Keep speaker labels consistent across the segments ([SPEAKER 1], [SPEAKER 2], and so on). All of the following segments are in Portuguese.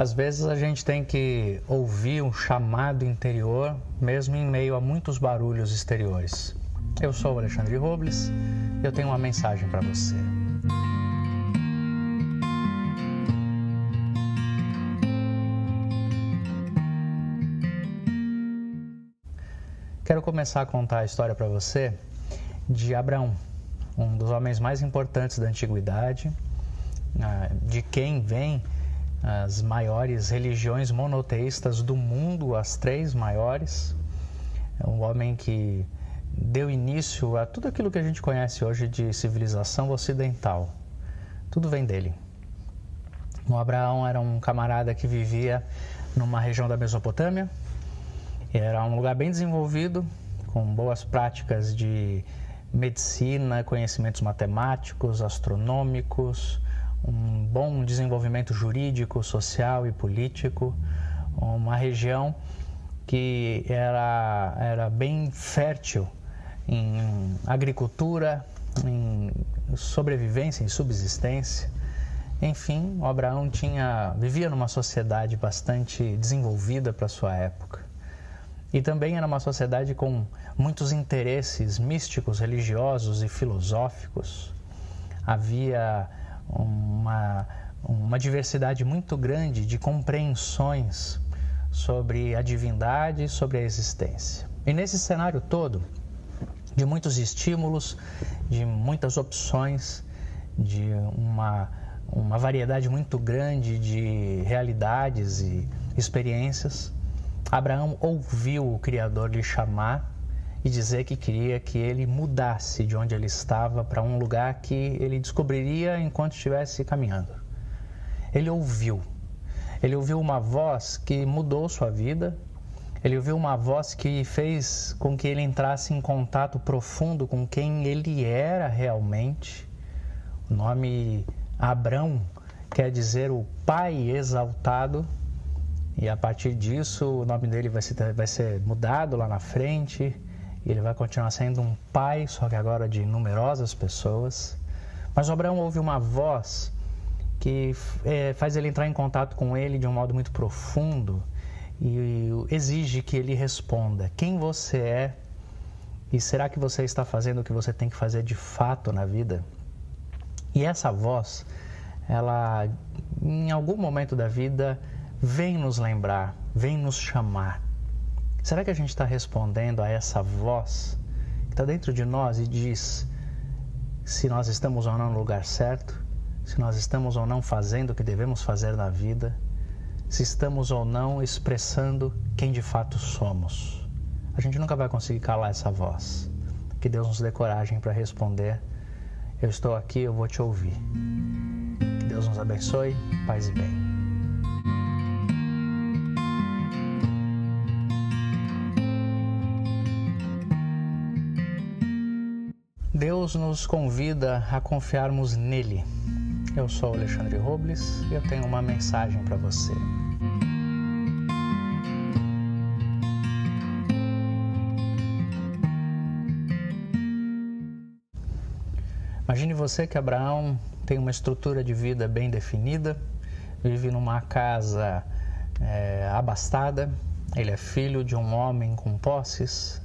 [SPEAKER 1] Às vezes a gente tem que ouvir um chamado interior, mesmo em meio a muitos barulhos exteriores. Eu sou o Alexandre Robles e eu tenho uma mensagem para você. Quero começar a contar a história para você de Abraão, um dos homens mais importantes da antiguidade, ah, de quem vem as maiores religiões monoteístas do mundo, as três maiores. É um homem que deu início a tudo aquilo que a gente conhece hoje de civilização ocidental. Tudo vem dele. O Abraão era um camarada que vivia numa região da Mesopotâmia. Era um lugar bem desenvolvido, com boas práticas de medicina, conhecimentos matemáticos, astronômicos, um bom desenvolvimento jurídico, social e político, uma região que era, era bem fértil em agricultura, em sobrevivência, em subsistência. Enfim, o Abraão tinha, vivia numa sociedade bastante desenvolvida para sua época. E também era uma sociedade com muitos interesses místicos, religiosos e filosóficos. Havia uma, uma diversidade muito grande de compreensões sobre a divindade e sobre a existência. E nesse cenário todo, de muitos estímulos, de muitas opções, de uma, uma variedade muito grande de realidades e experiências, Abraão ouviu o Criador lhe chamar e dizer que queria que ele mudasse de onde ele estava para um lugar que ele descobriria enquanto estivesse caminhando. Ele ouviu. Ele ouviu uma voz que mudou sua vida. Ele ouviu uma voz que fez com que ele entrasse em contato profundo com quem ele era realmente. O nome Abrão quer dizer o Pai exaltado. E a partir disso, o nome dele vai ser, vai ser mudado lá na frente ele vai continuar sendo um pai, só que agora de numerosas pessoas. Mas Abraão ouve uma voz que é, faz ele entrar em contato com ele de um modo muito profundo e exige que ele responda: Quem você é? E será que você está fazendo o que você tem que fazer de fato na vida? E essa voz, ela em algum momento da vida vem nos lembrar, vem nos chamar Será que a gente está respondendo a essa voz que está dentro de nós e diz se nós estamos ou não no lugar certo, se nós estamos ou não fazendo o que devemos fazer na vida, se estamos ou não expressando quem de fato somos? A gente nunca vai conseguir calar essa voz. Que Deus nos dê coragem para responder: Eu estou aqui, eu vou te ouvir. Que Deus nos abençoe, paz e bem. Deus nos convida a confiarmos nele. Eu sou Alexandre Robles e eu tenho uma mensagem para você. Imagine você que Abraão tem uma estrutura de vida bem definida, vive numa casa é, abastada, ele é filho de um homem com posses,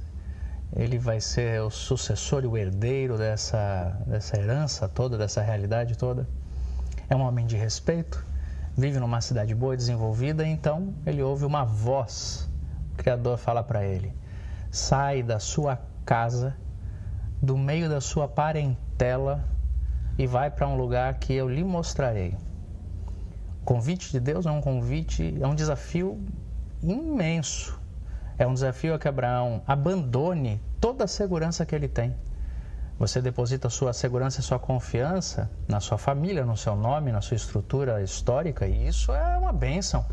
[SPEAKER 1] ele vai ser o sucessor e o herdeiro dessa, dessa herança toda, dessa realidade toda. É um homem de respeito, vive numa cidade boa e desenvolvida, então ele ouve uma voz. O Criador fala para ele: sai da sua casa, do meio da sua parentela e vai para um lugar que eu lhe mostrarei. O convite de Deus é um convite, é um desafio imenso é um desafio a que Abraão abandone toda a segurança que ele tem. Você deposita sua segurança e sua confiança na sua família, no seu nome, na sua estrutura histórica, e isso é uma bênção.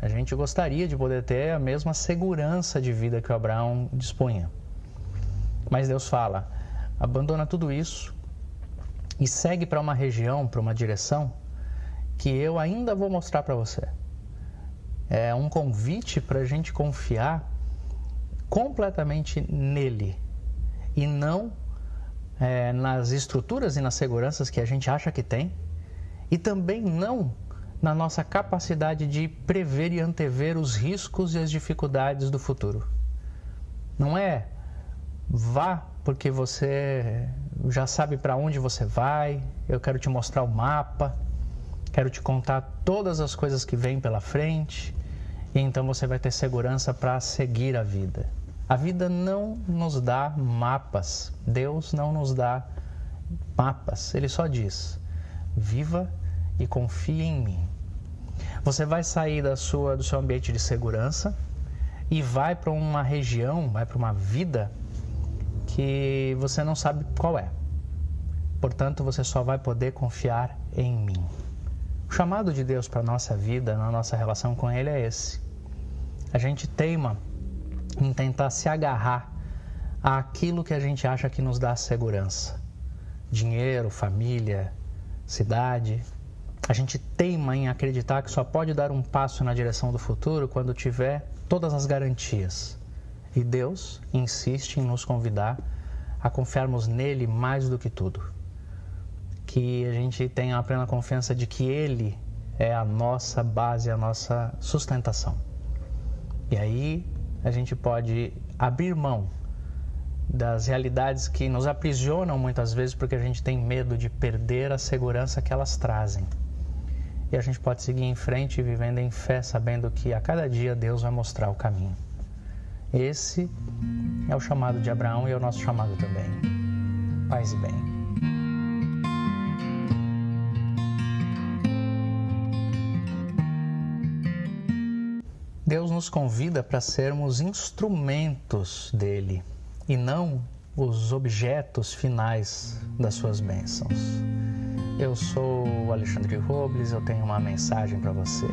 [SPEAKER 1] A gente gostaria de poder ter a mesma segurança de vida que o Abraão dispunha. Mas Deus fala: abandona tudo isso e segue para uma região, para uma direção que eu ainda vou mostrar para você. É um convite para a gente confiar completamente nele e não é, nas estruturas e nas seguranças que a gente acha que tem, e também não na nossa capacidade de prever e antever os riscos e as dificuldades do futuro. Não é vá porque você já sabe para onde você vai, eu quero te mostrar o mapa, quero te contar todas as coisas que vêm pela frente, e então você vai ter segurança para seguir a vida. A vida não nos dá mapas, Deus não nos dá mapas, Ele só diz: viva e confie em mim. Você vai sair da sua, do seu ambiente de segurança e vai para uma região, vai para uma vida que você não sabe qual é. Portanto, você só vai poder confiar em mim. O chamado de Deus para a nossa vida, na nossa relação com Ele, é esse. A gente teima em tentar se agarrar àquilo que a gente acha que nos dá segurança: dinheiro, família, cidade. A gente teima em acreditar que só pode dar um passo na direção do futuro quando tiver todas as garantias. E Deus insiste em nos convidar a confiarmos nele mais do que tudo. Que a gente tenha a plena confiança de que ele é a nossa base, a nossa sustentação. E aí a gente pode abrir mão das realidades que nos aprisionam muitas vezes porque a gente tem medo de perder a segurança que elas trazem. E a gente pode seguir em frente vivendo em fé, sabendo que a cada dia Deus vai mostrar o caminho. Esse é o chamado de Abraão e é o nosso chamado também. Paz e bem. Deus nos convida para sermos instrumentos dele e não os objetos finais das suas bênçãos. Eu sou o Alexandre Robles, eu tenho uma mensagem para você.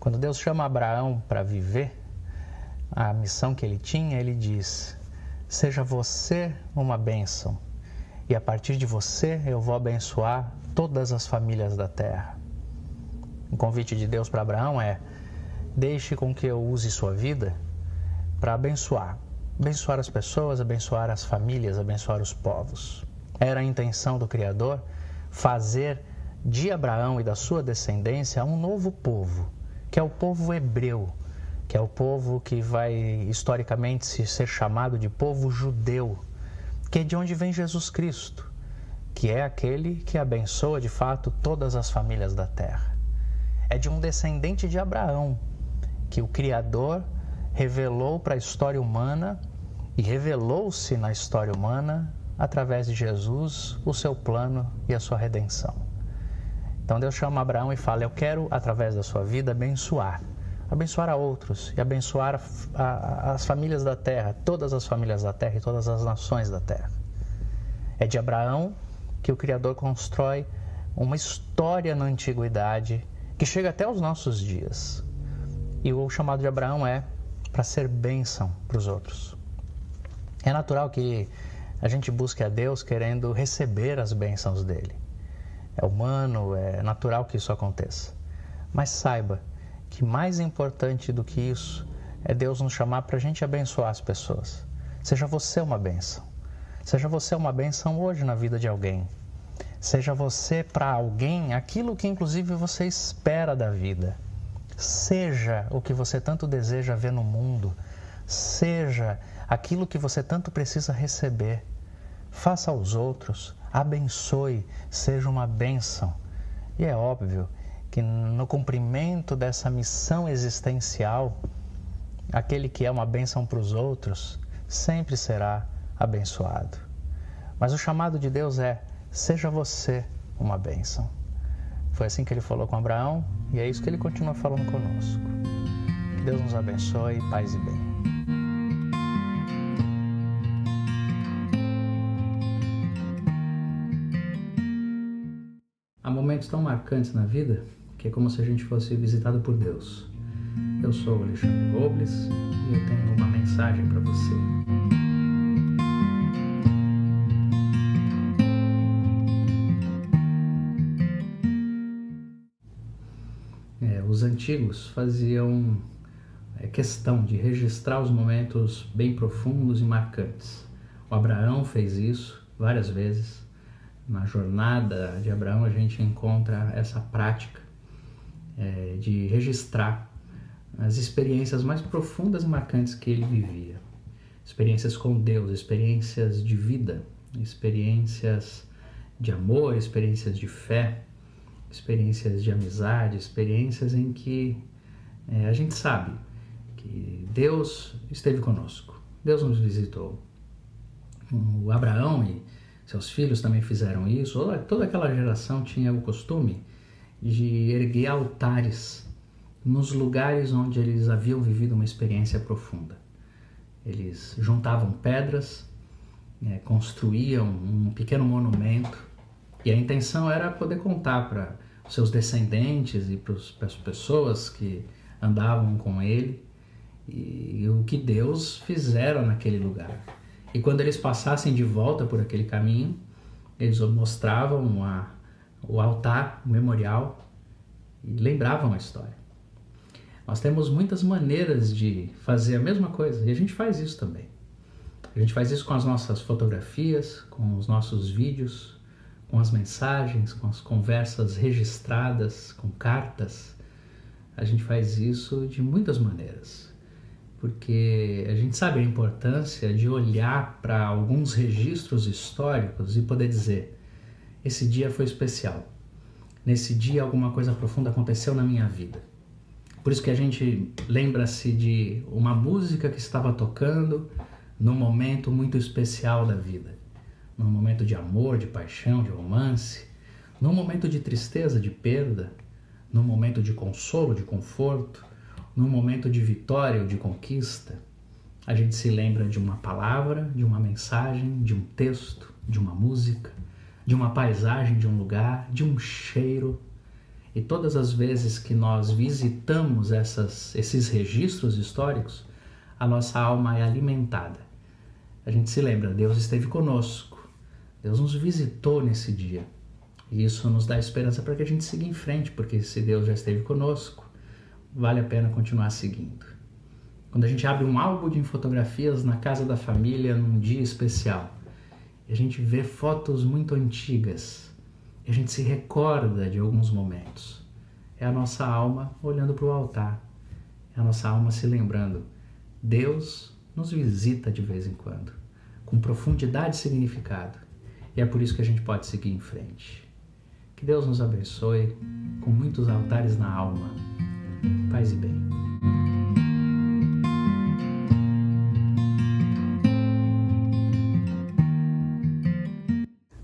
[SPEAKER 1] Quando Deus chama Abraão para viver a missão que ele tinha, ele diz: Seja você uma bênção, e a partir de você eu vou abençoar todas as famílias da terra. O convite de Deus para Abraão é: Deixe com que eu use sua vida para abençoar, abençoar as pessoas, abençoar as famílias, abençoar os povos. Era a intenção do Criador fazer de Abraão e da sua descendência um novo povo que é o povo hebreu, que é o povo que vai historicamente ser chamado de povo judeu, que é de onde vem Jesus Cristo, que é aquele que abençoa de fato todas as famílias da terra. É de um descendente de Abraão que o Criador revelou para a história humana e revelou-se na história humana através de Jesus o seu plano e a sua redenção. Então Deus chama Abraão e fala: Eu quero, através da sua vida, abençoar. Abençoar a outros e abençoar a, a, as famílias da terra, todas as famílias da terra e todas as nações da terra. É de Abraão que o Criador constrói uma história na antiguidade que chega até os nossos dias. E o chamado de Abraão é para ser bênção para os outros. É natural que a gente busque a Deus querendo receber as bênçãos dele. É humano, é natural que isso aconteça. Mas saiba que mais importante do que isso é Deus nos chamar para a gente abençoar as pessoas. Seja você uma bênção. Seja você uma bênção hoje na vida de alguém. Seja você para alguém aquilo que inclusive você espera da vida. Seja o que você tanto deseja ver no mundo. Seja aquilo que você tanto precisa receber. Faça aos outros abençoe, seja uma bênção. E é óbvio que no cumprimento dessa missão existencial, aquele que é uma bênção para os outros sempre será abençoado. Mas o chamado de Deus é: seja você uma bênção. Foi assim que ele falou com Abraão e é isso que ele continua falando conosco. Que Deus nos abençoe, paz e bem. Tão marcantes na vida que é como se a gente fosse visitado por Deus. Eu sou o Alexandre Robles e eu tenho uma mensagem para você. É, os antigos faziam é, questão de registrar os momentos bem profundos e marcantes. O Abraão fez isso várias vezes. Na jornada de Abraão, a gente encontra essa prática é, de registrar as experiências mais profundas e marcantes que ele vivia. Experiências com Deus, experiências de vida, experiências de amor, experiências de fé, experiências de amizade, experiências em que é, a gente sabe que Deus esteve conosco, Deus nos visitou. O Abraão e seus filhos também fizeram isso. Toda aquela geração tinha o costume de erguer altares nos lugares onde eles haviam vivido uma experiência profunda. Eles juntavam pedras, é, construíam um pequeno monumento e a intenção era poder contar para seus descendentes e para as pessoas que andavam com ele e, e o que Deus fizeram naquele lugar. E quando eles passassem de volta por aquele caminho, eles mostravam a, o altar, o memorial e lembravam a história. Nós temos muitas maneiras de fazer a mesma coisa e a gente faz isso também. A gente faz isso com as nossas fotografias, com os nossos vídeos, com as mensagens, com as conversas registradas, com cartas. A gente faz isso de muitas maneiras, porque a gente sabe a importância de olhar para alguns registros históricos e poder dizer: esse dia foi especial. Nesse dia alguma coisa profunda aconteceu na minha vida. Por isso que a gente lembra-se de uma música que estava tocando num momento muito especial da vida num momento de amor, de paixão, de romance, num momento de tristeza, de perda, num momento de consolo, de conforto, num momento de vitória ou de conquista, a gente se lembra de uma palavra, de uma mensagem, de um texto, de uma música, de uma paisagem de um lugar, de um cheiro. E todas as vezes que nós visitamos essas, esses registros históricos, a nossa alma é alimentada. A gente se lembra, Deus esteve conosco Deus nos visitou nesse dia. E isso nos dá esperança para que a gente siga em frente, porque se Deus já esteve conosco, vale a pena continuar seguindo. Quando a gente abre um álbum de fotografias na casa da família num dia especial, a gente vê fotos muito antigas, a gente se recorda de alguns momentos. É a nossa alma olhando para o altar, é a nossa alma se lembrando. Deus nos visita de vez em quando, com profundidade e significado. E é por isso que a gente pode seguir em frente. Que Deus nos abençoe com muitos altares na alma. Paz e bem.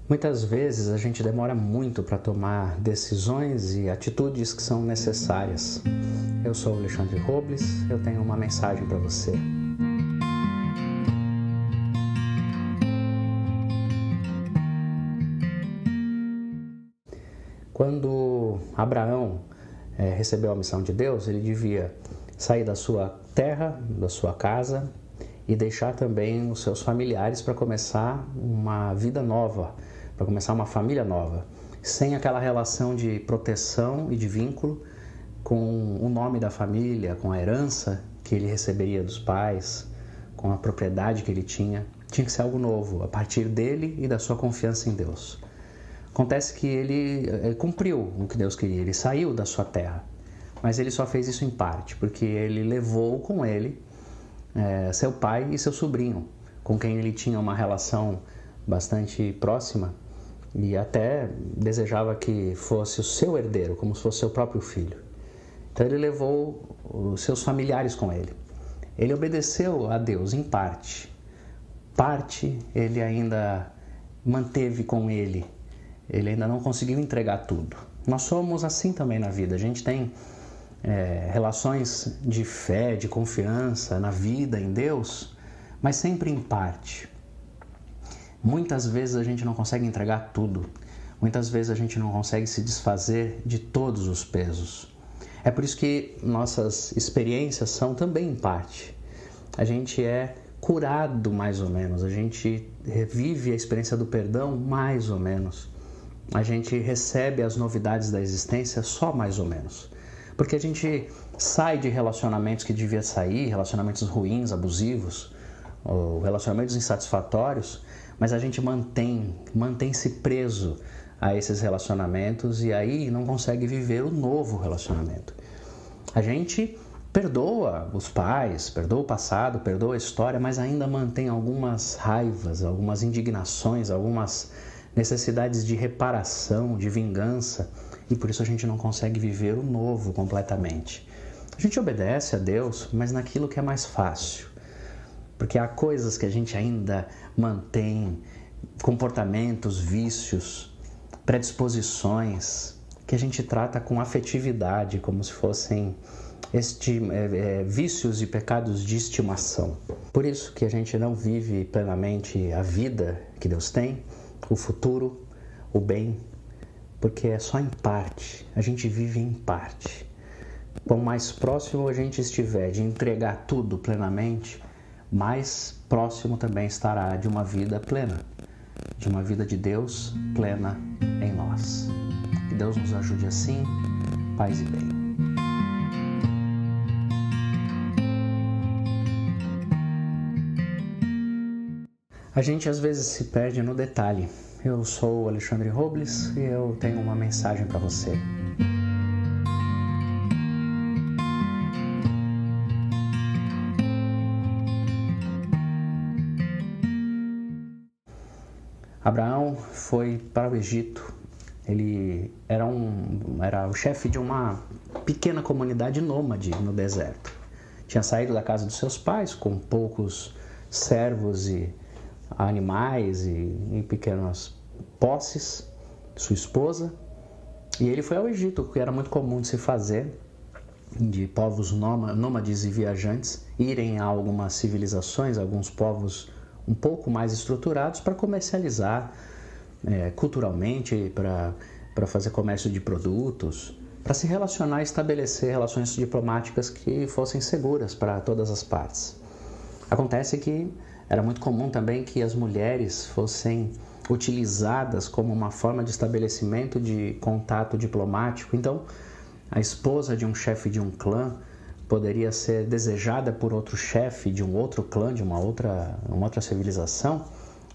[SPEAKER 1] Muitas vezes a gente demora muito para tomar decisões e atitudes que são necessárias. Eu sou Alexandre Robles, eu tenho uma mensagem para você. Quando Abraão é, recebeu a missão de Deus, ele devia sair da sua terra, da sua casa e deixar também os seus familiares para começar uma vida nova, para começar uma família nova, sem aquela relação de proteção e de vínculo com o nome da família, com a herança que ele receberia dos pais, com a propriedade que ele tinha. Tinha que ser algo novo, a partir dele e da sua confiança em Deus. Acontece que ele, ele eh, cumpriu o que Deus queria, ele saiu da sua terra, mas ele só fez isso em parte, porque ele levou com ele é, seu pai e seu sobrinho, com quem ele tinha uma relação bastante próxima e até desejava que fosse o seu herdeiro, como se fosse seu próprio filho. Então ele levou os seus familiares com ele. Ele obedeceu a Deus em parte. Parte ele ainda manteve com ele ele ainda não conseguiu entregar tudo. Nós somos assim também na vida. A gente tem é, relações de fé, de confiança na vida, em Deus, mas sempre em parte. Muitas vezes a gente não consegue entregar tudo. Muitas vezes a gente não consegue se desfazer de todos os pesos. É por isso que nossas experiências são também em parte. A gente é curado mais ou menos, a gente revive a experiência do perdão mais ou menos a gente recebe as novidades da existência só mais ou menos. Porque a gente sai de relacionamentos que devia sair, relacionamentos ruins, abusivos, ou relacionamentos insatisfatórios, mas a gente mantém, mantém-se preso a esses relacionamentos e aí não consegue viver o novo relacionamento. A gente perdoa os pais, perdoa o passado, perdoa a história, mas ainda mantém algumas raivas, algumas indignações, algumas necessidades de reparação, de vingança, e por isso a gente não consegue viver o novo completamente. A gente obedece a Deus, mas naquilo que é mais fácil. Porque há coisas que a gente ainda mantém, comportamentos, vícios, predisposições, que a gente trata com afetividade, como se fossem este, é, é, vícios e pecados de estimação. Por isso que a gente não vive plenamente a vida que Deus tem, o futuro, o bem, porque é só em parte, a gente vive em parte. Quanto mais próximo a gente estiver de entregar tudo plenamente, mais próximo também estará de uma vida plena, de uma vida de Deus plena em nós. Que Deus nos ajude assim, paz e bem. A gente às vezes se perde no detalhe. Eu sou o Alexandre Robles e eu tenho uma mensagem para você. Abraão foi para o Egito. Ele era, um, era o chefe de uma pequena comunidade nômade no deserto. Tinha saído da casa dos seus pais com poucos servos e animais e, e pequenas posses, sua esposa. E ele foi ao Egito, que era muito comum de se fazer, de povos nômades e viajantes irem a algumas civilizações, alguns povos um pouco mais estruturados para comercializar é, culturalmente, para fazer comércio de produtos, para se relacionar e estabelecer relações diplomáticas que fossem seguras para todas as partes. Acontece que era muito comum também que as mulheres fossem utilizadas como uma forma de estabelecimento de contato diplomático. Então, a esposa de um chefe de um clã poderia ser desejada por outro chefe de um outro clã, de uma outra, uma outra civilização,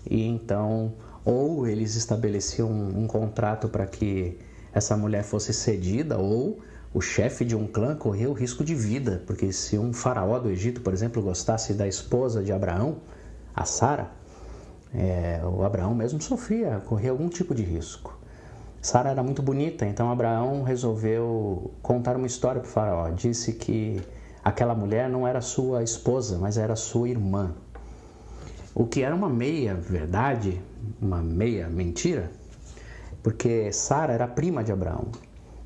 [SPEAKER 1] e então ou eles estabeleciam um, um contrato para que essa mulher fosse cedida, ou o chefe de um clã corria o risco de vida, porque se um faraó do Egito, por exemplo, gostasse da esposa de Abraão, a Sara, é, o Abraão mesmo sofria, corria algum tipo de risco. Sara era muito bonita, então Abraão resolveu contar uma história para o faraó. Disse que aquela mulher não era sua esposa, mas era sua irmã. O que era uma meia verdade, uma meia mentira, porque Sara era prima de Abraão.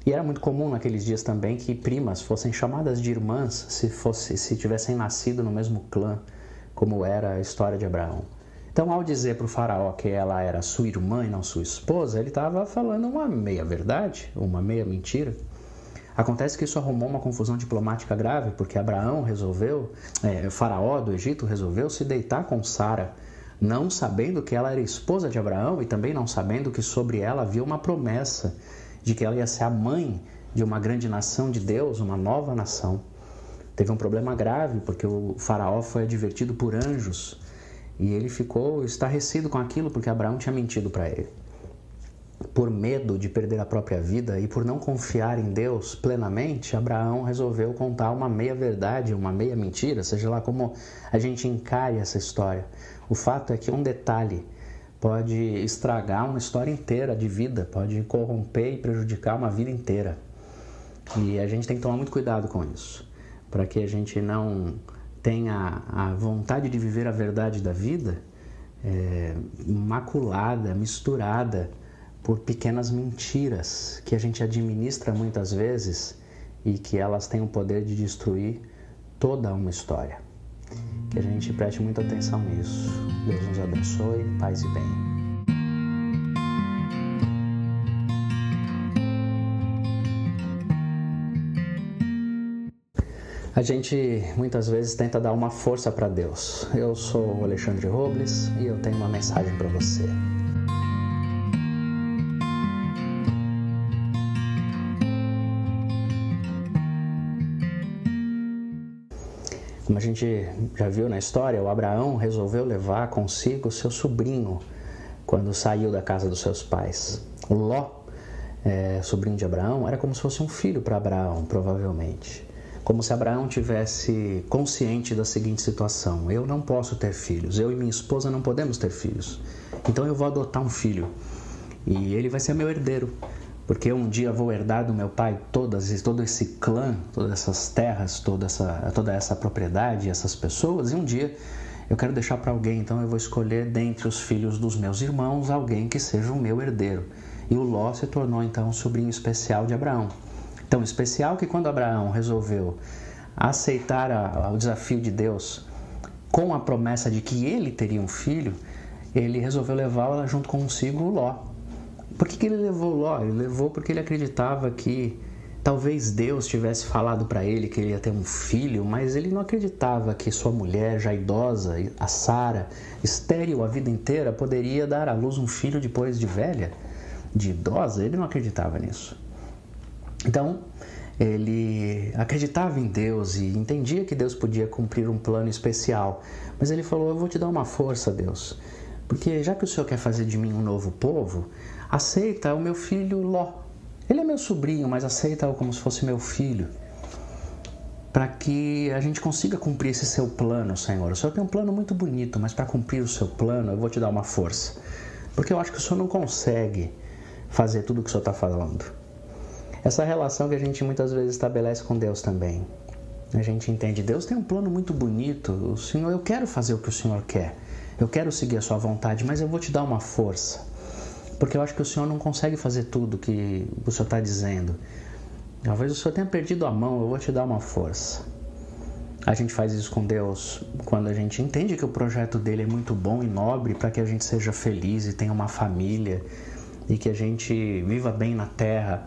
[SPEAKER 1] E era muito comum naqueles dias também que primas fossem chamadas de irmãs se, fosse, se tivessem nascido no mesmo clã, como era a história de Abraão. Então, ao dizer para o faraó que ela era sua irmã e não sua esposa, ele estava falando uma meia verdade, uma meia mentira. Acontece que isso arrumou uma confusão diplomática grave, porque Abraão resolveu, é, faraó do Egito resolveu se deitar com Sara, não sabendo que ela era esposa de Abraão e também não sabendo que sobre ela havia uma promessa de que ela ia ser a mãe de uma grande nação de Deus, uma nova nação. Teve um problema grave, porque o faraó foi advertido por anjos e ele ficou estarrecido com aquilo porque Abraão tinha mentido para ele. Por medo de perder a própria vida e por não confiar em Deus plenamente, Abraão resolveu contar uma meia verdade, uma meia mentira, seja lá como a gente encare essa história. O fato é que um detalhe pode estragar uma história inteira de vida, pode corromper e prejudicar uma vida inteira. E a gente tem que tomar muito cuidado com isso, para que a gente não tem a, a vontade de viver a verdade da vida é, maculada, misturada por pequenas mentiras que a gente administra muitas vezes e que elas têm o poder de destruir toda uma história. Que a gente preste muita atenção nisso. Deus nos abençoe, paz e bem. A gente muitas vezes tenta dar uma força para Deus. Eu sou o Alexandre Robles e eu tenho uma mensagem para você. Como a gente já viu na história, o Abraão resolveu levar consigo seu sobrinho quando saiu da casa dos seus pais. O Ló, é, sobrinho de Abraão, era como se fosse um filho para Abraão, provavelmente. Como se Abraão tivesse consciente da seguinte situação: eu não posso ter filhos, eu e minha esposa não podemos ter filhos. Então eu vou adotar um filho e ele vai ser meu herdeiro porque um dia vou herdar do meu pai todas, todo esse clã, todas essas terras, toda essa, toda essa propriedade, essas pessoas, e um dia eu quero deixar para alguém, então eu vou escolher dentre os filhos dos meus irmãos alguém que seja o meu herdeiro. E o Ló se tornou então um sobrinho especial de Abraão. Tão especial que quando Abraão resolveu aceitar a, a, o desafio de Deus com a promessa de que ele teria um filho, ele resolveu levá-la junto consigo Ló. Por que, que ele levou Ló? Ele levou porque ele acreditava que talvez Deus tivesse falado para ele que ele ia ter um filho, mas ele não acreditava que sua mulher, já idosa, a Sara, estéril a vida inteira, poderia dar à luz um filho depois de velha, de idosa. Ele não acreditava nisso. Então, ele acreditava em Deus e entendia que Deus podia cumprir um plano especial, mas ele falou: Eu vou te dar uma força, Deus, porque já que o Senhor quer fazer de mim um novo povo, aceita o meu filho Ló. Ele é meu sobrinho, mas aceita-o como se fosse meu filho. Para que a gente consiga cumprir esse seu plano, Senhor. O Senhor tem um plano muito bonito, mas para cumprir o seu plano, eu vou te dar uma força. Porque eu acho que o Senhor não consegue fazer tudo o que o Senhor está falando. Essa relação que a gente muitas vezes estabelece com Deus também. A gente entende, Deus tem um plano muito bonito. O Senhor, eu quero fazer o que o Senhor quer. Eu quero seguir a sua vontade, mas eu vou te dar uma força porque eu acho que o Senhor não consegue fazer tudo que o Senhor está dizendo. Talvez o Senhor tenha perdido a mão, eu vou te dar uma força. A gente faz isso com Deus quando a gente entende que o projeto dele é muito bom e nobre para que a gente seja feliz e tenha uma família e que a gente viva bem na terra.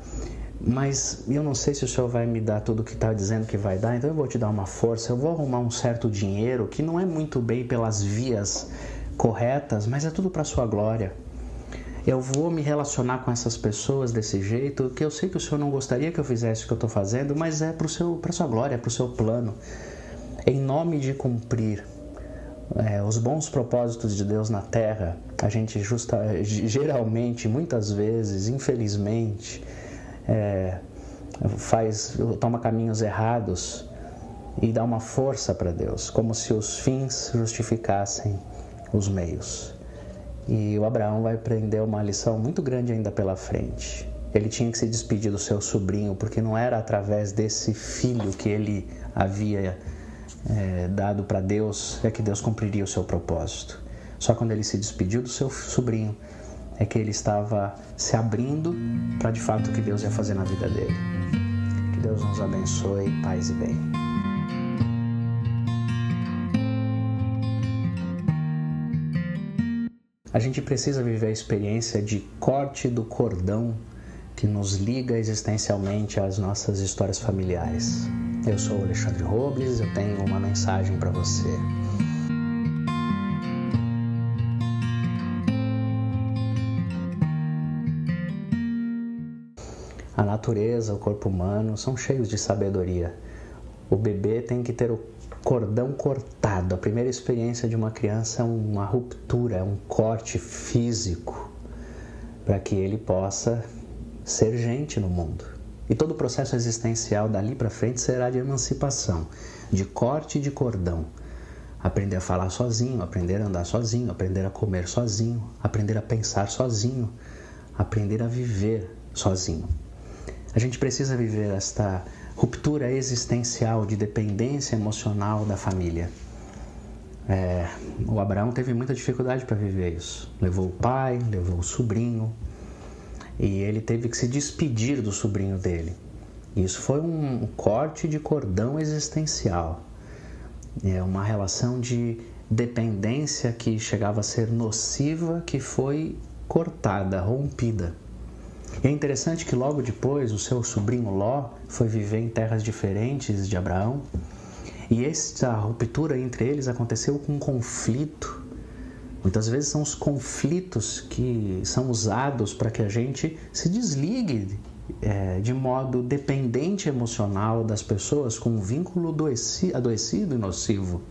[SPEAKER 1] Mas eu não sei se o Senhor vai me dar tudo o que está dizendo que vai dar, então eu vou te dar uma força. Eu vou arrumar um certo dinheiro que não é muito bem pelas vias corretas, mas é tudo para sua glória eu vou me relacionar com essas pessoas desse jeito, que eu sei que o Senhor não gostaria que eu fizesse o que eu estou fazendo, mas é para a sua glória, para o seu plano. Em nome de cumprir é, os bons propósitos de Deus na terra, a gente justa, geralmente, muitas vezes, infelizmente, é, faz, toma caminhos errados e dá uma força para Deus, como se os fins justificassem os meios. E o Abraão vai aprender uma lição muito grande ainda pela frente. Ele tinha que se despedir do seu sobrinho, porque não era através desse filho que ele havia é, dado para Deus é que Deus cumpriria o seu propósito. Só quando ele se despediu do seu sobrinho é que ele estava se abrindo para de fato o que Deus ia fazer na vida dele. Que Deus nos abençoe, paz e bem. A gente precisa viver a experiência de corte do cordão que nos liga existencialmente às nossas histórias familiares. Eu sou Alexandre Robles, eu tenho uma mensagem para você. A natureza, o corpo humano são cheios de sabedoria. O bebê tem que ter o cordão cortado. A primeira experiência de uma criança é uma ruptura, é um corte físico para que ele possa ser gente no mundo. E todo o processo existencial dali para frente será de emancipação, de corte de cordão. Aprender a falar sozinho, aprender a andar sozinho, aprender a comer sozinho, aprender a pensar sozinho, aprender a viver sozinho. A gente precisa viver esta ruptura existencial de dependência emocional da família. É, o Abraão teve muita dificuldade para viver isso. Levou o pai, levou o sobrinho e ele teve que se despedir do sobrinho dele. Isso foi um corte de cordão existencial. É uma relação de dependência que chegava a ser nociva, que foi cortada, rompida. E é interessante que logo depois o seu sobrinho Ló foi viver em terras diferentes de Abraão. E essa ruptura entre eles aconteceu com um conflito. Muitas vezes são os conflitos que são usados para que a gente se desligue
[SPEAKER 2] é, de modo dependente emocional das pessoas com um vínculo adoecido e nocivo.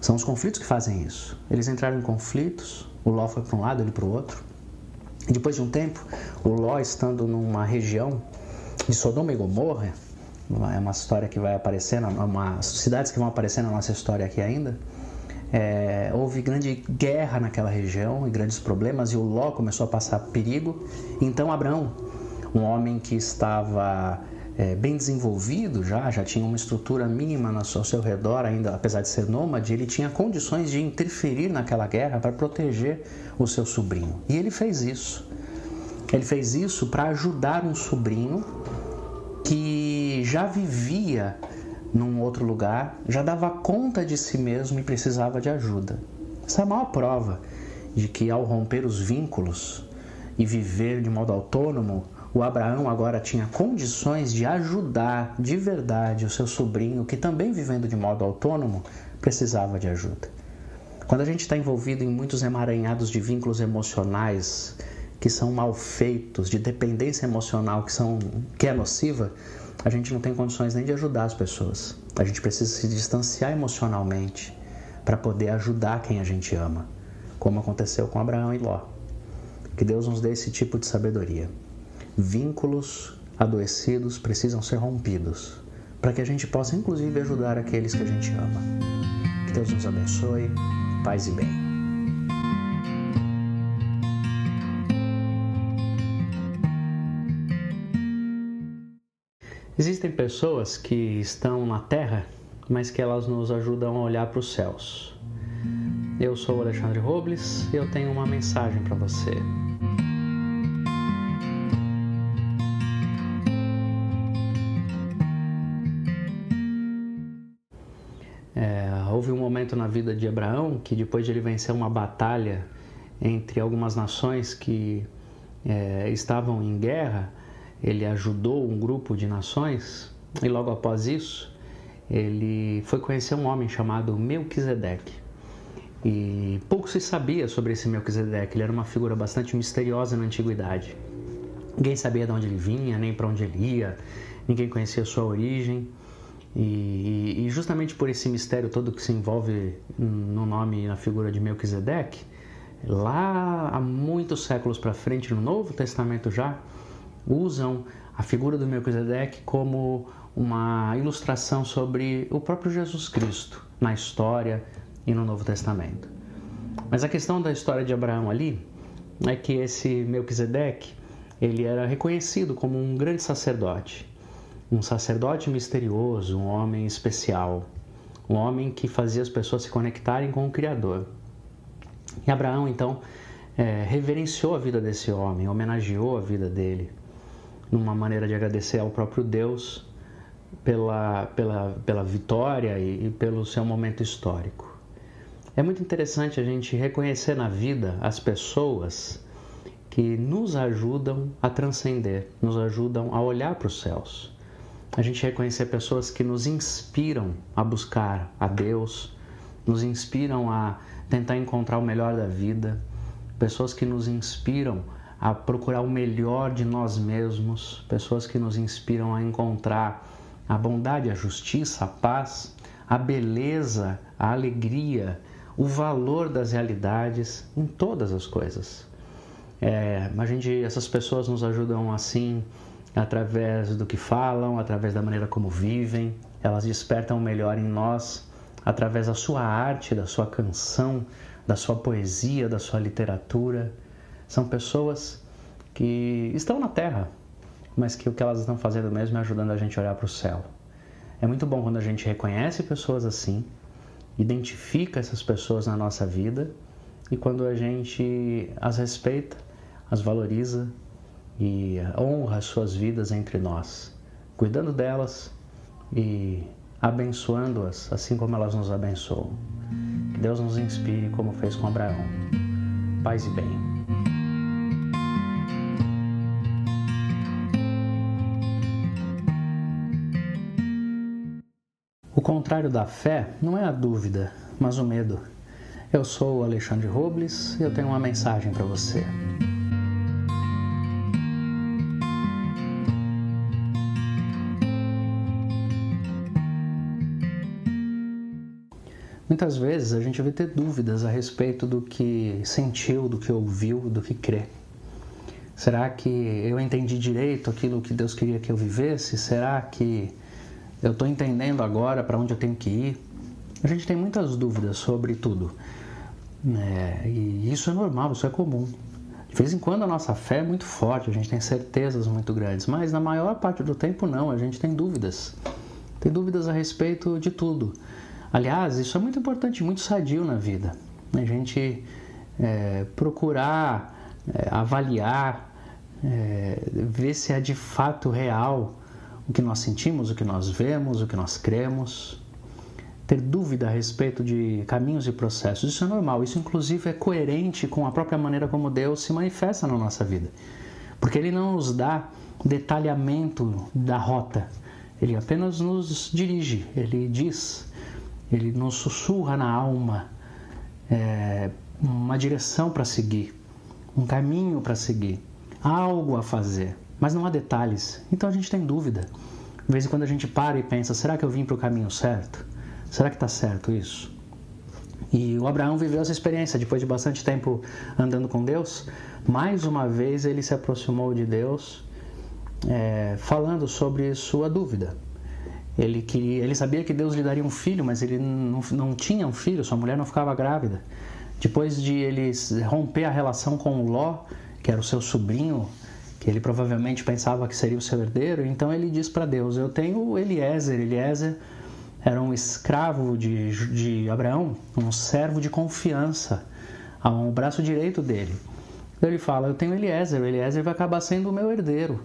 [SPEAKER 2] São os conflitos que fazem isso. Eles entraram em conflitos, o Ló foi para um lado, ele para o outro. Depois de um tempo, o Ló estando numa região de Sodoma e Gomorra, é uma história que vai aparecendo, uma, cidades que vão aparecer na nossa história aqui ainda. É, houve grande guerra naquela região e grandes problemas, e o Ló começou a passar perigo. Então Abraão, um homem que estava é, bem desenvolvido já, já tinha uma estrutura mínima ao seu redor, ainda apesar de ser nômade, ele tinha condições de interferir naquela guerra para proteger o seu sobrinho. E ele fez isso. Ele fez isso para ajudar um sobrinho que já vivia num outro lugar, já dava conta de si mesmo e precisava de ajuda. Essa é a maior prova de que ao romper os vínculos e viver de modo autônomo, o Abraão agora tinha condições de ajudar de verdade o seu sobrinho, que também vivendo de modo autônomo, precisava de ajuda. Quando a gente está envolvido em muitos emaranhados de vínculos emocionais que são mal feitos, de dependência emocional que, são, que é nociva, a gente não tem condições nem de ajudar as pessoas. A gente precisa se distanciar emocionalmente para poder ajudar quem a gente ama, como aconteceu com Abraão e Ló. Que Deus nos dê esse tipo de sabedoria. Vínculos adoecidos precisam ser rompidos para que a gente possa, inclusive, ajudar aqueles que a gente ama. Que Deus nos abençoe, paz e bem.
[SPEAKER 1] Existem pessoas que estão na Terra, mas que elas nos ajudam a olhar para os céus. Eu sou o Alexandre Robles e eu tenho uma mensagem para você. Na vida de Abraão que, depois de ele vencer uma batalha entre algumas nações que é, estavam em guerra, ele ajudou um grupo de nações e logo após isso ele foi conhecer um homem chamado Melquisedeque. E pouco se sabia sobre esse Melquisedeque, ele era uma figura bastante misteriosa na antiguidade. Ninguém sabia de onde ele vinha, nem para onde ele ia, ninguém conhecia sua origem. E, e, justamente por esse mistério todo que se envolve no nome e na figura de Melquisedeque, lá há muitos séculos para frente, no Novo Testamento já, usam a figura do Melquisedeque como uma ilustração sobre o próprio Jesus Cristo na história e no Novo Testamento. Mas a questão da história de Abraão ali é que esse Melquisedeque ele era reconhecido como um grande sacerdote um sacerdote misterioso, um homem especial, um homem que fazia as pessoas se conectarem com o Criador. E Abraão, então, é, reverenciou a vida desse homem, homenageou a vida dele, numa maneira de agradecer ao próprio Deus pela, pela, pela vitória e, e pelo seu momento histórico. É muito interessante a gente reconhecer na vida as pessoas que nos ajudam a transcender, nos ajudam a olhar para os céus a gente reconhecer pessoas que nos inspiram a buscar a Deus, nos inspiram a tentar encontrar o melhor da vida, pessoas que nos inspiram a procurar o melhor de nós mesmos, pessoas que nos inspiram a encontrar a bondade, a justiça, a paz, a beleza, a alegria, o valor das realidades em todas as coisas. É, a gente, essas pessoas nos ajudam assim através do que falam, através da maneira como vivem, elas despertam o melhor em nós através da sua arte, da sua canção, da sua poesia, da sua literatura. São pessoas que estão na Terra, mas que o que elas estão fazendo mesmo é ajudando a gente a olhar para o céu. É muito bom quando a gente reconhece pessoas assim, identifica essas pessoas na nossa vida e quando a gente as respeita, as valoriza e honra as suas vidas entre nós, cuidando delas e abençoando-as assim como elas nos abençoam. Que Deus nos inspire como fez com Abraão. Paz e bem. O contrário da fé não é a dúvida, mas o medo. Eu sou o Alexandre Robles e eu tenho uma mensagem para você.
[SPEAKER 2] Muitas vezes a gente vai ter dúvidas a respeito do que sentiu, do que ouviu, do que crê. Será que eu entendi direito aquilo que Deus queria que eu vivesse? Será que eu estou entendendo agora para onde eu tenho que ir? A gente tem muitas dúvidas sobre tudo. É, e isso é normal, isso é comum. De vez em quando a nossa fé é muito forte, a gente tem certezas muito grandes, mas na maior parte do tempo não, a gente tem dúvidas. Tem dúvidas a respeito de tudo. Aliás, isso é muito importante, muito sadio na vida. A gente é, procurar é, avaliar, é, ver se é de fato real o que nós sentimos, o que nós vemos, o que nós cremos ter dúvida a respeito de caminhos e processos. Isso é normal, isso inclusive é coerente com a própria maneira como Deus se manifesta na nossa vida. Porque Ele não nos dá detalhamento da rota, Ele apenas nos dirige, Ele diz, Ele nos sussurra na alma é, uma direção para seguir, um caminho para seguir, algo a fazer, mas não há detalhes. Então a gente tem dúvida. De vez em quando a gente para e pensa: será que eu vim para o caminho certo? Será que está certo isso? E o Abraão viveu essa experiência depois de bastante tempo andando com Deus. Mais uma vez ele se aproximou de Deus, é, falando sobre sua dúvida. Ele, queria, ele sabia que Deus lhe daria um filho, mas ele não, não tinha um filho, sua mulher não ficava grávida. Depois de ele romper a relação com Ló, que era o seu sobrinho, que ele provavelmente pensava que seria o seu herdeiro, então ele diz para Deus: Eu tenho Eliezer, Eliezer era um escravo de, de Abraão, um servo de confiança, ao braço direito dele. Ele fala: Eu tenho Eliezer, Eliezer vai acabar sendo o meu herdeiro.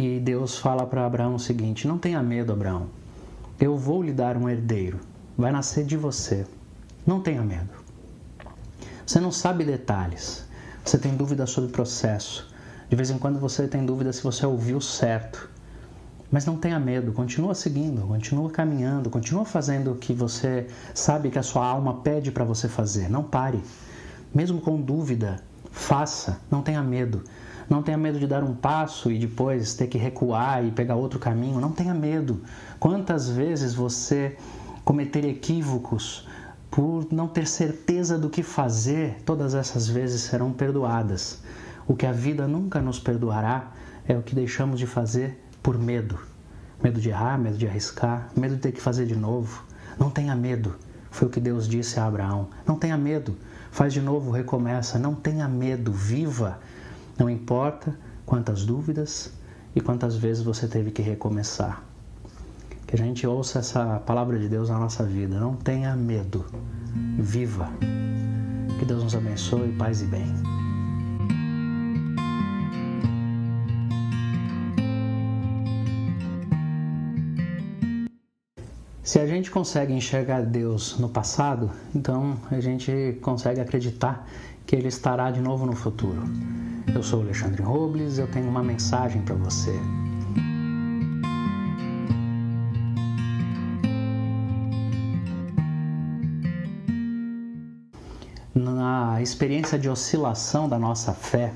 [SPEAKER 2] E Deus fala para Abraão o seguinte: Não tenha medo, Abraão, eu vou lhe dar um herdeiro, vai nascer de você. Não tenha medo. Você não sabe detalhes, você tem dúvida sobre o processo. De vez em quando você tem dúvida se você ouviu certo. Mas não tenha medo, continua seguindo, continua caminhando, continua fazendo o que você sabe que a sua alma pede para você fazer. Não pare. Mesmo com dúvida, faça, não tenha medo. Não tenha medo de dar um passo e depois ter que recuar e pegar outro caminho. Não tenha medo. Quantas vezes você cometer equívocos por não ter certeza do que fazer, todas essas vezes serão perdoadas. O que a vida nunca nos perdoará é o que deixamos de fazer por medo. Medo de errar, medo de arriscar, medo de ter que fazer de novo. Não tenha medo. Foi o que Deus disse a Abraão. Não tenha medo. Faz de novo, recomeça. Não tenha medo. Viva. Não importa quantas dúvidas e quantas vezes você teve que recomeçar. Que a gente ouça essa palavra de Deus na nossa vida. Não tenha medo. Viva. Que Deus nos abençoe, paz e bem. Se a gente consegue enxergar Deus no passado, então a gente consegue acreditar que Ele estará de novo no futuro. Eu sou Alexandre Robles, eu tenho uma mensagem para você. Na experiência de oscilação da nossa fé,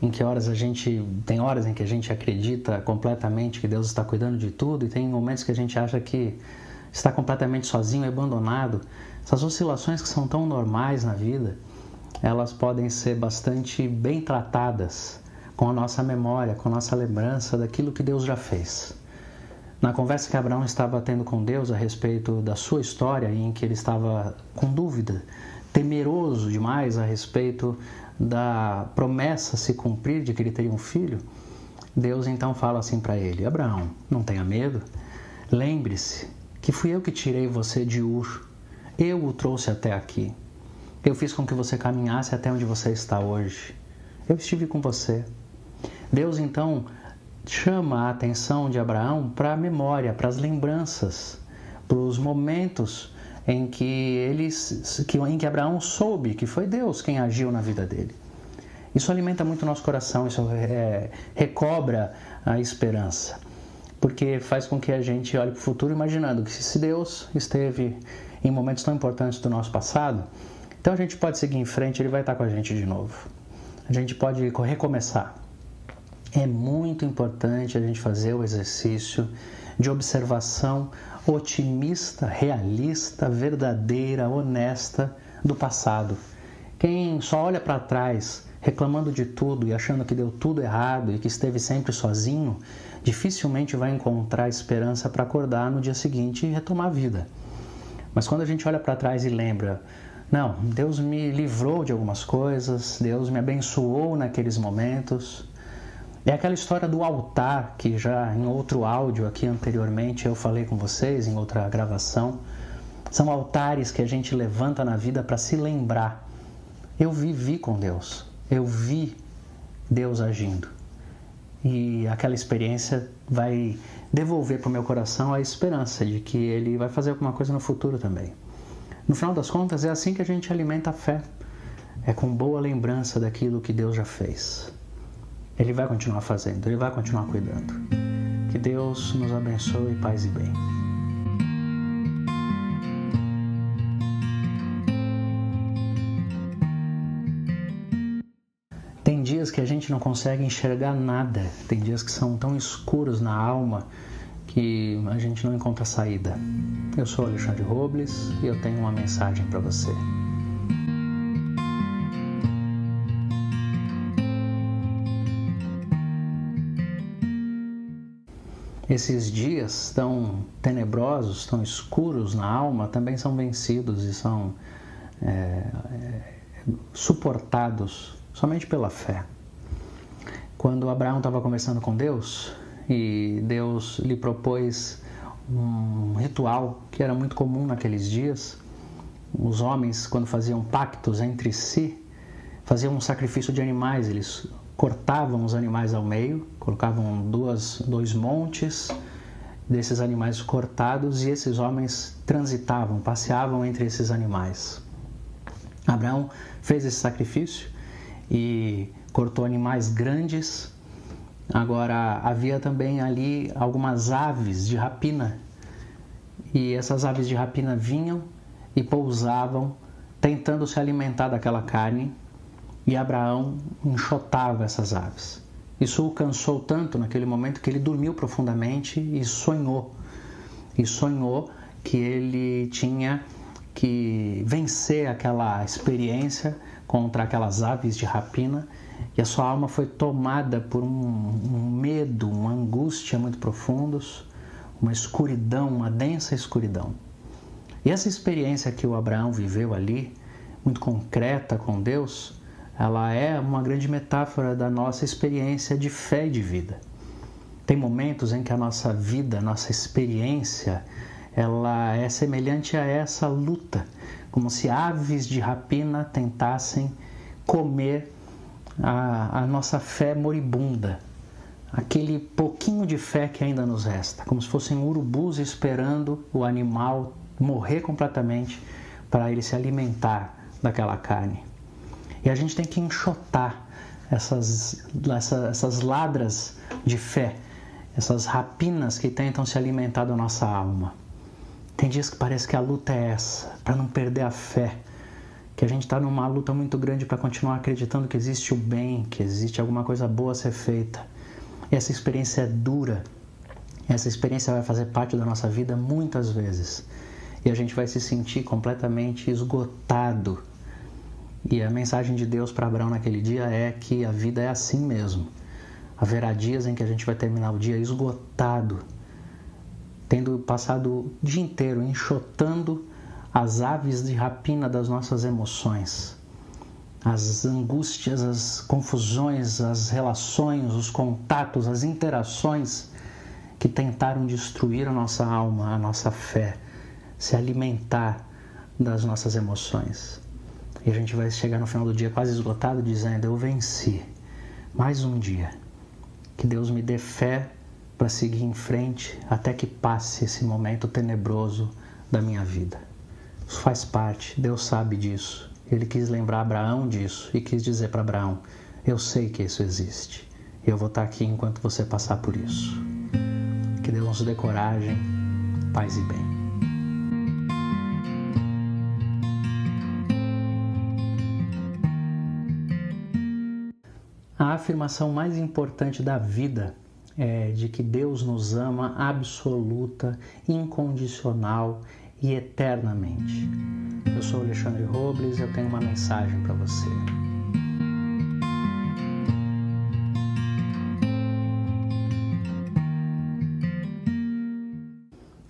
[SPEAKER 2] em que horas a gente tem horas em que a gente acredita completamente que Deus está cuidando de tudo e tem momentos que a gente acha que está completamente sozinho, abandonado. Essas oscilações que são tão normais na vida, elas podem ser bastante bem tratadas com a nossa memória, com a nossa lembrança daquilo que Deus já fez. Na conversa que Abraão estava tendo com Deus a respeito da sua história, em que ele estava com dúvida, temeroso demais a respeito da promessa se cumprir de que ele teria um filho, Deus então fala assim para ele: Abraão, não tenha medo, lembre-se que fui eu que tirei você de Ur. Eu o trouxe até aqui. Eu fiz com que você caminhasse até onde você está hoje. Eu estive com você. Deus então chama a atenção de Abraão para a memória, para as lembranças, para os momentos em que que, em que Abraão soube que foi Deus quem agiu na vida dele. Isso alimenta muito o nosso coração, isso é, recobra a esperança porque faz com que a gente olhe para o futuro imaginando que se Deus esteve em momentos tão importantes do nosso passado, então a gente pode seguir em frente, Ele vai estar com a gente de novo. A gente pode recomeçar. É muito importante a gente fazer o exercício de observação otimista, realista, verdadeira, honesta do passado. Quem só olha para trás reclamando de tudo e achando que deu tudo errado e que esteve sempre sozinho, dificilmente vai encontrar esperança para acordar no dia seguinte e retomar a vida. Mas quando a gente olha para trás e lembra, não, Deus me livrou de algumas coisas, Deus me abençoou naqueles momentos. É aquela história do altar que já em outro áudio aqui anteriormente eu falei com vocês, em outra gravação. São altares que a gente levanta na vida para se lembrar. Eu vivi com Deus, eu vi Deus agindo. E aquela experiência vai devolver para o meu coração a esperança de que Ele vai fazer alguma coisa no futuro também. No final das contas, é assim que a gente alimenta a fé. É com boa lembrança daquilo que Deus já fez. Ele vai continuar fazendo, Ele vai continuar cuidando. Que Deus nos abençoe, paz e bem. dias que a gente não consegue enxergar nada, tem dias que são tão escuros na alma que a gente não encontra saída. Eu sou Alexandre Robles e eu tenho uma mensagem para você. Esses dias tão tenebrosos, tão escuros na alma, também são vencidos e são é, é, suportados somente pela fé. Quando Abraão estava conversando com Deus e Deus lhe propôs um ritual que era muito comum naqueles dias, os homens, quando faziam pactos entre si, faziam um sacrifício de animais, eles cortavam os animais ao meio, colocavam duas, dois montes desses animais cortados e esses homens transitavam, passeavam entre esses animais. Abraão fez esse sacrifício e cortou animais grandes. Agora havia também ali algumas aves de rapina e essas aves de rapina vinham e pousavam tentando se alimentar daquela carne e Abraão enxotava essas aves. Isso o cansou tanto naquele momento que ele dormiu profundamente e sonhou. E sonhou que ele tinha que vencer aquela experiência contra aquelas aves de rapina e a sua alma foi tomada por um, um medo, uma angústia muito profundos, uma escuridão, uma densa escuridão. E essa experiência que o Abraão viveu ali, muito concreta com Deus, ela é uma grande metáfora da nossa experiência de fé e de vida. Tem momentos em que a nossa vida, a nossa experiência, ela é semelhante a essa luta como se aves de rapina tentassem comer a, a nossa fé moribunda, aquele pouquinho de fé que ainda nos resta, como se fossem urubus esperando o animal morrer completamente para ele se alimentar daquela carne. E a gente tem que enxotar essas, essa, essas ladras de fé, essas rapinas que tentam se alimentar da nossa alma. Tem dias que parece que a luta é essa, para não perder a fé. Que a gente está numa luta muito grande para continuar acreditando que existe o bem, que existe alguma coisa boa a ser feita. Essa experiência é dura. Essa experiência vai fazer parte da nossa vida muitas vezes. E a gente vai se sentir completamente esgotado. E a mensagem de Deus para Abraão naquele dia é que a vida é assim mesmo. Haverá dias em que a gente vai terminar o dia esgotado tendo passado o dia inteiro enxotando as aves de rapina das nossas emoções, as angústias, as confusões, as relações, os contatos, as interações que tentaram destruir a nossa alma, a nossa fé, se alimentar das nossas emoções. E a gente vai chegar no final do dia quase esgotado dizendo: Eu venci mais um dia. Que Deus me dê fé para seguir em frente até que passe esse momento tenebroso da minha vida. Isso faz parte, Deus sabe disso. Ele quis lembrar Abraão disso e quis dizer para Abraão: Eu sei que isso existe. Eu vou estar aqui enquanto você passar por isso. Que Deus nos dê coragem, paz e bem. A afirmação mais importante da vida é, de que Deus nos ama absoluta, incondicional e eternamente. Eu sou Alexandre Robles e eu tenho uma mensagem para você.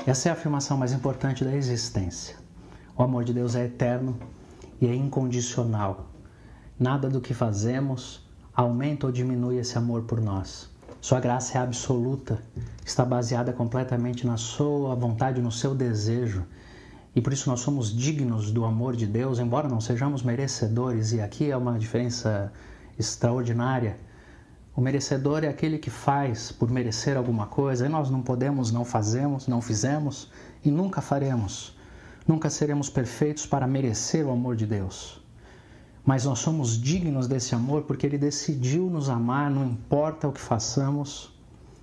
[SPEAKER 2] Essa é a afirmação mais importante da existência. O amor de Deus é eterno e é incondicional. Nada do que fazemos aumenta ou diminui esse amor por nós. Sua graça é absoluta, está baseada completamente na sua vontade, no seu desejo. E por isso nós somos dignos do amor de Deus, embora não sejamos merecedores, e aqui é uma diferença extraordinária. O merecedor é aquele que faz por merecer alguma coisa, e nós não podemos, não fazemos, não fizemos e nunca faremos. Nunca seremos perfeitos para merecer o amor de Deus. Mas nós somos dignos desse amor porque Ele decidiu nos amar, não importa o que façamos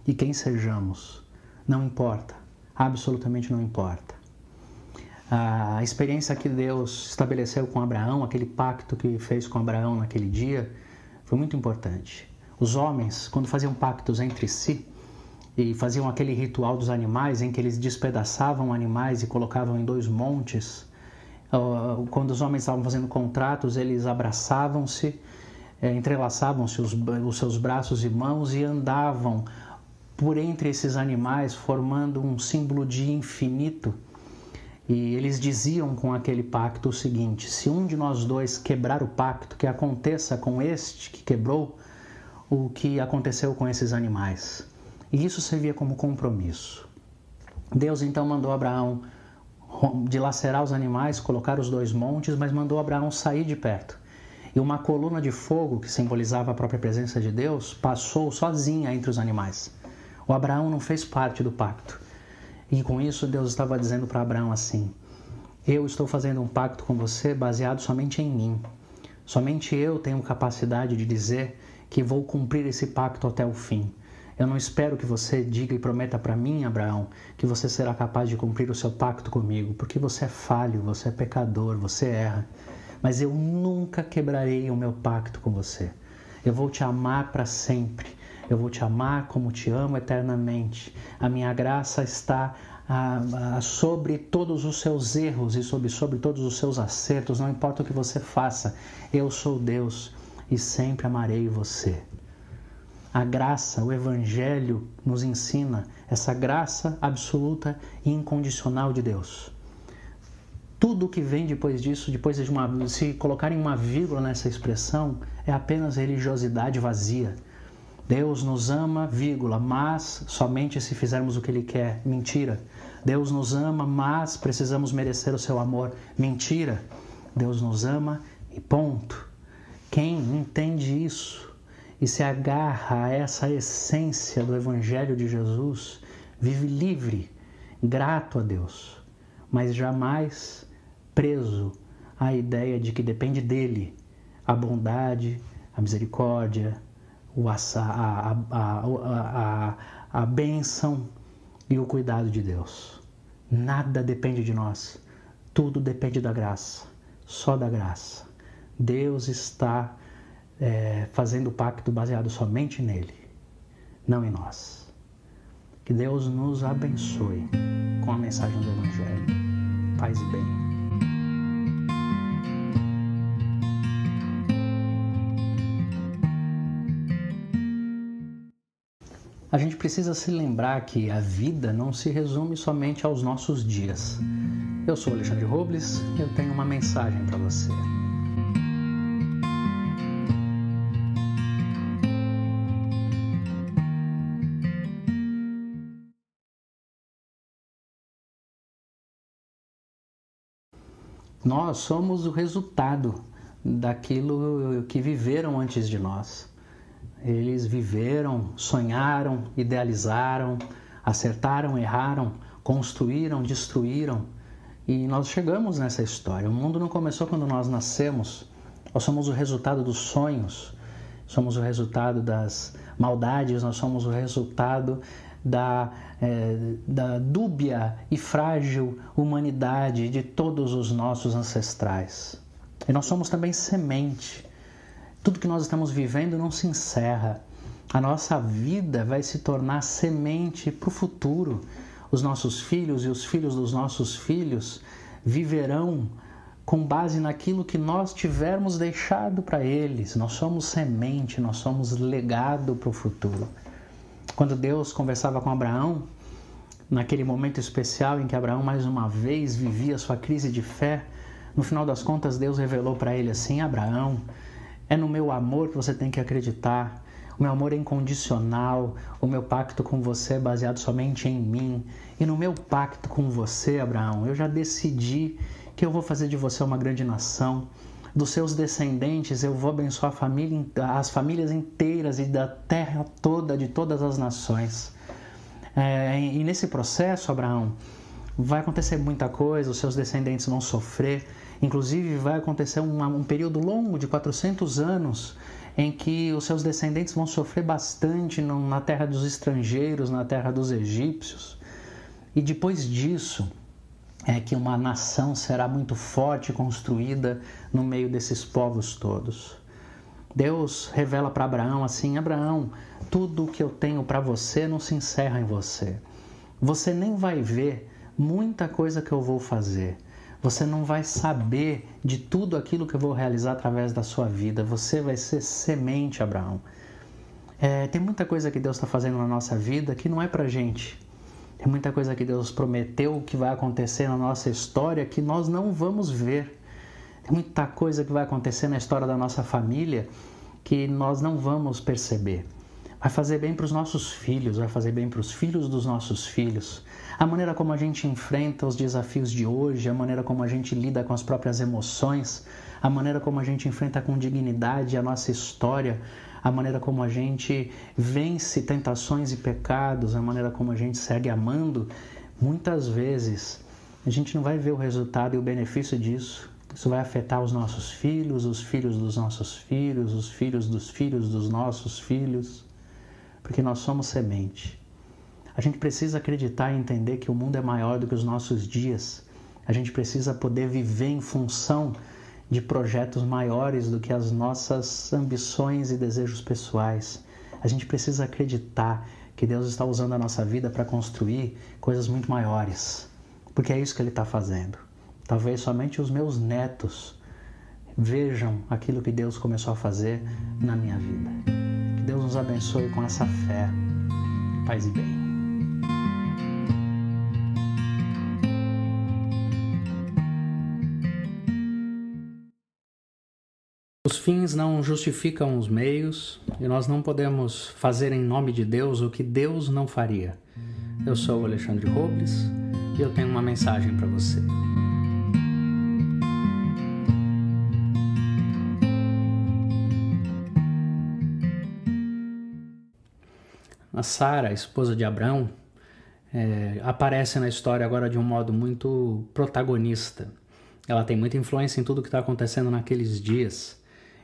[SPEAKER 2] e quem sejamos. Não importa, absolutamente não importa. A experiência que Deus estabeleceu com Abraão, aquele pacto que fez com Abraão naquele dia, foi muito importante. Os homens, quando faziam pactos entre si, e faziam aquele ritual dos animais em que eles despedaçavam animais e colocavam em dois montes. Quando os homens estavam fazendo contratos, eles abraçavam-se, é, entrelaçavam-se os, os seus braços e mãos e andavam por entre esses animais, formando um símbolo de infinito. E eles diziam com aquele pacto o seguinte: se um de nós dois quebrar o pacto, que aconteça com este que quebrou o que aconteceu com esses animais. E isso servia como compromisso. Deus então mandou Abraão dilacerar os animais, colocar os dois montes, mas mandou Abraão sair de perto. E uma coluna de fogo, que simbolizava a própria presença de Deus, passou sozinha entre os animais. O Abraão não fez parte do pacto. E com isso Deus estava dizendo para Abraão assim: Eu estou fazendo um pacto com você baseado somente em mim. Somente eu tenho capacidade de dizer que vou cumprir esse pacto até o fim. Eu não espero que você diga e prometa para mim, Abraão, que você será capaz de cumprir o seu pacto comigo, porque você é falho, você é pecador, você erra. Mas eu nunca quebrarei o meu pacto com você. Eu vou te amar para sempre. Eu vou te amar como te amo eternamente. A minha graça está ah, ah, sobre todos os seus erros e sobre, sobre todos os seus acertos, não importa o que você faça. Eu sou Deus e sempre amarei você. A graça, o Evangelho nos ensina essa graça absoluta e incondicional de Deus. Tudo que vem depois disso, depois de uma, se colocarem uma vírgula nessa expressão, é apenas religiosidade vazia. Deus nos ama, vírgula, mas somente se fizermos o que Ele quer. Mentira. Deus nos ama, mas precisamos merecer o seu amor. Mentira. Deus nos ama e ponto. Quem entende isso e se agarra a essa essência do Evangelho de Jesus, vive livre, grato a Deus, mas jamais preso à ideia de que depende dele a bondade, a misericórdia, a, a, a, a, a bênção e o cuidado de Deus. Nada depende de nós, tudo depende da graça, só da graça. Deus está é, fazendo o pacto baseado somente nele, não em nós. Que Deus nos abençoe com a mensagem do Evangelho. Paz e bem. A gente precisa se lembrar que a vida não se resume somente aos nossos dias. Eu sou Alexandre Robles e eu tenho uma mensagem para você. Nós somos o resultado daquilo que viveram antes de nós. Eles viveram, sonharam, idealizaram, acertaram, erraram, construíram, destruíram e nós chegamos nessa história. O mundo não começou quando nós nascemos. Nós somos o resultado dos sonhos, somos o resultado das maldades, nós somos o resultado da, é, da dúbia e frágil humanidade de todos os nossos ancestrais. E nós somos também semente. Tudo que nós estamos vivendo não se encerra. A nossa vida vai se tornar semente para o futuro. Os nossos filhos e os filhos dos nossos filhos viverão com base naquilo que nós tivermos deixado para eles. Nós somos semente, nós somos legado para o futuro. Quando Deus conversava com Abraão, naquele momento especial em que Abraão mais uma vez vivia sua crise de fé, no final das contas Deus revelou para ele assim: Abraão, é no meu amor que você tem que acreditar. O meu amor é incondicional, o meu pacto com você é baseado somente em mim. E no meu pacto com você, Abraão, eu já decidi que eu vou fazer de você uma grande nação. Dos seus descendentes eu vou abençoar família, as famílias inteiras e da terra toda, de todas as nações. É, e nesse processo, Abraão, vai acontecer muita coisa, os seus descendentes vão sofrer. Inclusive, vai acontecer um, um período longo de 400 anos em que os seus descendentes vão sofrer bastante na terra dos estrangeiros, na terra dos egípcios. E depois disso, é que uma nação será muito forte construída no meio desses povos todos. Deus revela para Abraão assim: Abraão, tudo o que eu tenho para você não se encerra em você. Você nem vai ver muita coisa que eu vou fazer. Você não vai saber de tudo aquilo que eu vou realizar através da sua vida. Você vai ser semente, Abraão. É, tem muita coisa que Deus está fazendo na nossa vida que não é para gente tem muita coisa que Deus prometeu que vai acontecer na nossa história que nós não vamos ver. Tem muita coisa que vai acontecer na história da nossa família que nós não vamos perceber. Vai fazer bem para os nossos filhos, vai fazer bem para os filhos dos nossos filhos. A maneira como a gente enfrenta os desafios de hoje, a maneira como a gente lida com as próprias emoções, a maneira como a gente enfrenta com dignidade a nossa história, a maneira como a gente vence tentações e pecados, a maneira como a gente segue amando, muitas vezes a gente não vai ver o resultado e o benefício disso. Isso vai afetar os nossos filhos, os filhos dos nossos filhos, os filhos dos filhos dos nossos filhos, porque nós somos semente. A gente precisa acreditar e entender que o mundo é maior do que os nossos dias. A gente precisa poder viver em função de projetos maiores do que as nossas ambições e desejos pessoais. A gente precisa acreditar que Deus está usando a nossa vida para construir coisas muito maiores, porque é isso que Ele está fazendo. Talvez somente os meus netos vejam aquilo que Deus começou a fazer na minha vida. Que Deus nos abençoe com essa fé. Paz e bem.
[SPEAKER 1] Os fins não justificam os meios e nós não podemos fazer em nome de Deus o que Deus não faria. Eu sou o Alexandre Robles e eu tenho uma mensagem para você. A Sara, esposa de Abraão, é, aparece na história agora de um modo muito protagonista. Ela tem muita influência em tudo que está acontecendo naqueles dias.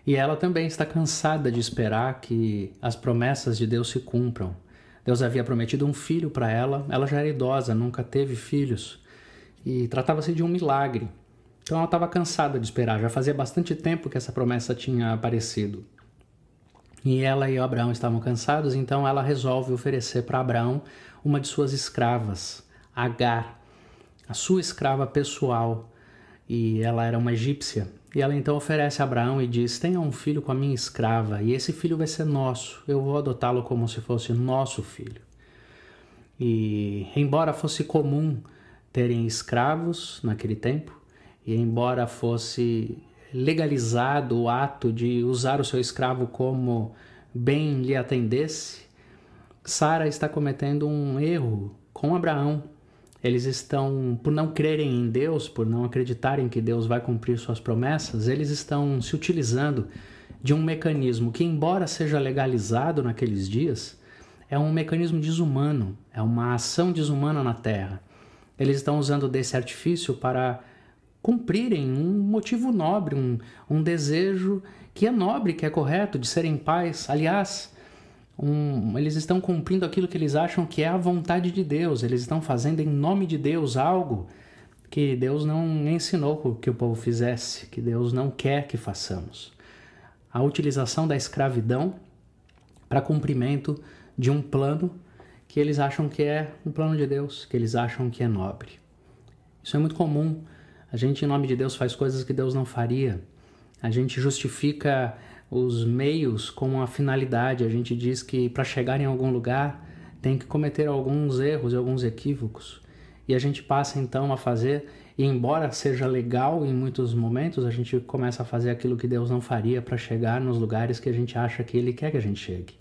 [SPEAKER 1] E ela também está cansada de esperar que as promessas de Deus se cumpram. Deus havia prometido um filho para ela, ela já era idosa, nunca teve filhos, e tratava-se de um milagre. Então ela estava cansada de esperar, já fazia bastante tempo que essa promessa tinha aparecido. E ela e Abraão estavam cansados, então ela resolve oferecer para Abraão uma de suas escravas, Agar, a sua escrava pessoal, e ela era uma egípcia. E ela então oferece a Abraão e diz: Tenha um filho com a minha escrava, e esse filho vai ser nosso. Eu vou adotá-lo como se fosse nosso filho. E, embora fosse comum terem escravos naquele tempo, e embora fosse legalizado o ato de usar o seu escravo como bem lhe atendesse, Sara está cometendo um erro com Abraão eles estão, por não crerem em Deus, por não acreditarem que Deus vai cumprir suas promessas, eles estão se utilizando de um mecanismo que, embora seja legalizado naqueles dias, é um mecanismo desumano, é uma ação desumana na Terra. Eles estão usando desse artifício para cumprirem um motivo nobre, um, um desejo que é nobre, que é correto, de serem pais. Aliás, um, eles estão cumprindo aquilo que eles acham que é a vontade de Deus, eles estão fazendo em nome de Deus algo que Deus não ensinou que o povo fizesse, que Deus não quer que façamos. A utilização da escravidão
[SPEAKER 2] para cumprimento de um plano que eles acham que é um plano de Deus, que eles acham que é nobre. Isso é muito comum. A gente, em nome de Deus, faz coisas que Deus não faria. A gente justifica os meios com a finalidade. A gente diz que para chegar em algum lugar tem que cometer alguns erros e alguns equívocos. E a gente passa então a fazer, e embora seja legal em muitos momentos, a gente começa a fazer aquilo que Deus não faria para chegar nos lugares que a gente acha que Ele quer que a gente chegue.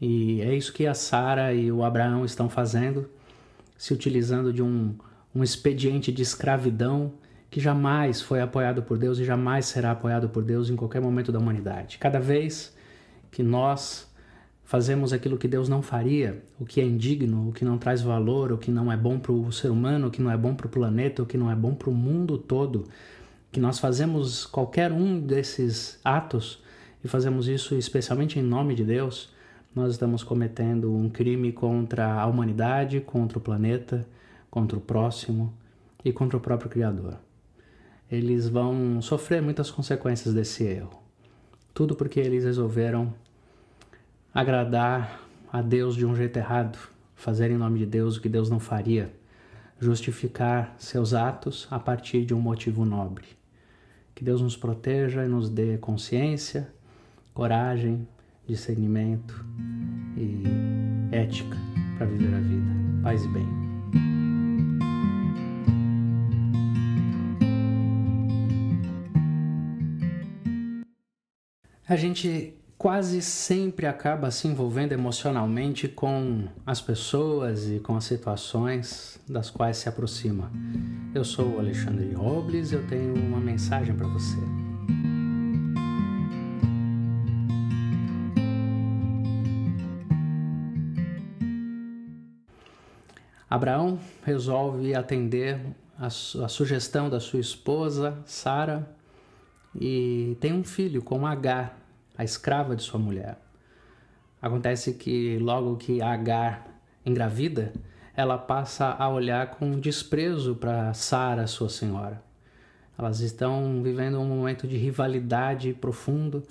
[SPEAKER 2] E é isso que a Sara e o Abraão estão fazendo, se utilizando de um, um expediente de escravidão que jamais foi apoiado por Deus e jamais será apoiado por Deus em qualquer momento da humanidade. Cada vez que nós fazemos aquilo que Deus não faria, o que é indigno, o que não traz valor, o que não é bom para o ser humano, o que não é bom para o planeta, o que não é bom para o mundo todo, que nós fazemos qualquer um desses atos e fazemos isso especialmente em nome de Deus, nós estamos cometendo um crime contra a humanidade, contra o planeta, contra o próximo e contra o próprio Criador. Eles vão sofrer muitas consequências desse erro. Tudo porque eles resolveram agradar a Deus de um jeito errado, fazer em nome de Deus o que Deus não faria, justificar seus atos a partir de um motivo nobre. Que Deus nos proteja e nos dê consciência, coragem, discernimento e ética para viver a vida. Paz e bem. A gente quase sempre acaba se envolvendo emocionalmente com as pessoas e com as situações das quais se aproxima. Eu sou o Alexandre Robles e eu tenho uma mensagem para você. Abraão resolve atender a, a sugestão da sua esposa, Sara, e tem um filho com Agar, a escrava de sua mulher. Acontece que logo que Agar engravida, ela passa a olhar com desprezo para Sara, sua senhora. Elas estão vivendo um momento de rivalidade profundo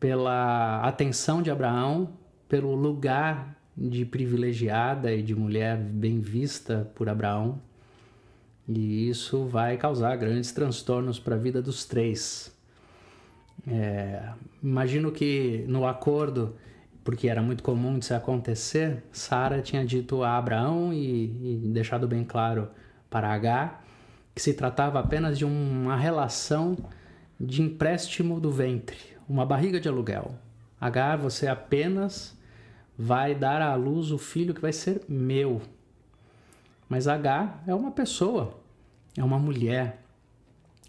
[SPEAKER 2] pela atenção de Abraão, pelo lugar de privilegiada e de mulher bem vista por Abraão. E isso vai causar grandes transtornos para a vida dos três. É, imagino que no acordo, porque era muito comum se acontecer, Sara tinha dito a Abraão e, e deixado bem claro para H que se tratava apenas de uma relação de empréstimo do ventre, uma barriga de aluguel. H, você apenas vai dar à luz o filho que vai ser meu. Mas H é uma pessoa, é uma mulher.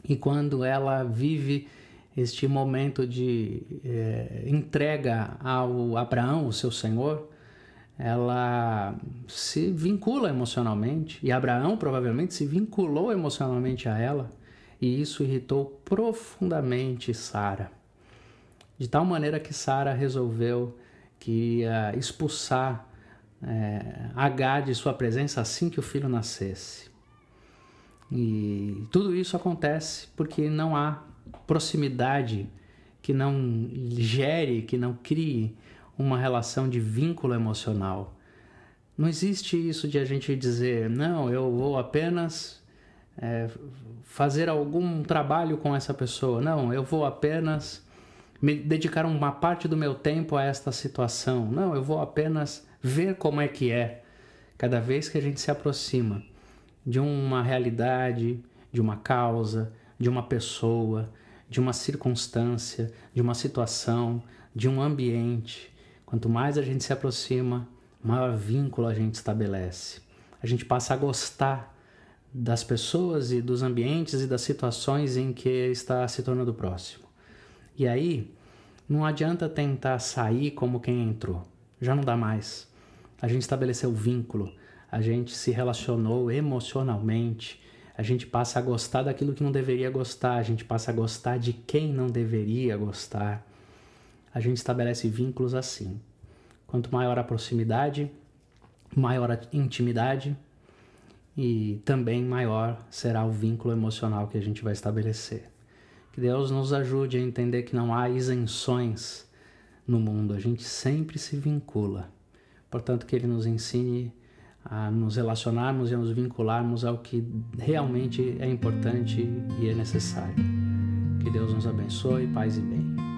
[SPEAKER 2] E quando ela vive este momento de é, entrega ao Abraão, o seu senhor, ela se vincula emocionalmente e Abraão provavelmente se vinculou emocionalmente a ela e isso irritou profundamente Sara. De tal maneira que Sara resolveu que ia expulsar é, H de sua presença assim que o filho nascesse. E tudo isso acontece porque não há proximidade que não gere, que não crie uma relação de vínculo emocional. Não existe isso de a gente dizer, não, eu vou apenas é, fazer algum trabalho com essa pessoa. Não, eu vou apenas me dedicar uma parte do meu tempo a esta situação. Não, eu vou apenas ver como é que é. Cada vez que a gente se aproxima de uma realidade, de uma causa, de uma pessoa, de uma circunstância, de uma situação, de um ambiente. Quanto mais a gente se aproxima, maior vínculo a gente estabelece. A gente passa a gostar das pessoas e dos ambientes e das situações em que está se tornando próximo. E aí, não adianta tentar sair como quem entrou. Já não dá mais. A gente estabeleceu vínculo, a gente se relacionou emocionalmente, a gente passa a gostar daquilo que não deveria gostar, a gente passa a gostar de quem não deveria gostar. A gente estabelece vínculos assim. Quanto maior a proximidade, maior a intimidade e também maior será o vínculo emocional que a gente vai estabelecer. Que Deus nos ajude a entender que não há isenções no mundo, a gente sempre se vincula. Portanto, que Ele nos ensine a nos relacionarmos e a nos vincularmos ao que realmente é importante e é necessário. Que Deus nos abençoe, paz e bem.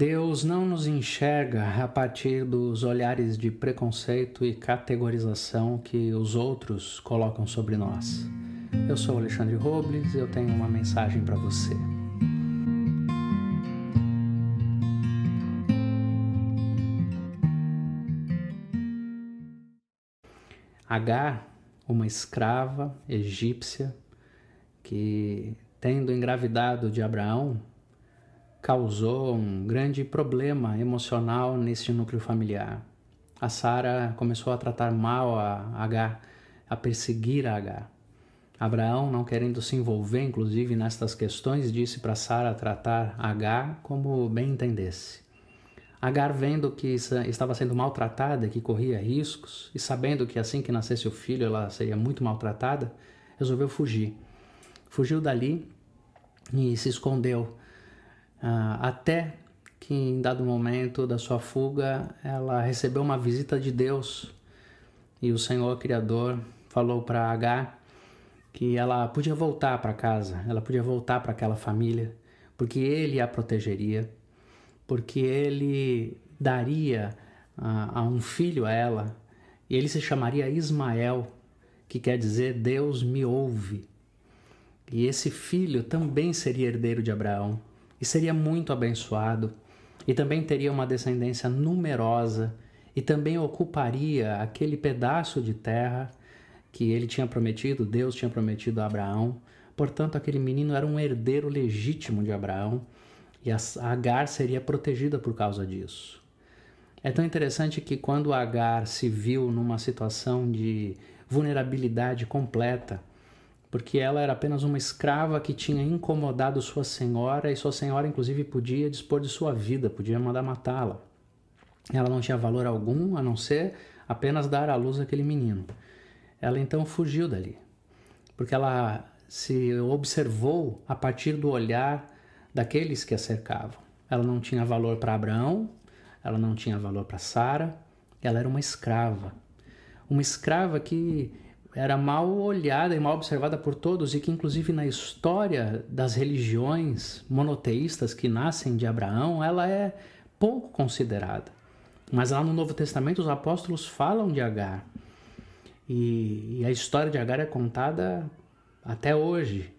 [SPEAKER 2] Deus não nos enxerga a partir dos olhares de preconceito e categorização que os outros colocam sobre nós. Eu sou Alexandre Robles e eu tenho uma mensagem para você. Agar, uma escrava egípcia que, tendo engravidado de Abraão, causou um grande problema emocional nesse núcleo familiar. A Sara começou a tratar mal a Agar, a perseguir a Agar. Abraão, não querendo se envolver, inclusive, nestas questões, disse para Sara tratar Agar como bem entendesse. Agar, vendo que estava sendo maltratada, que corria riscos, e sabendo que assim que nascesse o filho ela seria muito maltratada, resolveu fugir. Fugiu dali e se escondeu, ah, até que em dado momento da sua fuga ela recebeu uma visita de Deus e o Senhor Criador falou para Agar que ela podia voltar para casa, ela podia voltar para aquela família, porque ele a protegeria porque ele daria a, a um filho a ela, e ele se chamaria Ismael, que quer dizer Deus me ouve. E esse filho também seria herdeiro de Abraão e seria muito abençoado, e também teria uma descendência numerosa, e também ocuparia aquele pedaço de terra que ele tinha prometido, Deus tinha prometido a Abraão. Portanto, aquele menino era um herdeiro legítimo de Abraão e a Agar seria protegida por causa disso. É tão interessante que quando Agar se viu numa situação de vulnerabilidade completa, porque ela era apenas uma escrava que tinha incomodado sua senhora e sua senhora inclusive podia dispor de sua vida, podia mandar matá-la. Ela não tinha valor algum a não ser apenas dar à luz aquele menino. Ela então fugiu dali, porque ela se observou a partir do olhar daqueles que a cercavam. Ela não tinha valor para Abraão, ela não tinha valor para Sara, ela era uma escrava. Uma escrava que era mal olhada e mal observada por todos e que, inclusive, na história das religiões monoteístas que nascem de Abraão, ela é pouco considerada. Mas lá no Novo Testamento, os apóstolos falam de Agar. E, e a história de Agar é contada até hoje.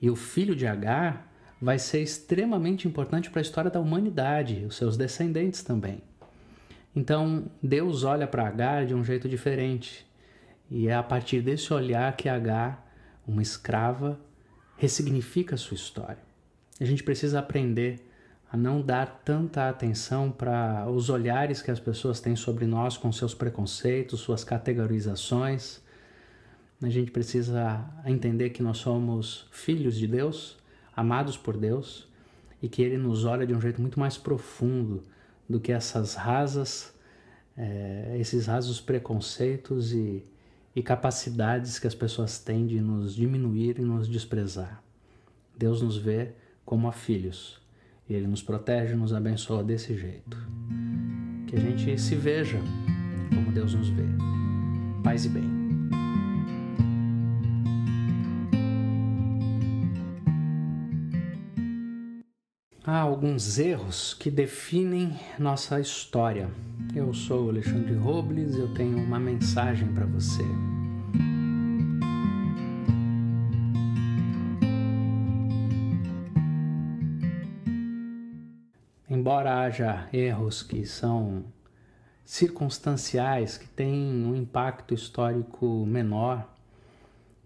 [SPEAKER 2] E o filho de Agar vai ser extremamente importante para a história da humanidade, os seus descendentes também. Então, Deus olha para Agar de um jeito diferente. E é a partir desse olhar que Agar, uma escrava, ressignifica a sua história. A gente precisa aprender a não dar tanta atenção para os olhares que as pessoas têm sobre nós com seus preconceitos, suas categorizações. A gente precisa entender que nós somos filhos de Deus amados por Deus e que Ele nos olha de um jeito muito mais profundo do que essas rasas, é, esses rasos preconceitos e, e capacidades que as pessoas têm de nos diminuir e nos desprezar. Deus nos vê como a filhos e Ele nos protege e nos abençoa desse jeito. Que a gente se veja como Deus nos vê. Paz e bem. Há alguns erros que definem nossa história. Eu sou Alexandre Robles e eu tenho uma mensagem para você. Embora haja erros que são circunstanciais, que têm um impacto histórico menor,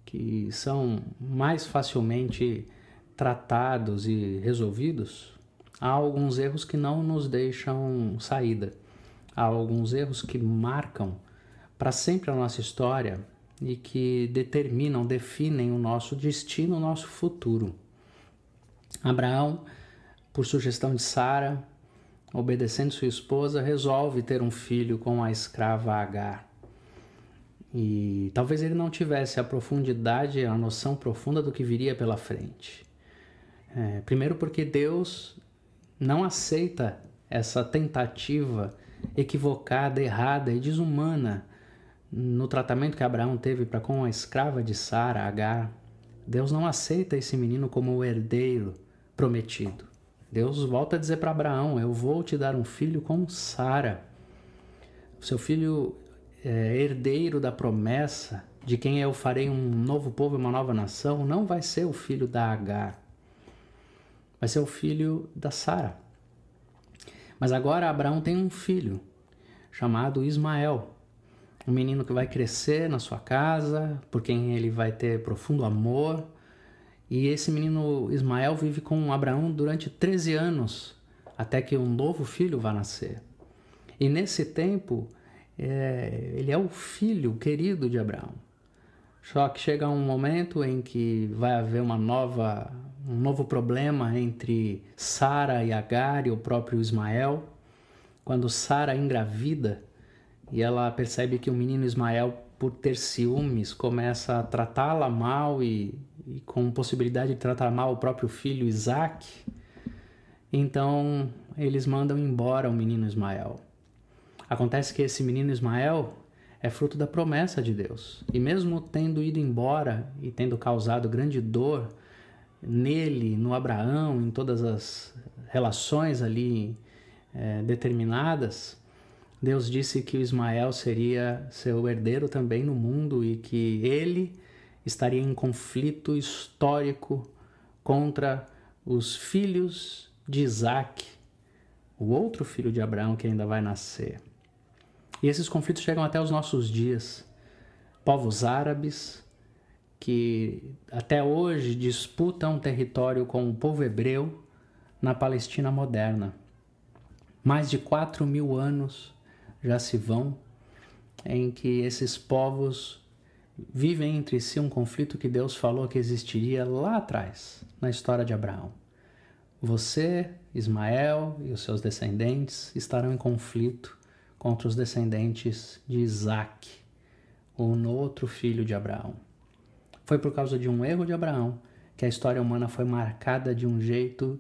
[SPEAKER 2] que são mais facilmente tratados e resolvidos, há alguns erros que não nos deixam saída. Há alguns erros que marcam para sempre a nossa história e que determinam, definem o nosso destino, o nosso futuro. Abraão, por sugestão de Sara, obedecendo sua esposa, resolve ter um filho com a escrava Agar. E talvez ele não tivesse a profundidade, a noção profunda do que viria pela frente. É, primeiro, porque Deus não aceita essa tentativa equivocada, errada e desumana no tratamento que Abraão teve para com a escrava de Sara, Agar. Deus não aceita esse menino como o herdeiro prometido. Deus volta a dizer para Abraão: Eu vou te dar um filho com Sara. Seu filho é herdeiro da promessa de quem eu farei um novo povo e uma nova nação, não vai ser o filho da Agar, vai ser o filho da Sara. Mas agora Abraão tem um filho chamado Ismael, um menino que vai crescer na sua casa, por quem ele vai ter profundo amor. E esse menino Ismael vive com Abraão durante 13 anos, até que um novo filho vá nascer. E nesse tempo, é, ele é o filho querido de Abraão. Só que chega um momento em que vai haver uma nova, um novo problema entre Sara e Agar e o próprio Ismael. Quando Sara engravida e ela percebe que o menino Ismael, por ter ciúmes, começa a tratá-la mal e, e com possibilidade de tratar mal o próprio filho Isaac, então eles mandam embora o menino Ismael. Acontece que esse menino Ismael é fruto da promessa de Deus. E mesmo tendo ido embora e tendo causado grande dor nele, no Abraão, em todas as relações ali é, determinadas, Deus disse que o Ismael seria seu herdeiro também no mundo e que ele estaria em conflito histórico contra os filhos de Isaac, o outro filho de Abraão que ainda vai nascer. E esses conflitos chegam até os nossos dias. Povos árabes que até hoje disputam território com o povo hebreu na Palestina moderna. Mais de 4 mil anos já se vão em que esses povos vivem entre si um conflito que Deus falou que existiria lá atrás, na história de Abraão. Você, Ismael e os seus descendentes estarão em conflito contra os descendentes de Isaac, o outro filho de Abraão. Foi por causa de um erro de Abraão que a história humana foi marcada de um jeito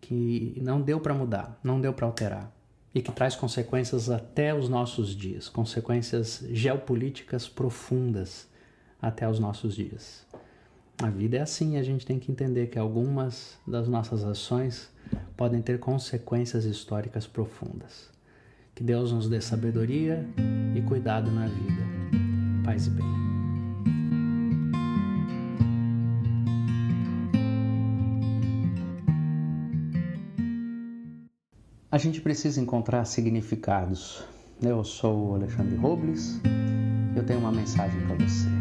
[SPEAKER 2] que não deu para mudar, não deu para alterar e que traz consequências até os nossos dias, consequências geopolíticas profundas até os nossos dias. A vida é assim, a gente tem que entender que algumas das nossas ações podem ter consequências históricas profundas. Que Deus nos dê sabedoria e cuidado na vida. Paz e bem. A gente precisa encontrar significados. Eu sou o Alexandre Robles. Eu tenho uma mensagem para você.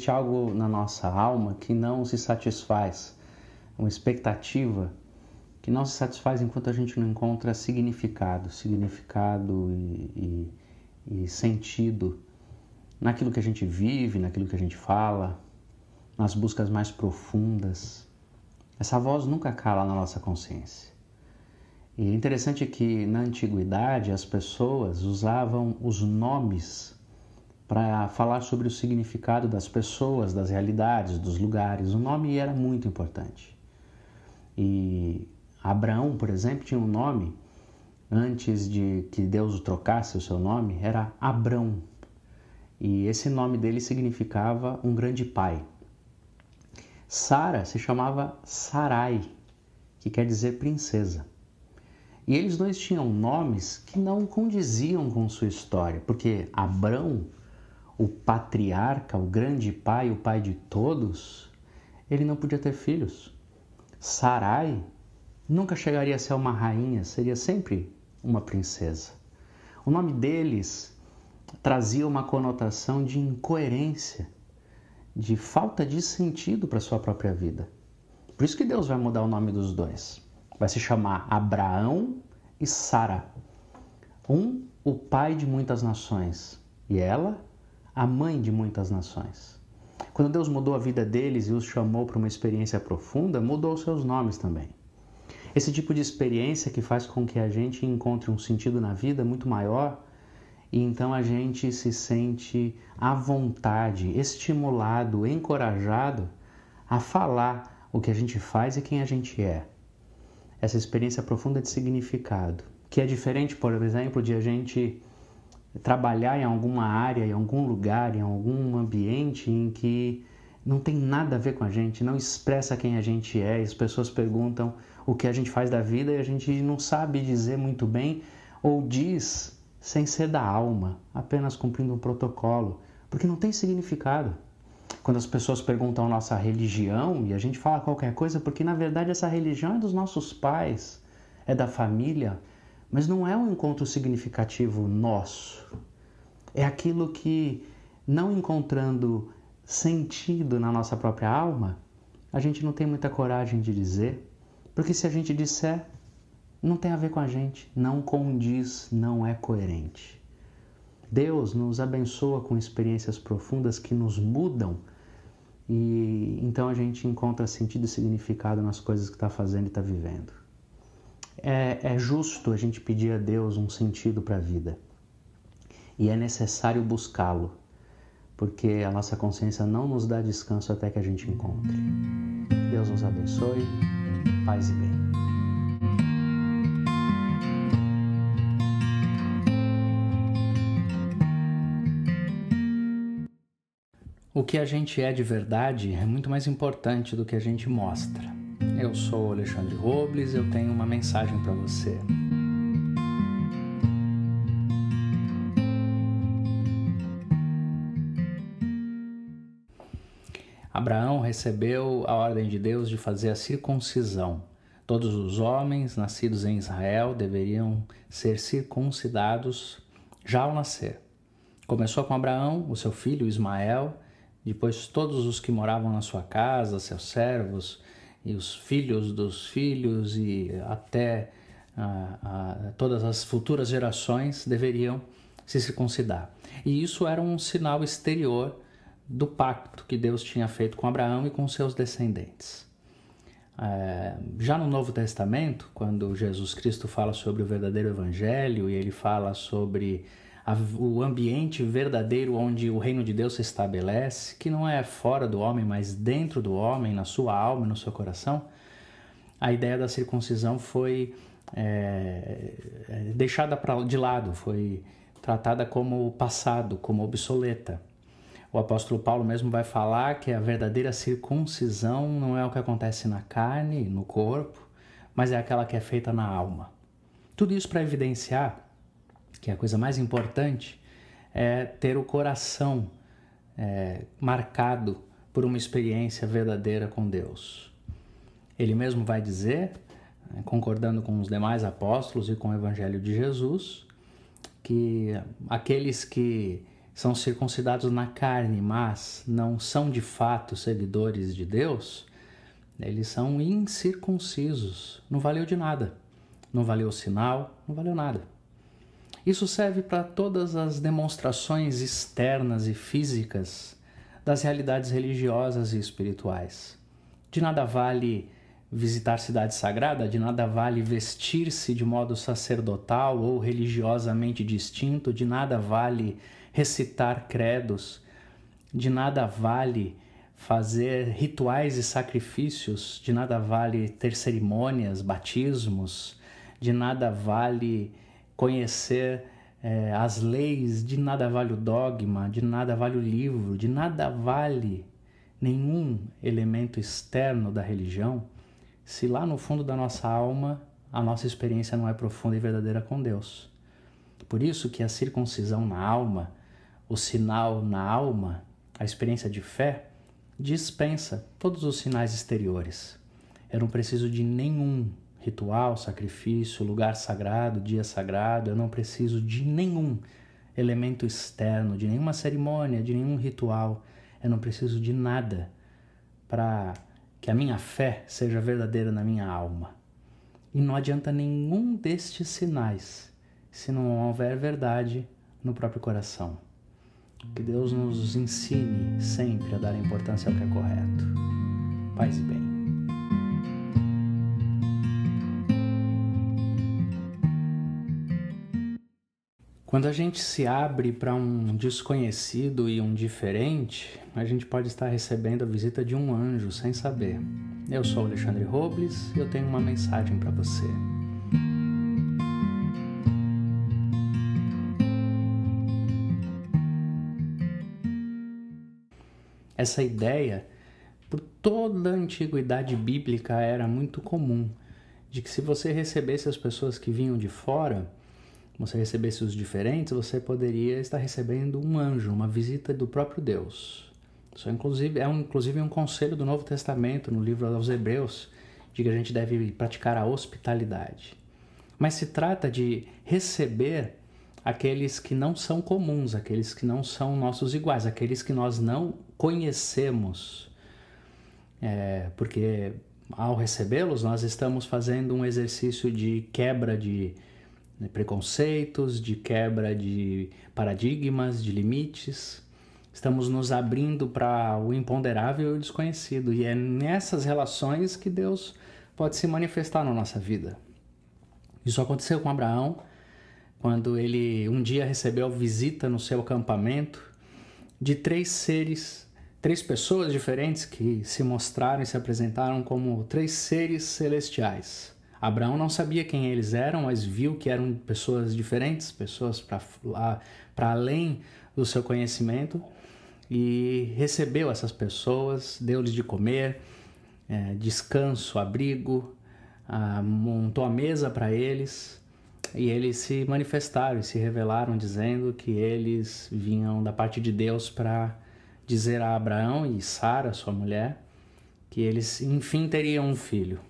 [SPEAKER 2] Existe algo na nossa alma que não se satisfaz, uma expectativa que não se satisfaz enquanto a gente não encontra significado, significado e, e, e sentido naquilo que a gente vive, naquilo que a gente fala, nas buscas mais profundas. Essa voz nunca cala na nossa consciência. E é interessante que na antiguidade as pessoas usavam os nomes para falar sobre o significado das pessoas, das realidades, dos lugares. O nome era muito importante. E Abraão, por exemplo, tinha um nome antes de que Deus o trocasse o seu nome, era Abrão. E esse nome dele significava um grande pai. Sara se chamava Sarai, que quer dizer princesa. E eles dois tinham nomes que não condiziam com sua história, porque Abrão o patriarca, o grande pai, o pai de todos, ele não podia ter filhos. Sarai nunca chegaria a ser uma rainha, seria sempre uma princesa. O nome deles trazia uma conotação de incoerência, de falta de sentido para sua própria vida. Por isso que Deus vai mudar o nome dos dois. Vai se chamar Abraão e Sara. Um, o pai de muitas nações, e ela, a mãe de muitas nações. Quando Deus mudou a vida deles e os chamou para uma experiência profunda, mudou seus nomes também. Esse tipo de experiência que faz com que a gente encontre um sentido na vida muito maior e então a gente se sente à vontade, estimulado, encorajado a falar o que a gente faz e quem a gente é. Essa experiência profunda de significado, que é diferente, por exemplo, de a gente trabalhar em alguma área, em algum lugar, em algum ambiente em que não tem nada a ver com a gente, não expressa quem a gente é, as pessoas perguntam o que a gente faz da vida e a gente não sabe dizer muito bem ou diz sem ser da alma, apenas cumprindo um protocolo, porque não tem significado. Quando as pessoas perguntam nossa religião e a gente fala qualquer coisa, porque na verdade essa religião é dos nossos pais, é da família, mas não é um encontro significativo nosso. É aquilo que, não encontrando sentido na nossa própria alma, a gente não tem muita coragem de dizer, porque se a gente disser, não tem a ver com a gente, não condiz, não é coerente. Deus nos abençoa com experiências profundas que nos mudam e então a gente encontra sentido e significado nas coisas que está fazendo e está vivendo é, é justo a gente pedir a Deus um sentido para a vida. E é necessário buscá-lo, porque a nossa consciência não nos dá descanso até que a gente encontre. Deus nos abençoe, paz e bem.
[SPEAKER 1] O que a gente é de verdade é muito mais importante do que a gente mostra. Eu sou Alexandre Robles e eu tenho uma mensagem para você. Abraão recebeu a ordem de Deus de fazer a circuncisão. Todos os homens nascidos em Israel deveriam ser circuncidados já ao nascer. Começou com Abraão, o seu filho Ismael, depois todos os que moravam na sua casa, seus servos, e os filhos dos filhos e até ah, ah, todas as futuras gerações deveriam se circuncidar. E isso era um sinal exterior do pacto que Deus tinha feito com Abraão e com seus descendentes. É, já no Novo Testamento, quando Jesus Cristo fala sobre o verdadeiro Evangelho e ele fala sobre a, o ambiente verdadeiro onde o reino de Deus se estabelece, que não é fora do homem, mas dentro do homem, na sua alma, no seu coração, a ideia da circuncisão foi é, é deixada pra, de lado, foi tratada como passado, como obsoleta. O apóstolo Paulo mesmo vai falar que a verdadeira circuncisão não é o que acontece na carne, no corpo, mas é aquela que é feita na alma. Tudo isso para evidenciar que é a coisa mais importante, é ter o coração é, marcado por uma experiência verdadeira com Deus. Ele mesmo vai dizer, é, concordando com os demais apóstolos e com o Evangelho de Jesus, que aqueles que são circuncidados na carne, mas não são de fato seguidores de Deus, eles são incircuncisos. Não valeu de nada. Não valeu o sinal, não valeu nada. Isso serve para todas as demonstrações externas e físicas das realidades religiosas e espirituais. De nada vale visitar cidade sagrada, de nada vale vestir-se de modo sacerdotal ou religiosamente distinto, de nada vale recitar credos, de nada vale fazer rituais e sacrifícios, de nada vale ter cerimônias, batismos, de nada vale conhecer é, as leis, de nada vale o dogma, de nada vale o livro, de nada vale nenhum elemento externo da religião, se lá no fundo da nossa alma a nossa experiência não é profunda e verdadeira com Deus. Por isso que a circuncisão na alma, o sinal na alma, a experiência de fé, dispensa todos os sinais exteriores. Eu não preciso de nenhum ritual, sacrifício, lugar sagrado, dia sagrado. Eu não preciso de nenhum elemento externo, de nenhuma cerimônia, de nenhum ritual. Eu não preciso de nada para que a minha fé seja verdadeira na minha alma. E não adianta nenhum destes sinais se não houver verdade no próprio coração.
[SPEAKER 2] Que Deus nos ensine sempre a dar importância ao que é correto. Paz e bem. Quando a gente se abre para um desconhecido e um diferente, a gente pode estar recebendo a visita de um anjo sem saber. Eu sou Alexandre Robles e eu tenho uma mensagem para você. Essa ideia, por toda a antiguidade bíblica, era muito comum, de que se você recebesse as pessoas que vinham de fora, você recebesse os diferentes, você poderia estar recebendo um anjo, uma visita do próprio Deus. Isso é, inclusive, é um, inclusive um conselho do Novo Testamento, no livro aos Hebreus, de que a gente deve praticar a hospitalidade. Mas se trata de receber aqueles que não são comuns, aqueles que não são nossos iguais, aqueles que nós não conhecemos. É, porque ao recebê-los, nós estamos fazendo um exercício de quebra de né, preconceitos, de quebra de paradigmas, de limites. Estamos nos abrindo para o imponderável e o desconhecido. E é nessas relações que Deus pode se manifestar na nossa vida. Isso aconteceu com Abraão, quando ele um dia recebeu visita no seu acampamento de três seres, três pessoas diferentes que se mostraram e se apresentaram como três seres celestiais. Abraão não sabia quem eles eram, mas viu que eram pessoas diferentes, pessoas para além do seu conhecimento, e recebeu essas pessoas, deu-lhes de comer, é, descanso, abrigo, ah, montou a mesa para eles, e eles se manifestaram e se revelaram dizendo que eles vinham da parte de Deus para dizer a Abraão e Sara, sua mulher, que eles enfim teriam um filho.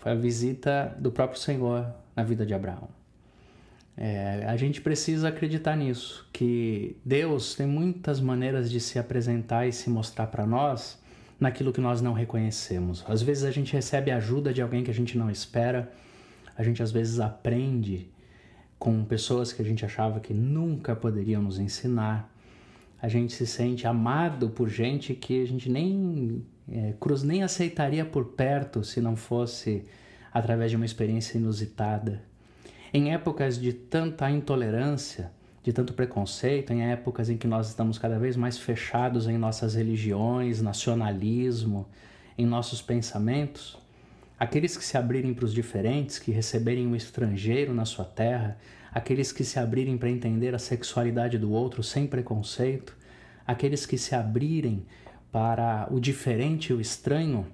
[SPEAKER 2] Foi a visita do próprio Senhor na vida de Abraão. É, a gente precisa acreditar nisso, que Deus tem muitas maneiras de se apresentar e se mostrar para nós naquilo que nós não reconhecemos. Às vezes a gente recebe ajuda de alguém que a gente não espera, a gente às vezes aprende com pessoas que a gente achava que nunca poderiam nos ensinar. A gente se sente amado por gente que a gente nem Cruz nem aceitaria por perto se não fosse através de uma experiência inusitada. Em épocas de tanta intolerância, de tanto preconceito, em épocas em que nós estamos cada vez mais fechados em nossas religiões, nacionalismo, em nossos pensamentos, aqueles que se abrirem para os diferentes, que receberem um estrangeiro na sua terra, aqueles que se abrirem para entender a sexualidade do outro sem preconceito, aqueles que se abrirem para o diferente e o estranho,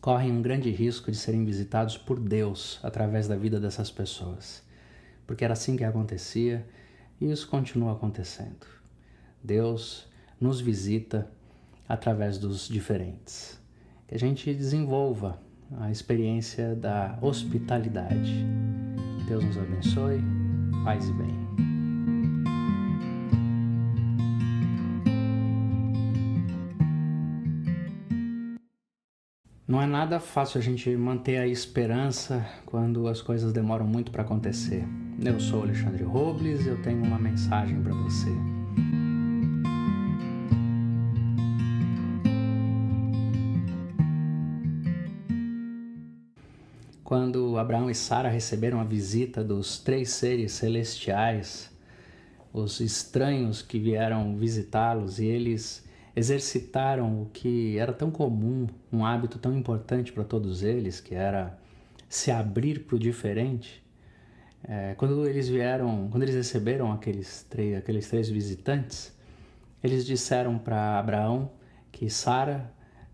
[SPEAKER 2] correm um grande risco de serem visitados por Deus através da vida dessas pessoas. Porque era assim que acontecia e isso continua acontecendo. Deus nos visita através dos diferentes. Que a gente desenvolva a experiência da hospitalidade. Deus nos abençoe, paz e bem. Não é nada fácil a gente manter a esperança quando as coisas demoram muito para acontecer. Eu sou Alexandre Robles e eu tenho uma mensagem para você. Quando Abraão e Sara receberam a visita dos três seres celestiais, os estranhos que vieram visitá-los, e eles exercitaram o que era tão comum, um hábito tão importante para todos eles, que era se abrir para o diferente. É, quando eles vieram, quando eles receberam aqueles três, aqueles três visitantes, eles disseram para Abraão que Sara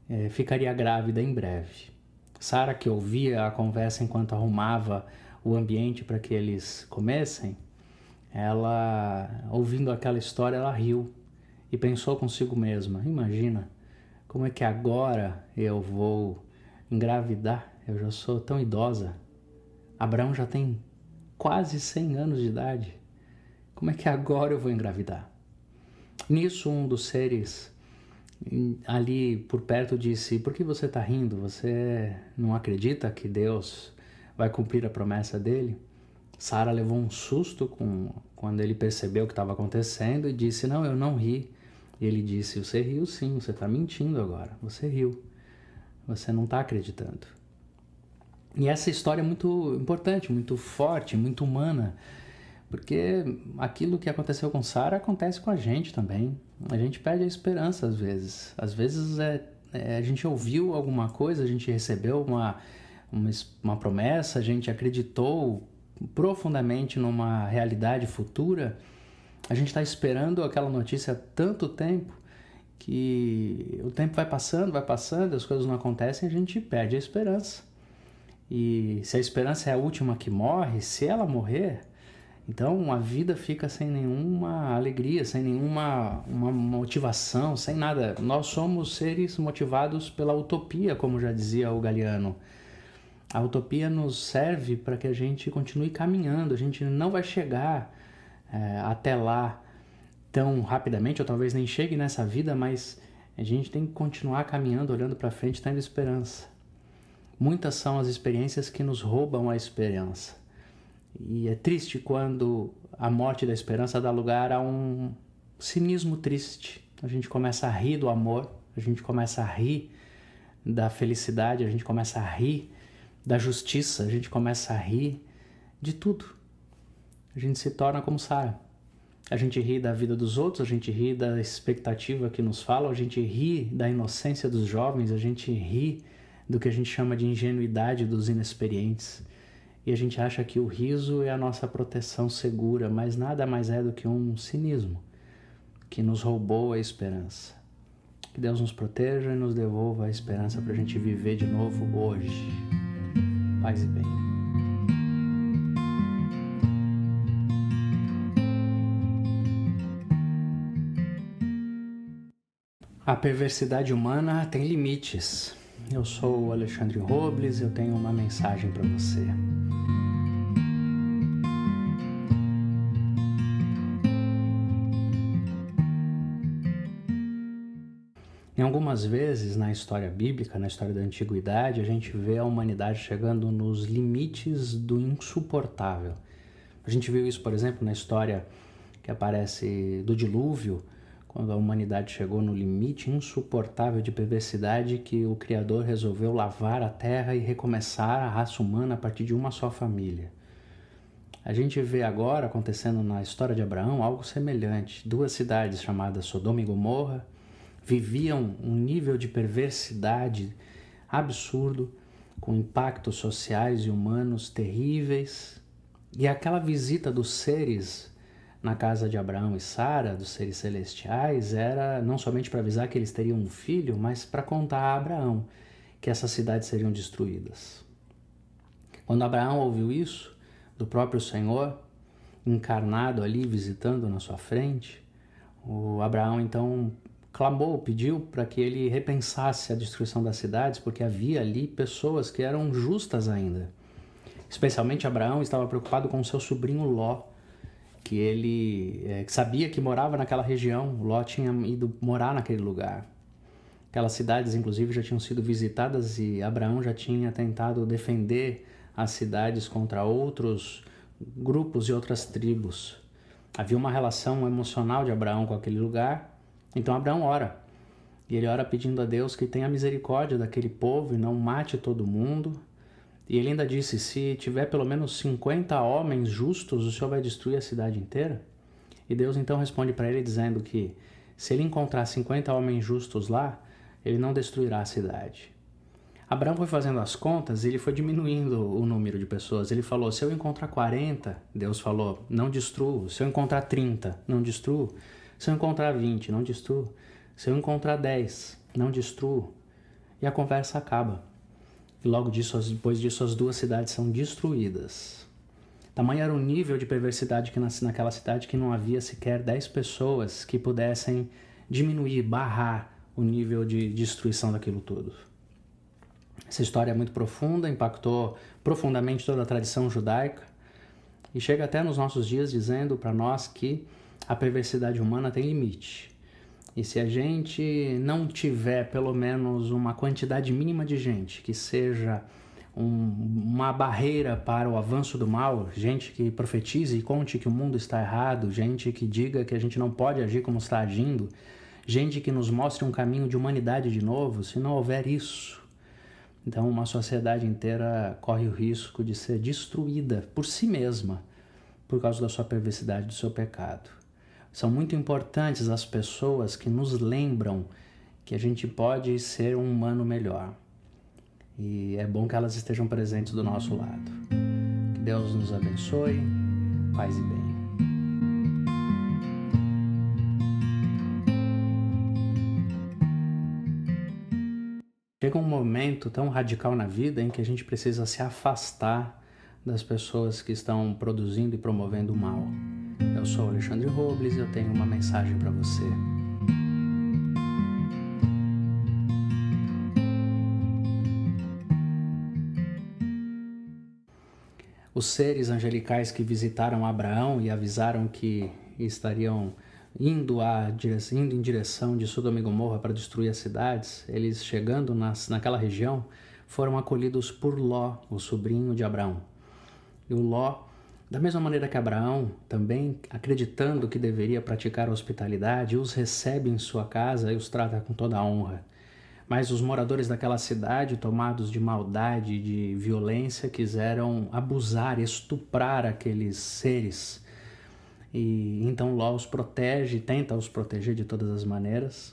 [SPEAKER 2] é, ficaria grávida em breve. Sara, que ouvia a conversa enquanto arrumava o ambiente para que eles comessem, ela, ouvindo aquela história, ela riu e pensou consigo mesma: imagina, como é que agora eu vou engravidar? Eu já sou tão idosa. Abraão já tem quase 100 anos de idade. Como é que agora eu vou engravidar? Nisso, um dos seres ali por perto disse: Por que você está rindo? Você não acredita que Deus vai cumprir a promessa dele? Sara levou um susto com, quando ele percebeu o que estava acontecendo e disse: Não, eu não ri. E ele disse: Você riu sim, você está mentindo agora. Você riu. Você não está acreditando. E essa história é muito importante, muito forte, muito humana, porque aquilo que aconteceu com Sara acontece com a gente também. A gente perde a esperança às vezes. Às vezes é, é, a gente ouviu alguma coisa, a gente recebeu uma, uma, uma promessa, a gente acreditou profundamente numa realidade futura. A gente está esperando aquela notícia há tanto tempo que o tempo vai passando, vai passando, as coisas não acontecem, a gente perde a esperança. E se a esperança é a última que morre, se ela morrer, então a vida fica sem nenhuma alegria, sem nenhuma uma motivação, sem nada. Nós somos seres motivados pela utopia, como já dizia o Galeano. A utopia nos serve para que a gente continue caminhando, a gente não vai chegar é, até lá tão rapidamente, ou talvez nem chegue nessa vida, mas a gente tem que continuar caminhando, olhando para frente, tendo esperança. Muitas são as experiências que nos roubam a esperança. E é triste quando a morte da esperança dá lugar a um cinismo triste. A gente começa a rir do amor, a gente começa a rir da felicidade, a gente começa a rir da justiça, a gente começa a rir de tudo. A gente se torna como Sara. A gente ri da vida dos outros, a gente ri da expectativa que nos falam, a gente ri da inocência dos jovens, a gente ri do que a gente chama de ingenuidade dos inexperientes. E a gente acha que o riso é a nossa proteção segura, mas nada mais é do que um cinismo que nos roubou a esperança. Que Deus nos proteja e nos devolva a esperança para a gente viver de novo hoje. Paz e bem. A perversidade humana tem limites. Eu sou o Alexandre Robles, eu tenho uma mensagem para você. Em algumas vezes na história bíblica, na história da antiguidade, a gente vê a humanidade chegando nos limites do insuportável. A gente viu isso, por exemplo, na história que aparece do dilúvio, quando a humanidade chegou no limite insuportável de perversidade que o Criador resolveu lavar a terra e recomeçar a raça humana a partir de uma só família. A gente vê agora acontecendo na história de Abraão algo semelhante. Duas cidades chamadas Sodoma e Gomorra viviam um nível de perversidade absurdo, com impactos sociais e humanos terríveis. E aquela visita dos seres na casa de Abraão e Sara, dos seres celestiais, era não somente para avisar que eles teriam um filho, mas para contar a Abraão que essas cidades seriam destruídas. Quando Abraão ouviu isso do próprio Senhor, encarnado ali, visitando na sua frente, o Abraão então clamou, pediu para que ele repensasse a destruição das cidades, porque havia ali pessoas que eram justas ainda. Especialmente Abraão estava preocupado com seu sobrinho Ló, que ele é, sabia que morava naquela região, Ló tinha ido morar naquele lugar. Aquelas cidades, inclusive, já tinham sido visitadas e Abraão já tinha tentado defender as cidades contra outros grupos e outras tribos. Havia uma relação emocional de Abraão com aquele lugar, então Abraão ora. E ele ora pedindo a Deus que tenha misericórdia daquele povo e não mate todo mundo, e ele ainda disse: Se tiver pelo menos 50 homens justos, o Senhor vai destruir a cidade inteira? E Deus então responde para ele dizendo que se ele encontrar 50 homens justos lá, ele não destruirá a cidade. Abraão foi fazendo as contas e ele foi diminuindo o número de pessoas. Ele falou: se eu encontrar 40, Deus falou, não destruo. Se eu encontrar 30, não destruo. Se eu encontrar 20, não destruo. Se eu encontrar 10, não destruo. E a conversa acaba. E logo disso, depois disso, as duas cidades são destruídas. Tamanho era o nível de perversidade que nasce naquela cidade que não havia sequer 10 pessoas que pudessem diminuir, barrar o nível de destruição daquilo tudo. Essa história é muito profunda, impactou profundamente toda a tradição judaica e chega até nos nossos dias dizendo para nós que a perversidade humana tem limite. E se a gente não tiver pelo menos uma quantidade mínima de gente que seja um, uma barreira para o avanço do mal, gente que profetize e conte que o mundo está errado, gente que diga que a gente não pode agir como está agindo, gente que nos mostre um caminho de humanidade de novo, se não houver isso, então uma sociedade inteira corre o risco de ser destruída por si mesma por causa da sua perversidade, do seu pecado. São muito importantes as pessoas que nos lembram que a gente pode ser um humano melhor. E é bom que elas estejam presentes do nosso lado. Que Deus nos abençoe, paz e bem. Chega um momento tão radical na vida em que a gente precisa se afastar das pessoas que estão produzindo e promovendo o mal. Eu sou Alexandre Robles e eu tenho uma mensagem para você. Os seres angelicais que visitaram Abraão e avisaram que estariam indo, a, indo em direção de Sodoma e Gomorra para destruir as cidades, eles chegando nas, naquela região, foram acolhidos por Ló, o sobrinho de Abraão. E o Ló, da mesma maneira que Abraão, também acreditando que deveria praticar a hospitalidade, os recebe em sua casa e os trata com toda a honra. Mas os moradores daquela cidade, tomados de maldade, de violência, quiseram abusar, estuprar aqueles seres. E então Ló os protege, tenta os proteger de todas as maneiras.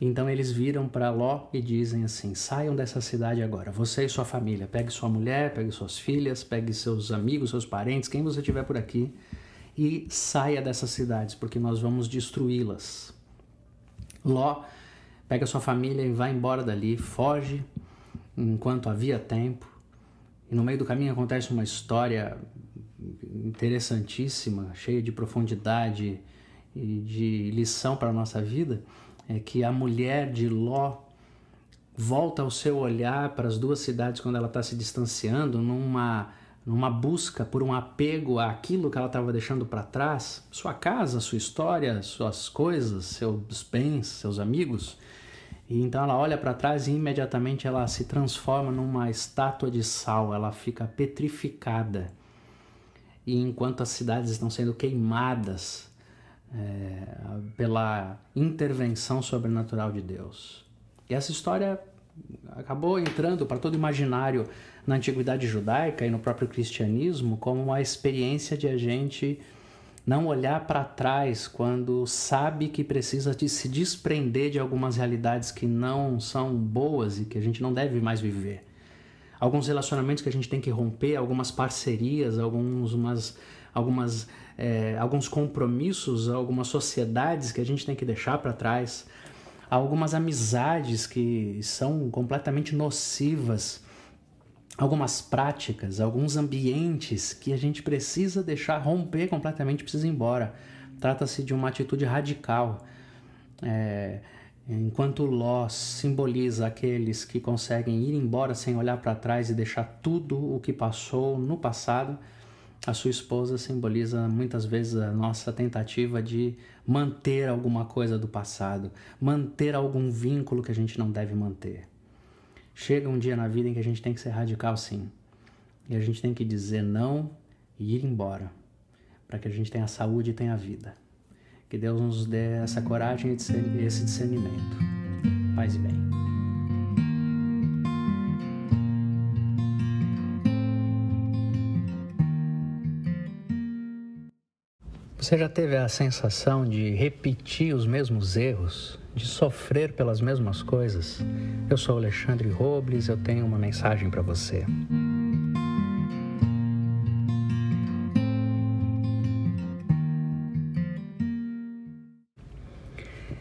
[SPEAKER 2] Então eles viram para Ló e dizem assim: saiam dessa cidade agora, você e sua família. Pegue sua mulher, pegue suas filhas, pegue seus amigos, seus parentes, quem você tiver por aqui, e saia dessas cidades, porque nós vamos destruí-las. Ló pega sua família e vai embora dali, foge enquanto havia tempo. E no meio do caminho acontece uma história interessantíssima, cheia de profundidade e de lição para a nossa vida, é que a mulher de Ló volta o seu olhar para as duas cidades quando ela está se distanciando, numa, numa busca por um apego àquilo que ela estava deixando para trás, sua casa, sua história, suas coisas, seus bens, seus amigos. E então ela olha para trás e imediatamente ela se transforma numa estátua de sal, ela fica petrificada. E enquanto as cidades estão sendo queimadas é, pela intervenção sobrenatural de Deus. E essa história acabou entrando para todo imaginário na antiguidade judaica e no próprio cristianismo como uma experiência de a gente não olhar para trás quando sabe que precisa de se desprender de algumas realidades que não são boas e que a gente não deve mais viver. Alguns relacionamentos que a gente tem que romper, algumas parcerias, algumas, algumas, é, alguns compromissos, algumas sociedades que a gente tem que deixar para trás, algumas amizades que são completamente nocivas algumas práticas, alguns ambientes que a gente precisa deixar romper completamente, precisa ir embora. Trata-se de uma atitude radical. É, enquanto Ló simboliza aqueles que conseguem ir embora sem olhar para trás e deixar tudo o que passou no passado, a sua esposa simboliza muitas vezes a nossa tentativa de manter alguma coisa do passado, manter algum vínculo que a gente não deve manter. Chega um dia na vida em que a gente tem que ser radical sim. E a gente tem que dizer não e ir embora, para que a gente tenha saúde e tenha vida. Que Deus nos dê essa coragem e esse discernimento. Paz e bem. Você já teve a sensação de repetir os mesmos erros de sofrer pelas mesmas coisas. Eu sou Alexandre Robles, eu tenho uma mensagem para você.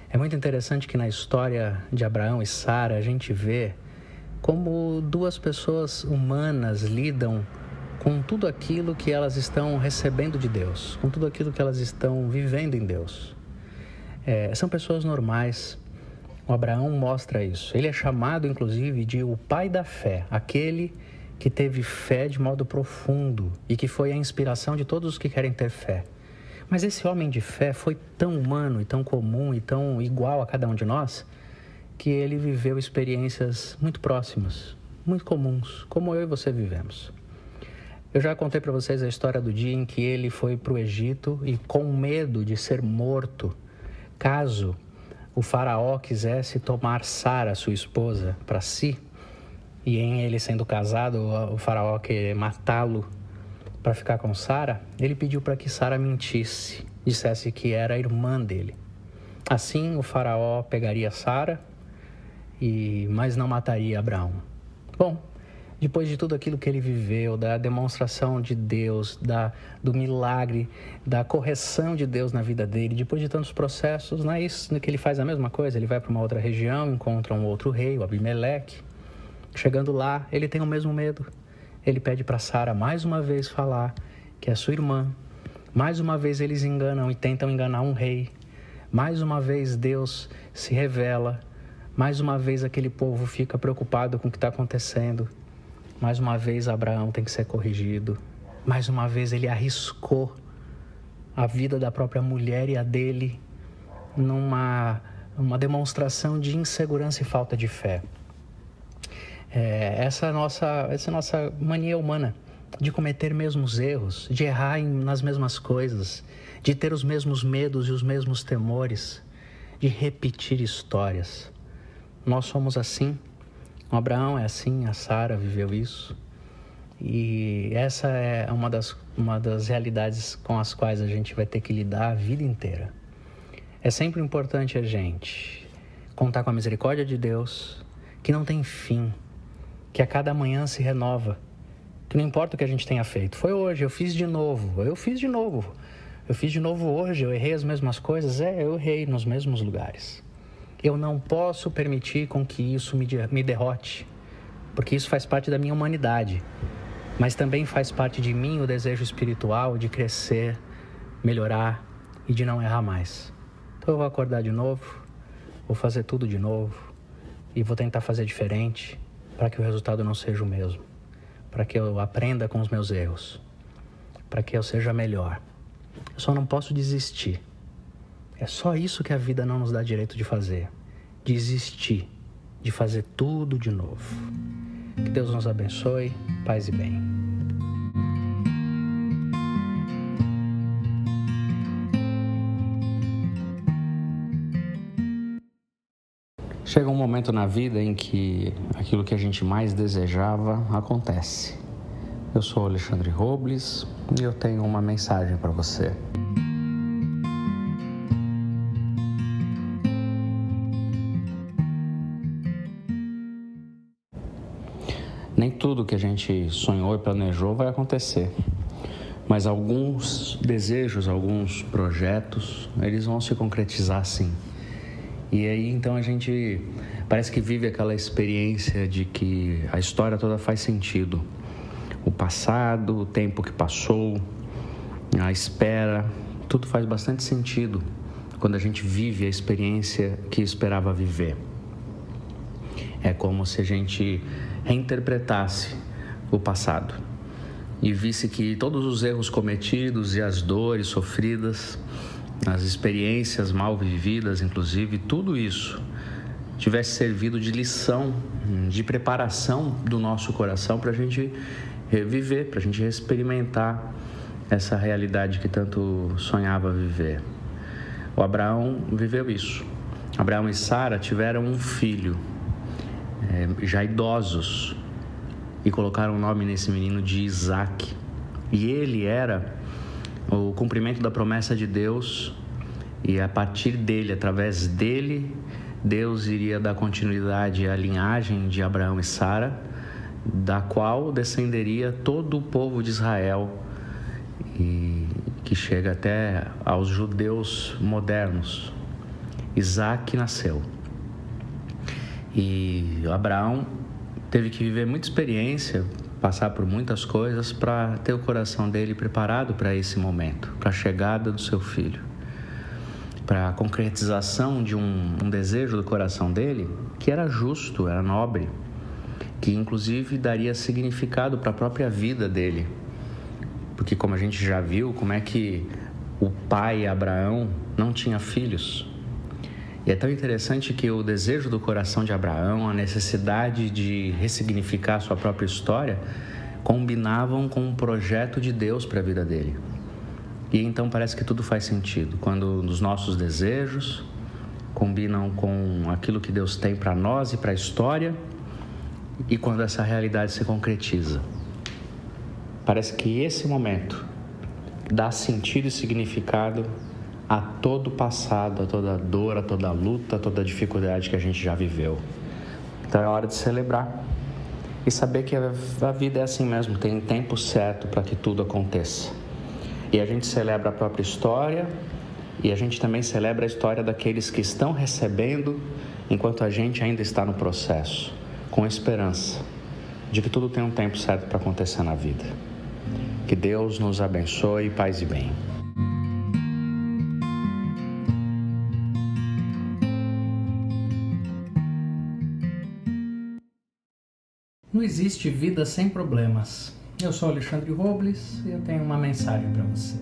[SPEAKER 2] É muito interessante que na história de Abraão e Sara a gente vê como duas pessoas humanas lidam com tudo aquilo que elas estão recebendo de Deus, com tudo aquilo que elas estão vivendo em Deus. É, são pessoas normais. O Abraão mostra isso. Ele é chamado, inclusive, de o pai da fé, aquele que teve fé de modo profundo e que foi a inspiração de todos os que querem ter fé. Mas esse homem de fé foi tão humano e tão comum e tão igual a cada um de nós que ele viveu experiências muito próximas,
[SPEAKER 1] muito comuns, como eu e você vivemos. Eu já contei para vocês a história do dia em que ele foi para o Egito e, com medo de ser morto, caso o faraó quisesse tomar Sara, sua esposa, para si, e em ele sendo casado, o faraó querer matá-lo para ficar com Sara, ele pediu para que Sara mentisse, dissesse que era irmã dele. Assim, o faraó pegaria Sara e mas não mataria Abraão. Bom, depois de tudo aquilo que ele viveu, da demonstração de Deus, da, do milagre, da correção de Deus na vida dele, depois de tantos processos, não é isso que ele faz a mesma coisa? Ele vai para uma outra região, encontra um outro rei, o Abimeleque. Chegando lá, ele tem o mesmo medo. Ele pede para Sara mais uma vez falar que é sua irmã. Mais uma vez eles enganam e tentam enganar um rei. Mais uma vez Deus se revela. Mais uma vez aquele povo fica preocupado com o que está acontecendo. Mais uma vez, Abraão tem que ser corrigido. Mais uma vez, ele arriscou a vida da própria mulher e a dele numa uma demonstração de insegurança e falta de fé. É, essa, nossa, essa nossa mania humana de cometer mesmos erros, de errar nas mesmas coisas, de ter os mesmos medos e os mesmos temores, de repetir histórias. Nós somos assim o Abraão é assim, a Sara viveu isso. E essa é uma das, uma das realidades com as quais a gente vai ter que lidar a vida inteira. É sempre importante a gente contar com a misericórdia de Deus, que não tem fim, que a cada manhã se renova, que não importa o que a gente tenha feito. Foi hoje, eu fiz de novo, eu fiz de novo. Eu fiz de novo hoje, eu errei as mesmas coisas, é, eu errei nos mesmos lugares. Eu não posso permitir com que isso me, derrote, porque isso faz parte da minha humanidade, mas também faz parte de mim o desejo espiritual de crescer, melhorar e de não errar mais. Então eu vou acordar de novo, vou fazer tudo de novo e vou tentar fazer diferente para que o resultado não seja o mesmo, para que eu aprenda com os meus erros, para que eu seja melhor. Eu só não posso desistir. É só isso que a vida não nos dá direito de fazer. Desistir de fazer tudo de novo. Que Deus nos abençoe, paz e bem. Chega um momento na vida em que aquilo que a gente mais desejava acontece. Eu sou Alexandre Robles e eu tenho uma mensagem para você. Nem tudo que a gente sonhou e planejou vai acontecer. Mas alguns desejos, alguns projetos, eles vão se concretizar sim. E aí então a gente parece que vive aquela experiência de que a história toda faz sentido. O passado, o tempo que passou, a espera, tudo faz bastante sentido quando a gente vive a experiência que esperava viver. É como se a gente reinterpretasse o passado e visse que todos os erros cometidos e as dores sofridas, as experiências mal vividas, inclusive, tudo isso tivesse servido de lição, de preparação do nosso coração para a gente viver, para a gente experimentar essa realidade que tanto sonhava viver. O Abraão viveu isso. Abraão e Sara tiveram um filho, é, já idosos e colocaram o nome nesse menino de Isaac. E ele era o cumprimento da promessa de Deus, e a partir dele, através dele, Deus iria dar continuidade à linhagem de Abraão e Sara, da qual descenderia todo o povo de Israel, e que chega até aos judeus modernos. Isaac nasceu. E Abraão teve que viver muita experiência, passar por muitas coisas para ter o coração dele preparado para esse momento, para a chegada do seu filho, para a concretização de um, um desejo do coração dele que era justo, era nobre, que inclusive daria significado para a própria vida dele. Porque, como a gente já viu, como é que o pai Abraão não tinha filhos
[SPEAKER 2] E é tão interessante que o desejo do coração de Abraão, a necessidade de ressignificar sua própria história, combinavam com um projeto de Deus para a vida dele. E então parece que tudo faz sentido. Quando os nossos desejos combinam com aquilo que Deus tem para nós e para a história, e quando essa realidade se concretiza. Parece que esse momento dá sentido e significado a todo o passado, a toda a dor, a toda a luta, a toda a dificuldade que a gente já viveu. Então é hora de celebrar e saber que a vida é assim mesmo, tem tempo certo para que tudo aconteça. E a gente celebra a própria história e a gente também celebra a história daqueles que estão recebendo enquanto a gente ainda está no processo, com esperança de que tudo tem um tempo certo para acontecer na vida. Que Deus nos abençoe, paz e bem.
[SPEAKER 1] Não existe vida sem problemas. Eu sou Alexandre Robles e eu tenho uma mensagem para você.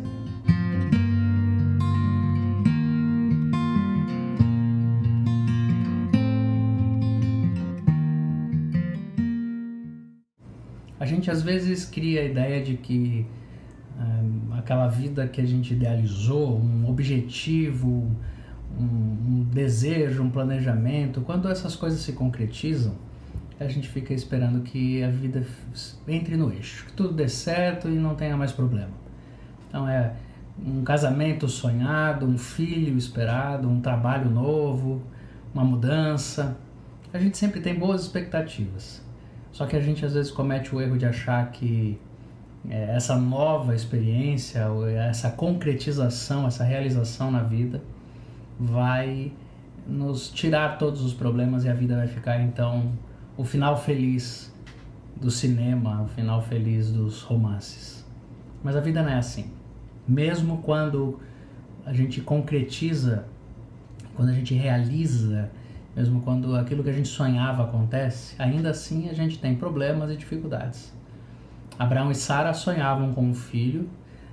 [SPEAKER 1] A gente às vezes cria a ideia de que um, aquela vida que a gente idealizou, um objetivo, um, um desejo, um planejamento, quando essas coisas se concretizam, a gente fica esperando que a vida entre no eixo, que tudo dê certo e não tenha mais problema. Então é um casamento sonhado, um filho esperado, um trabalho novo, uma mudança. A gente sempre tem boas expectativas. Só que a gente às vezes comete o erro de achar que é, essa nova experiência, essa concretização, essa realização na vida vai nos tirar todos os problemas e a vida vai ficar então o final feliz do cinema, o final feliz dos romances. Mas a vida não é assim. Mesmo quando a gente concretiza, quando a gente realiza, mesmo quando aquilo que a gente sonhava acontece, ainda assim a gente tem problemas e dificuldades. Abraão e Sara sonhavam com um filho,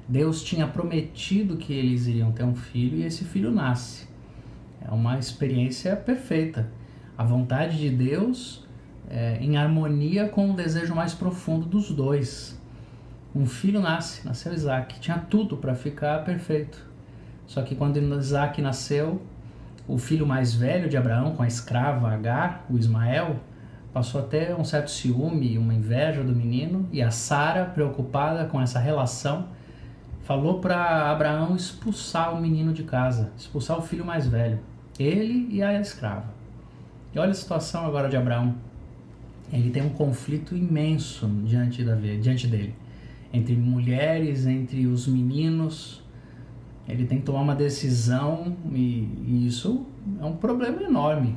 [SPEAKER 1] Deus tinha prometido que eles iriam ter um filho e esse filho nasce. É uma experiência perfeita. A vontade de Deus é, em harmonia com o desejo mais profundo dos dois. Um filho nasce, nasceu Isaac, tinha tudo para ficar perfeito. Só que quando Isaac nasceu, o filho mais velho de Abraão, com a escrava Agar, o Ismael, passou a ter um certo ciúme, uma inveja do menino, e a Sara, preocupada com essa relação, falou para Abraão expulsar o menino de casa, expulsar o filho mais velho, ele e a escrava. E olha a situação agora de Abraão ele tem um conflito imenso diante, da, diante dele. Entre mulheres, entre os meninos. Ele tem que tomar uma decisão e, e isso é um problema enorme.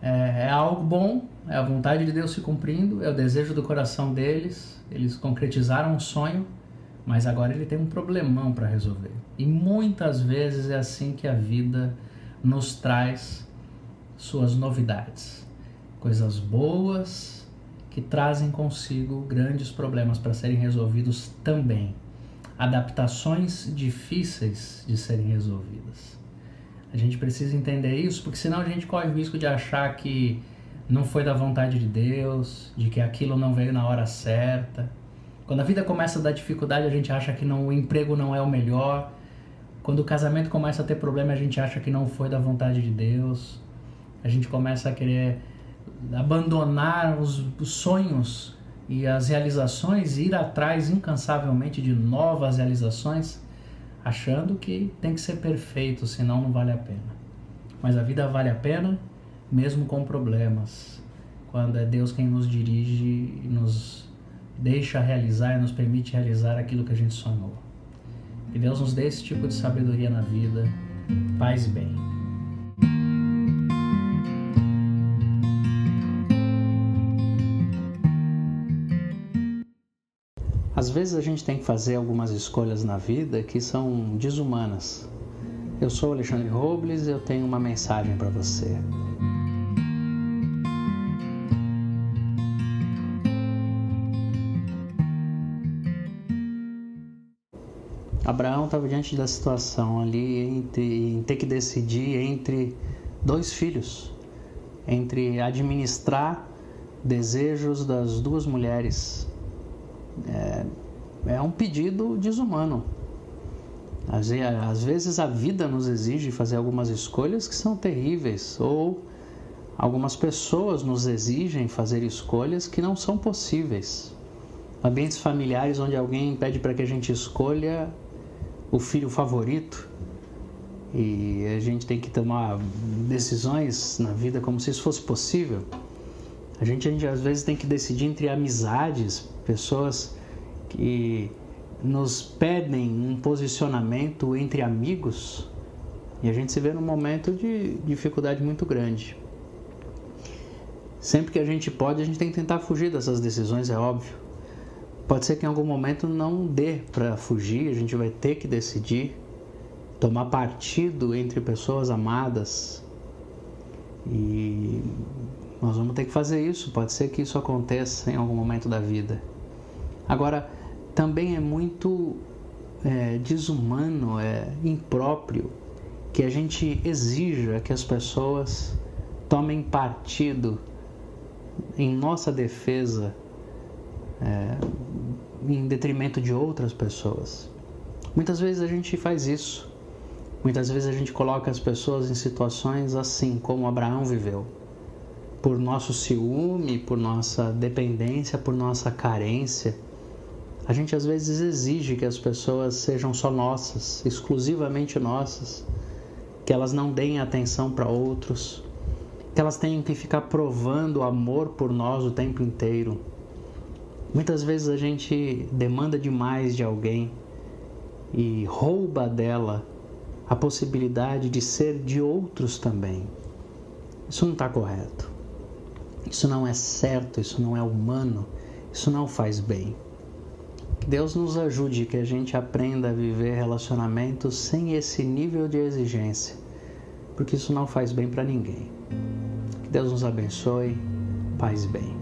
[SPEAKER 1] É, é, algo bom, é a vontade de Deus se cumprindo, é o desejo do coração deles. Eles concretizaram um sonho, mas agora ele tem um problemão para resolver. E muitas vezes é assim que a vida nos traz suas novidades coisas boas que trazem consigo grandes problemas para serem resolvidos também. Adaptações difíceis de serem resolvidas. A gente precisa entender isso, porque senão a gente corre o risco de achar que não foi da vontade de Deus, de que aquilo não veio na hora certa. Quando a vida começa a dar dificuldade, a gente acha que não, o emprego não é o melhor. Quando o casamento começa a ter problema, a gente acha que não foi da vontade de Deus. A gente começa a querer abandonar os, os sonhos e as realizações, ir atrás incansavelmente de novas realizações, achando que tem que ser perfeito, senão não vale a pena. Mas a vida vale a pena mesmo com problemas, quando é Deus quem nos dirige e nos deixa realizar e nos permite realizar aquilo que a gente sonhou. Que Deus nos dê esse tipo de sabedoria na vida, paz e bem.
[SPEAKER 2] Às vezes a gente tem que fazer algumas escolhas na vida que são desumanas. Eu sou Alexandre Robles e eu tenho uma mensagem para você. Abraão estava diante da situação ali entre, em ter que decidir entre dois filhos, entre administrar desejos das duas mulheres. É, é um pedido desumano. Às, às vezes a vida nos exige fazer algumas escolhas que são terríveis, ou algumas pessoas nos exigem fazer escolhas que não são possíveis. Ambientes familiares onde alguém pede para que a gente escolha o filho favorito e a gente tem que tomar decisões na vida como se isso fosse possível. A gente, a gente às vezes tem que decidir entre amizades, pessoas que nos pedem um posicionamento entre amigos e a gente se vê num momento de dificuldade muito grande. Sempre que a gente pode, a gente tem que tentar fugir dessas decisões, é óbvio. Pode ser que em algum momento não dê para fugir, a gente vai ter que decidir tomar partido entre pessoas amadas. E nós vamos ter que fazer isso, pode ser que isso aconteça em algum momento da vida. Agora, também é muito é, desumano, é impróprio que a gente exija que as pessoas tomem partido em nossa defesa é, em detrimento de outras pessoas. Muitas vezes a gente faz isso. Muitas vezes a gente coloca as pessoas em situações assim como Abraão viveu. Por nosso ciúme, por nossa dependência, por nossa carência. A gente às vezes exige que as pessoas sejam só nossas, exclusivamente nossas, que elas não deem atenção para outros, que elas tenham que ficar provando amor por nós o tempo inteiro Muitas vezes a gente demanda demais de alguém e rouba dela a possibilidade de ser de outros também. Isso não está correto. Isso não é certo, isso não é humano, isso não faz bem. Que Deus nos ajude, que a gente aprenda a viver relacionamentos sem esse nível de exigência, porque isso não faz bem para ninguém. Que Deus nos abençoe, paz bem.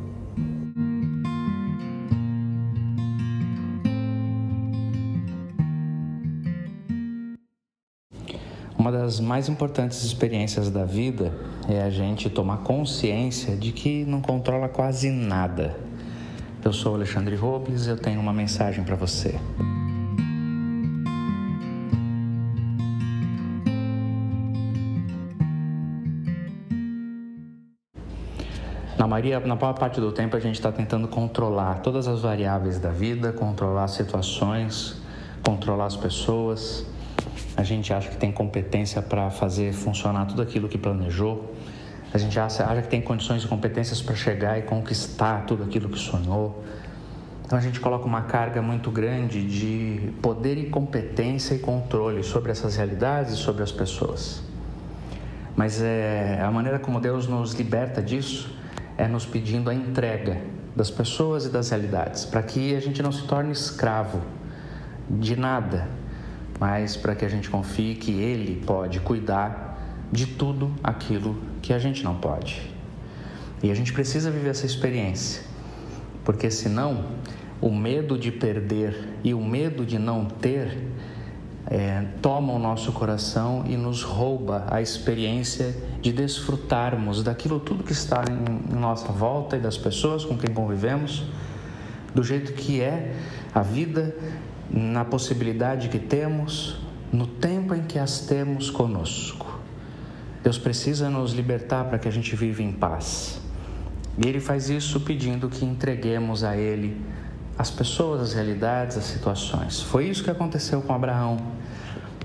[SPEAKER 1] Uma das mais importantes experiências da vida é a gente tomar consciência de que não controla quase nada. Eu sou Alexandre Robles e eu tenho uma mensagem para você. Na maioria, na maior parte do tempo, a gente está tentando controlar todas as variáveis da vida, controlar situações, controlar as pessoas a gente acha que tem competência para fazer funcionar tudo aquilo que planejou, a gente acha, acha que tem condições e competências para chegar e conquistar tudo aquilo que sonhou. Então a gente coloca uma carga muito grande de poder e competência e controle sobre essas realidades e sobre as pessoas. Mas é, a maneira como Deus nos liberta disso é nos pedindo a entrega das pessoas e das realidades, para que a gente não se torne escravo de nada, mas para que a gente confie que Ele pode cuidar de tudo aquilo que a gente não pode. E a gente precisa viver essa experiência, porque senão o medo de perder e o medo de não ter é, toma o nosso coração e nos rouba a experiência de desfrutarmos daquilo tudo que está em, em nossa volta e das pessoas com quem convivemos, do jeito que é a vida na possibilidade que temos, no tempo em que as temos conosco. Deus precisa nos libertar para que a gente viva em paz. E Ele faz isso pedindo que entreguemos a Ele as pessoas, as realidades, as situações. Foi isso que aconteceu com Abraão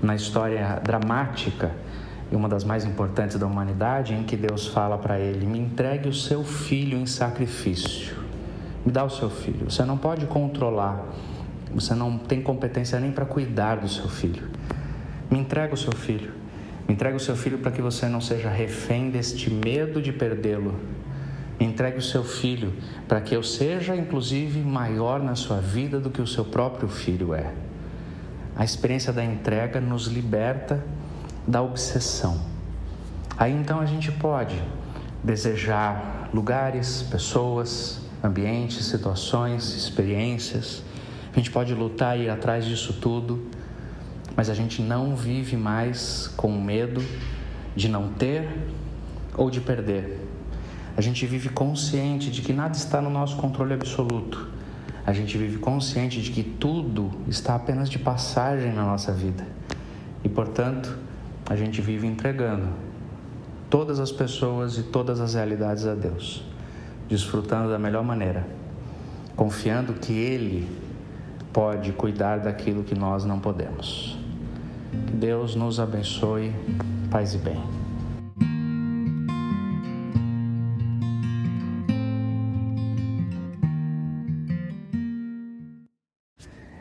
[SPEAKER 1] na história dramática e uma das mais importantes da humanidade, em que Deus fala para ele: Me entregue o seu filho em sacrifício. Me dá o seu filho. Você não pode controlar você não tem competência nem para cuidar do seu filho. Me entrega o seu filho. Me entrega o seu filho para que você não seja refém deste medo de perdê-lo. Me entregue o seu filho para que eu seja, inclusive, maior na sua vida do que o seu próprio filho é. A experiência da entrega nos liberta da obsessão. Aí então a gente pode desejar lugares, pessoas, ambientes, situações, experiências a gente pode lutar e ir atrás disso tudo,
[SPEAKER 2] mas a gente não vive mais com medo de não ter ou de perder. A gente vive consciente de que nada está no nosso controle absoluto. A gente vive consciente de que tudo está apenas de passagem na nossa vida. E, portanto, a gente vive entregando todas as pessoas e todas as realidades a Deus, desfrutando da melhor maneira, confiando que Ele pode cuidar daquilo que nós não podemos. Que Deus nos abençoe, paz e bem.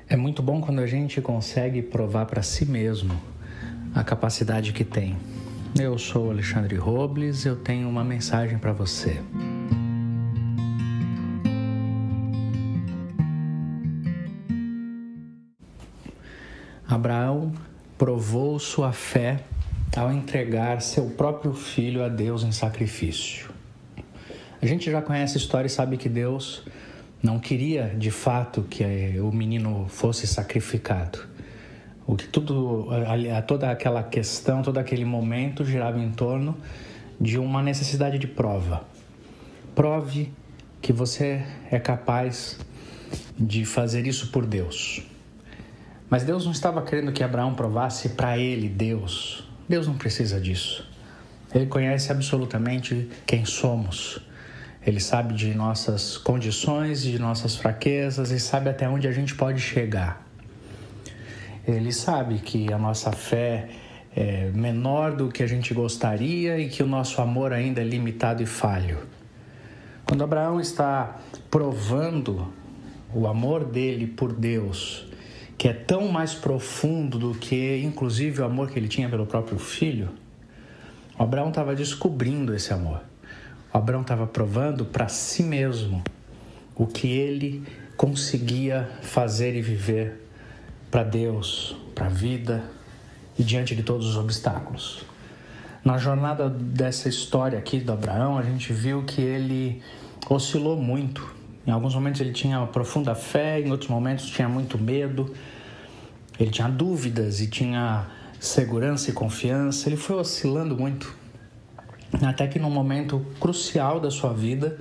[SPEAKER 2] É muito bom quando a gente consegue provar para si mesmo a capacidade que tem. Eu sou Alexandre Robles, eu tenho uma mensagem para você. Abraão provou sua fé ao entregar seu próprio filho a Deus em sacrifício. A gente já conhece a história e sabe que Deus não queria de fato que o menino fosse sacrificado. O que tudo, toda aquela questão, todo aquele momento girava em torno de uma necessidade de prova. Prove que você é capaz de fazer isso por Deus. Mas Deus não estava querendo que Abraão provasse para ele, Deus. Deus não precisa disso. Ele conhece absolutamente quem somos. Ele sabe de nossas condições, de nossas fraquezas e sabe até onde a gente pode chegar. Ele sabe que a nossa fé é menor do que a gente gostaria e que o nosso amor ainda é limitado e falho. Quando Abraão está provando o amor dele por Deus, que é tão mais profundo do que, inclusive, o amor que ele tinha pelo próprio filho, o Abraão estava descobrindo esse amor. O Abraão estava provando para si mesmo o que ele conseguia fazer e viver para Deus, para a vida e diante de todos os obstáculos. Na jornada dessa história aqui do Abraão, a gente viu que ele oscilou muito em alguns momentos ele tinha profunda fé, em outros momentos tinha muito medo. Ele tinha dúvidas e tinha segurança e confiança. Ele foi oscilando muito. Até que num momento crucial da sua vida,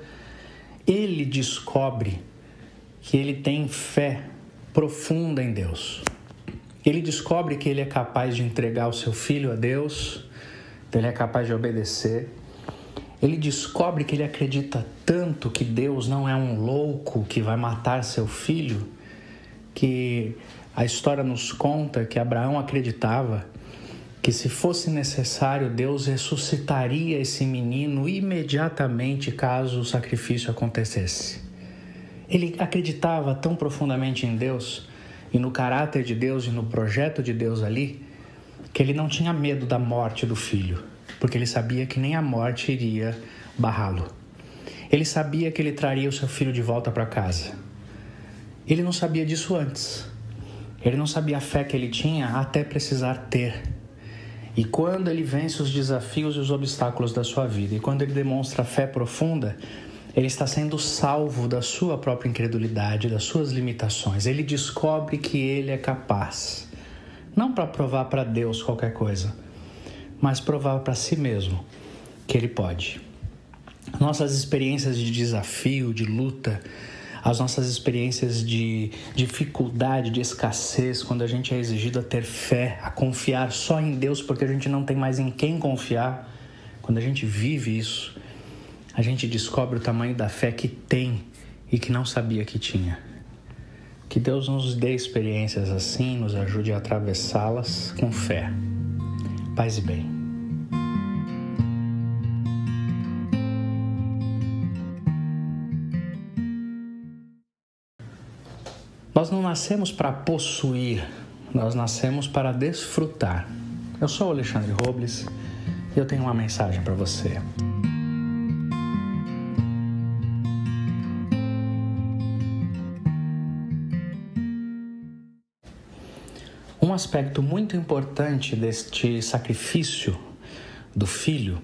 [SPEAKER 2] ele descobre que ele tem fé profunda em Deus. Ele descobre que ele é capaz de entregar o seu filho a Deus, ele é capaz de obedecer ele descobre que ele acredita tanto que Deus não é um louco que vai matar seu filho, que a história nos conta que Abraão acreditava que se fosse necessário, Deus ressuscitaria esse menino imediatamente caso o sacrifício acontecesse. Ele acreditava tão profundamente em Deus e no caráter de Deus e no projeto de Deus ali, que ele não tinha medo da morte do filho porque ele sabia que nem a morte iria barrá-lo. Ele sabia que ele traria o seu filho de volta para casa. Ele não sabia disso antes. Ele não sabia a fé que ele tinha até precisar ter. E quando ele vence os desafios e os obstáculos da sua vida, e quando ele demonstra fé profunda, ele está sendo salvo da sua própria incredulidade, das suas limitações. Ele descobre que ele é capaz, não para provar para Deus qualquer coisa, mas provar para si mesmo que ele pode. Nossas experiências de desafio, de luta, as nossas experiências de dificuldade, de escassez, quando a gente é exigido a ter fé, a confiar só em Deus porque a gente não tem mais em quem confiar, quando a gente vive isso, a gente descobre o tamanho da fé que tem e que não sabia que tinha. Que Deus nos dê experiências assim, nos ajude a atravessá-las com fé. Paz e bem. Nós não nascemos para possuir, nós nascemos para desfrutar. Eu sou o Alexandre Robles e eu tenho uma mensagem para você. Um aspecto muito importante deste sacrifício do filho,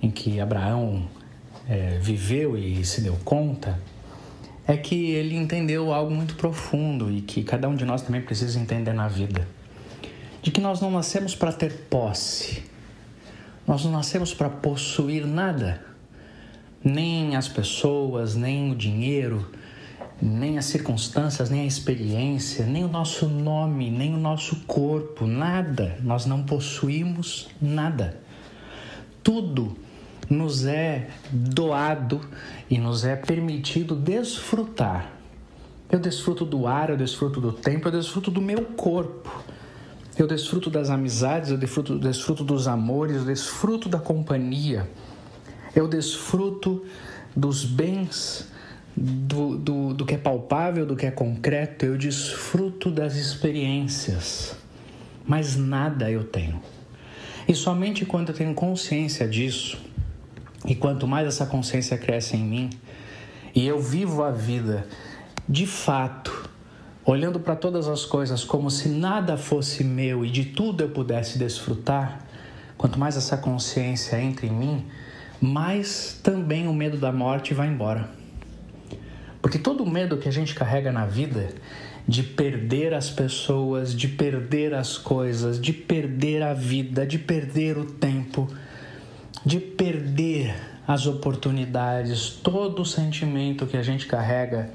[SPEAKER 2] em que Abraão é, viveu e se deu conta, é que ele entendeu algo muito profundo e que cada um de nós também precisa entender na vida. de que nós não nascemos para ter posse, nós não nascemos para possuir nada, nem as pessoas, nem o dinheiro, nem as circunstâncias, nem a experiência, nem o nosso nome, nem o nosso corpo, nada. Nós não possuímos nada. Tudo nos é doado e nos é permitido desfrutar. Eu desfruto do ar, eu desfruto do tempo, eu desfruto do meu corpo. Eu desfruto das amizades, eu desfruto, desfruto dos amores, eu desfruto da companhia. Eu desfruto dos bens, do, do, do que é palpável, do que é concreto. Eu desfruto das experiências. Mas nada eu tenho. E somente quando eu tenho consciência disso, e quanto mais essa consciência cresce em mim, e eu vivo a vida de fato, olhando para todas as coisas como se nada fosse meu e de tudo eu pudesse desfrutar, quanto mais essa consciência entra em mim, mais também o medo da morte vai embora. Porque todo o medo que a gente carrega na vida de perder as pessoas, de perder as coisas, de perder a vida, de perder o tempo, de perder as oportunidades, todo o sentimento que a gente carrega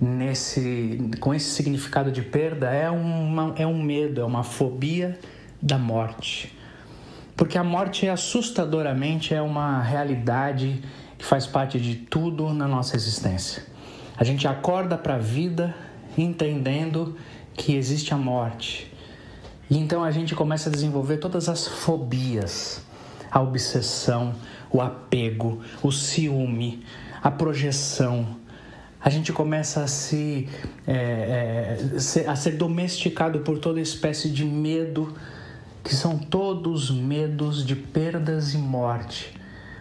[SPEAKER 2] nesse com esse significado de perda é, uma, é um medo, é uma fobia da morte. Porque a morte assustadoramente é uma realidade que faz parte de tudo na nossa existência. A gente acorda para a vida entendendo que existe a morte. E então a gente começa a desenvolver todas as fobias, a obsessão, o apego, o ciúme, a projeção. A gente começa a se é, é, a ser domesticado por toda espécie de medo, que são todos medos de perdas e morte,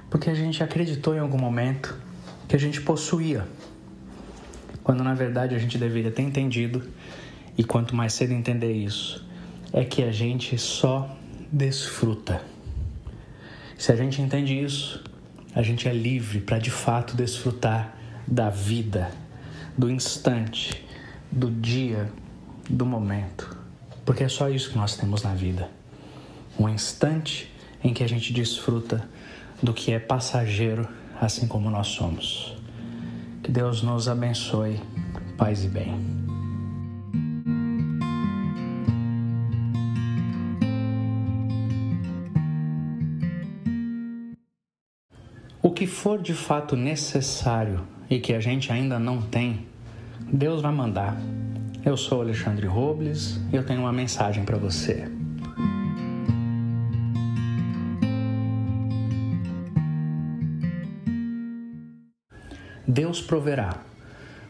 [SPEAKER 2] porque a gente acreditou em algum momento que a gente possuía quando na verdade a gente deveria ter entendido, e quanto mais cedo entender isso, é que a gente só desfruta. Se a gente entende isso, a gente é livre para de fato desfrutar da vida, do instante, do dia, do momento. Porque é só isso que nós temos na vida. Um instante em que a gente desfruta do que é passageiro, assim como nós somos. Que Deus nos abençoe, paz e bem. O que for de fato necessário e que a gente ainda não tem, Deus vai mandar. Eu sou Alexandre Robles e eu tenho uma mensagem para você. Deus proverá.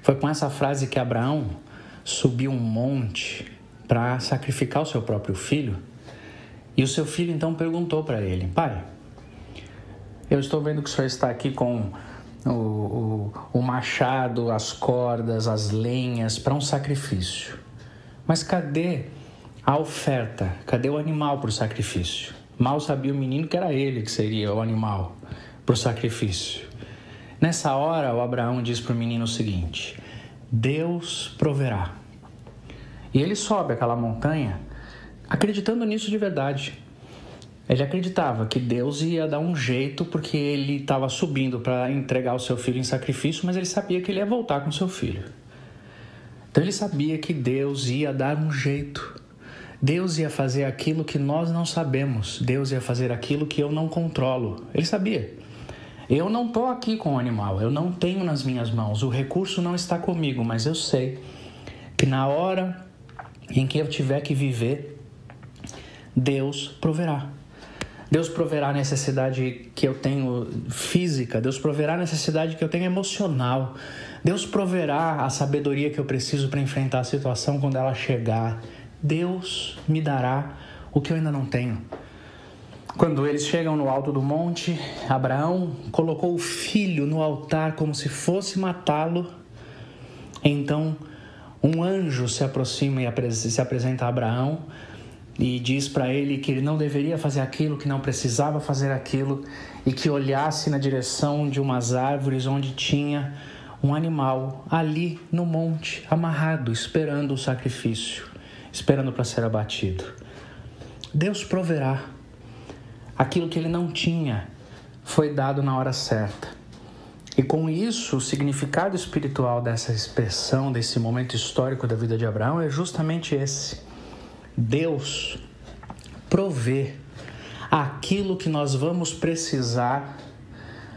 [SPEAKER 2] Foi com essa frase que Abraão subiu um monte para sacrificar o seu próprio filho. E o seu filho então perguntou para ele: Pai, eu estou vendo que o senhor está aqui com o, o, o machado, as cordas, as lenhas para um sacrifício. Mas cadê a oferta? Cadê o animal para o sacrifício? Mal sabia o menino que era ele que seria o animal para o sacrifício. Nessa hora, o Abraão diz para o menino o seguinte: Deus proverá. E ele sobe aquela montanha acreditando nisso de verdade. Ele acreditava que Deus ia dar um jeito porque ele estava subindo para entregar o seu filho em sacrifício, mas ele sabia que ele ia voltar com seu filho. Então ele sabia que Deus ia dar um jeito. Deus ia fazer aquilo que nós não sabemos. Deus ia fazer aquilo que eu não controlo. Ele sabia. Eu não estou aqui com o animal, eu não tenho nas minhas mãos, o recurso não está comigo, mas eu sei que na hora em que eu tiver que viver, Deus proverá. Deus proverá a necessidade que eu tenho física, Deus proverá a necessidade que eu tenho emocional, Deus proverá a sabedoria que eu preciso para enfrentar a situação quando ela chegar. Deus me dará o que eu ainda não tenho. Quando eles chegam no alto do monte, Abraão colocou o filho no altar como se fosse matá-lo. Então, um anjo se aproxima e se apresenta a Abraão e diz para ele que ele não deveria fazer aquilo, que não precisava fazer aquilo e que olhasse na direção de umas árvores onde tinha um animal ali no monte, amarrado, esperando o sacrifício, esperando para ser abatido. Deus proverá. Aquilo que ele não tinha foi dado na hora certa. E com isso, o significado espiritual dessa expressão, desse momento histórico da vida de Abraão é justamente esse: Deus provê aquilo que nós vamos precisar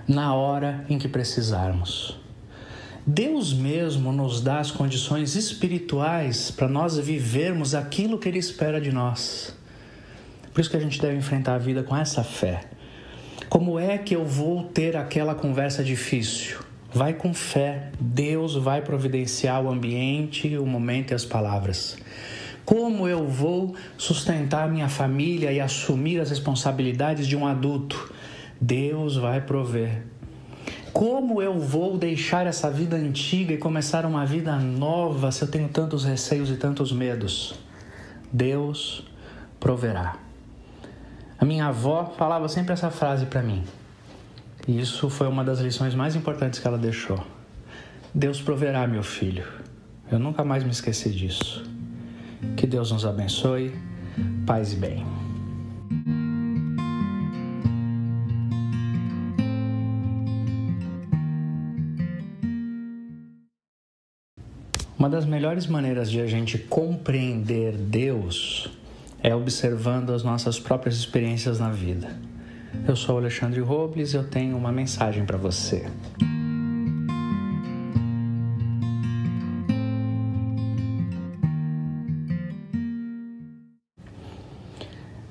[SPEAKER 2] na hora em que precisarmos. Deus mesmo nos dá as condições espirituais para nós vivermos aquilo que Ele espera de nós. Por isso que a gente deve enfrentar a vida com essa fé. Como é que eu vou ter aquela conversa difícil? Vai com fé. Deus vai providenciar o ambiente, o momento e as palavras. Como eu vou sustentar minha família e assumir as responsabilidades de um adulto? Deus vai prover. Como eu vou deixar essa vida antiga e começar uma vida nova se eu tenho tantos receios e tantos medos? Deus proverá. A minha avó falava sempre essa frase para mim. E isso foi uma das lições mais importantes que ela deixou. Deus proverá, meu filho. Eu nunca mais me esqueci disso. Que Deus nos abençoe. Paz e bem. Uma das melhores maneiras de a gente compreender Deus é observando as nossas próprias experiências na vida. Eu sou Alexandre Robles e eu tenho uma mensagem para você.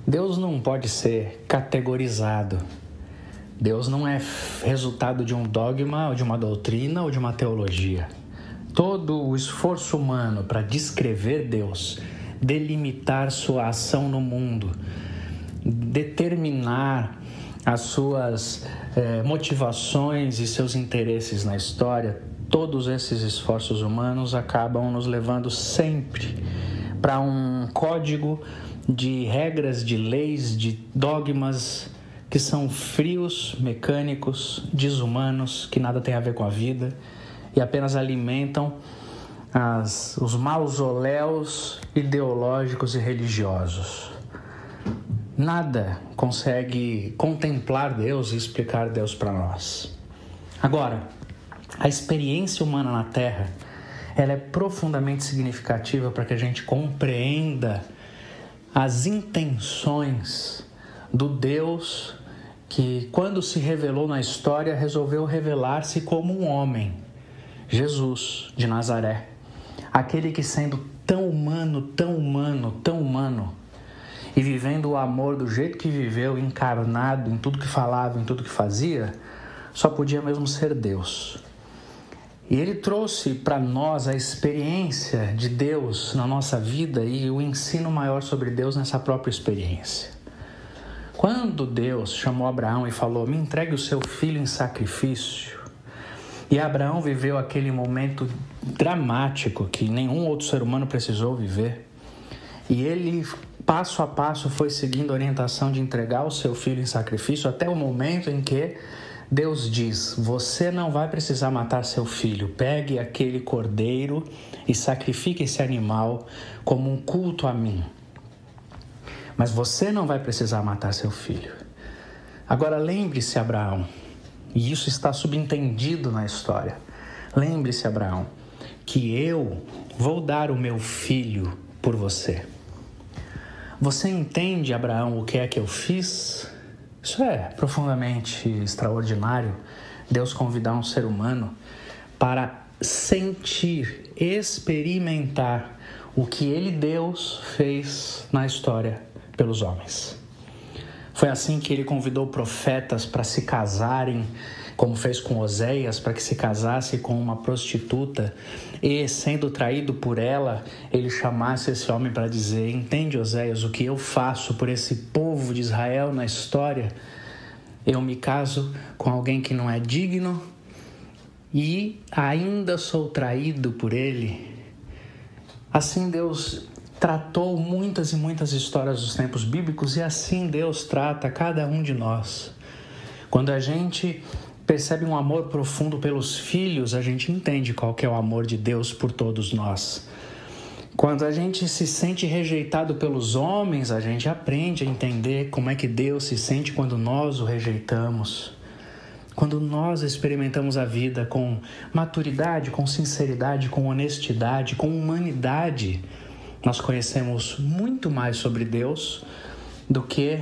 [SPEAKER 2] Deus não pode ser categorizado. Deus não é resultado de um dogma, ou de uma doutrina ou de uma teologia. Todo o esforço humano para descrever Deus delimitar sua ação no mundo, determinar as suas eh, motivações e seus interesses na história, todos esses esforços humanos acabam nos levando sempre para um código de regras, de leis, de dogmas que são frios, mecânicos, desumanos, que nada tem a ver com a vida e apenas alimentam as, os mausoléus ideológicos e religiosos. Nada consegue contemplar Deus e explicar Deus para nós. Agora, a experiência humana na Terra, ela é profundamente significativa para que a gente compreenda as intenções do Deus que, quando se revelou na história, resolveu revelar-se como um homem, Jesus de Nazaré aquele que sendo tão humano, tão humano, tão humano, e vivendo o amor do jeito que viveu, encarnado em tudo que falava, em tudo que fazia, só podia mesmo ser Deus. E ele trouxe para nós a experiência de Deus na nossa vida e o ensino maior sobre Deus nessa própria experiência. Quando Deus chamou Abraão e falou: Me entregue o seu filho em sacrifício, e Abraão viveu aquele momento dramático que nenhum outro ser humano precisou viver. E ele, passo a passo, foi seguindo a orientação de entregar o seu filho em sacrifício até o momento em que Deus diz: Você não vai precisar matar seu filho. Pegue aquele cordeiro e sacrifique esse animal como um culto a mim. Mas você não vai precisar matar seu filho. Agora lembre-se, Abraão, e isso está subentendido na história. Lembre-se, Abraão, que eu vou dar o meu filho por você. Você entende, Abraão, o que é que eu fiz? Isso é profundamente extraordinário. Deus convidar um ser humano para sentir, experimentar o que ele, Deus, fez na história pelos homens. Foi assim que ele convidou profetas para se casarem, como fez com Oséias, para que se casasse com uma prostituta e, sendo traído por ela, ele chamasse esse homem para dizer: Entende, Oséias, o que eu faço por esse povo de Israel na história? Eu me caso com alguém que não é digno e ainda sou traído por ele. Assim Deus tratou muitas e muitas histórias dos tempos bíblicos e assim Deus trata cada um de nós. Quando a gente percebe um amor profundo pelos filhos, a gente entende qual é o amor de Deus por todos nós. Quando a gente se sente rejeitado pelos homens, a gente aprende a entender como é que Deus se sente quando nós o rejeitamos. Quando nós experimentamos a vida com maturidade, com sinceridade, com honestidade, com humanidade, nós conhecemos muito mais sobre Deus do que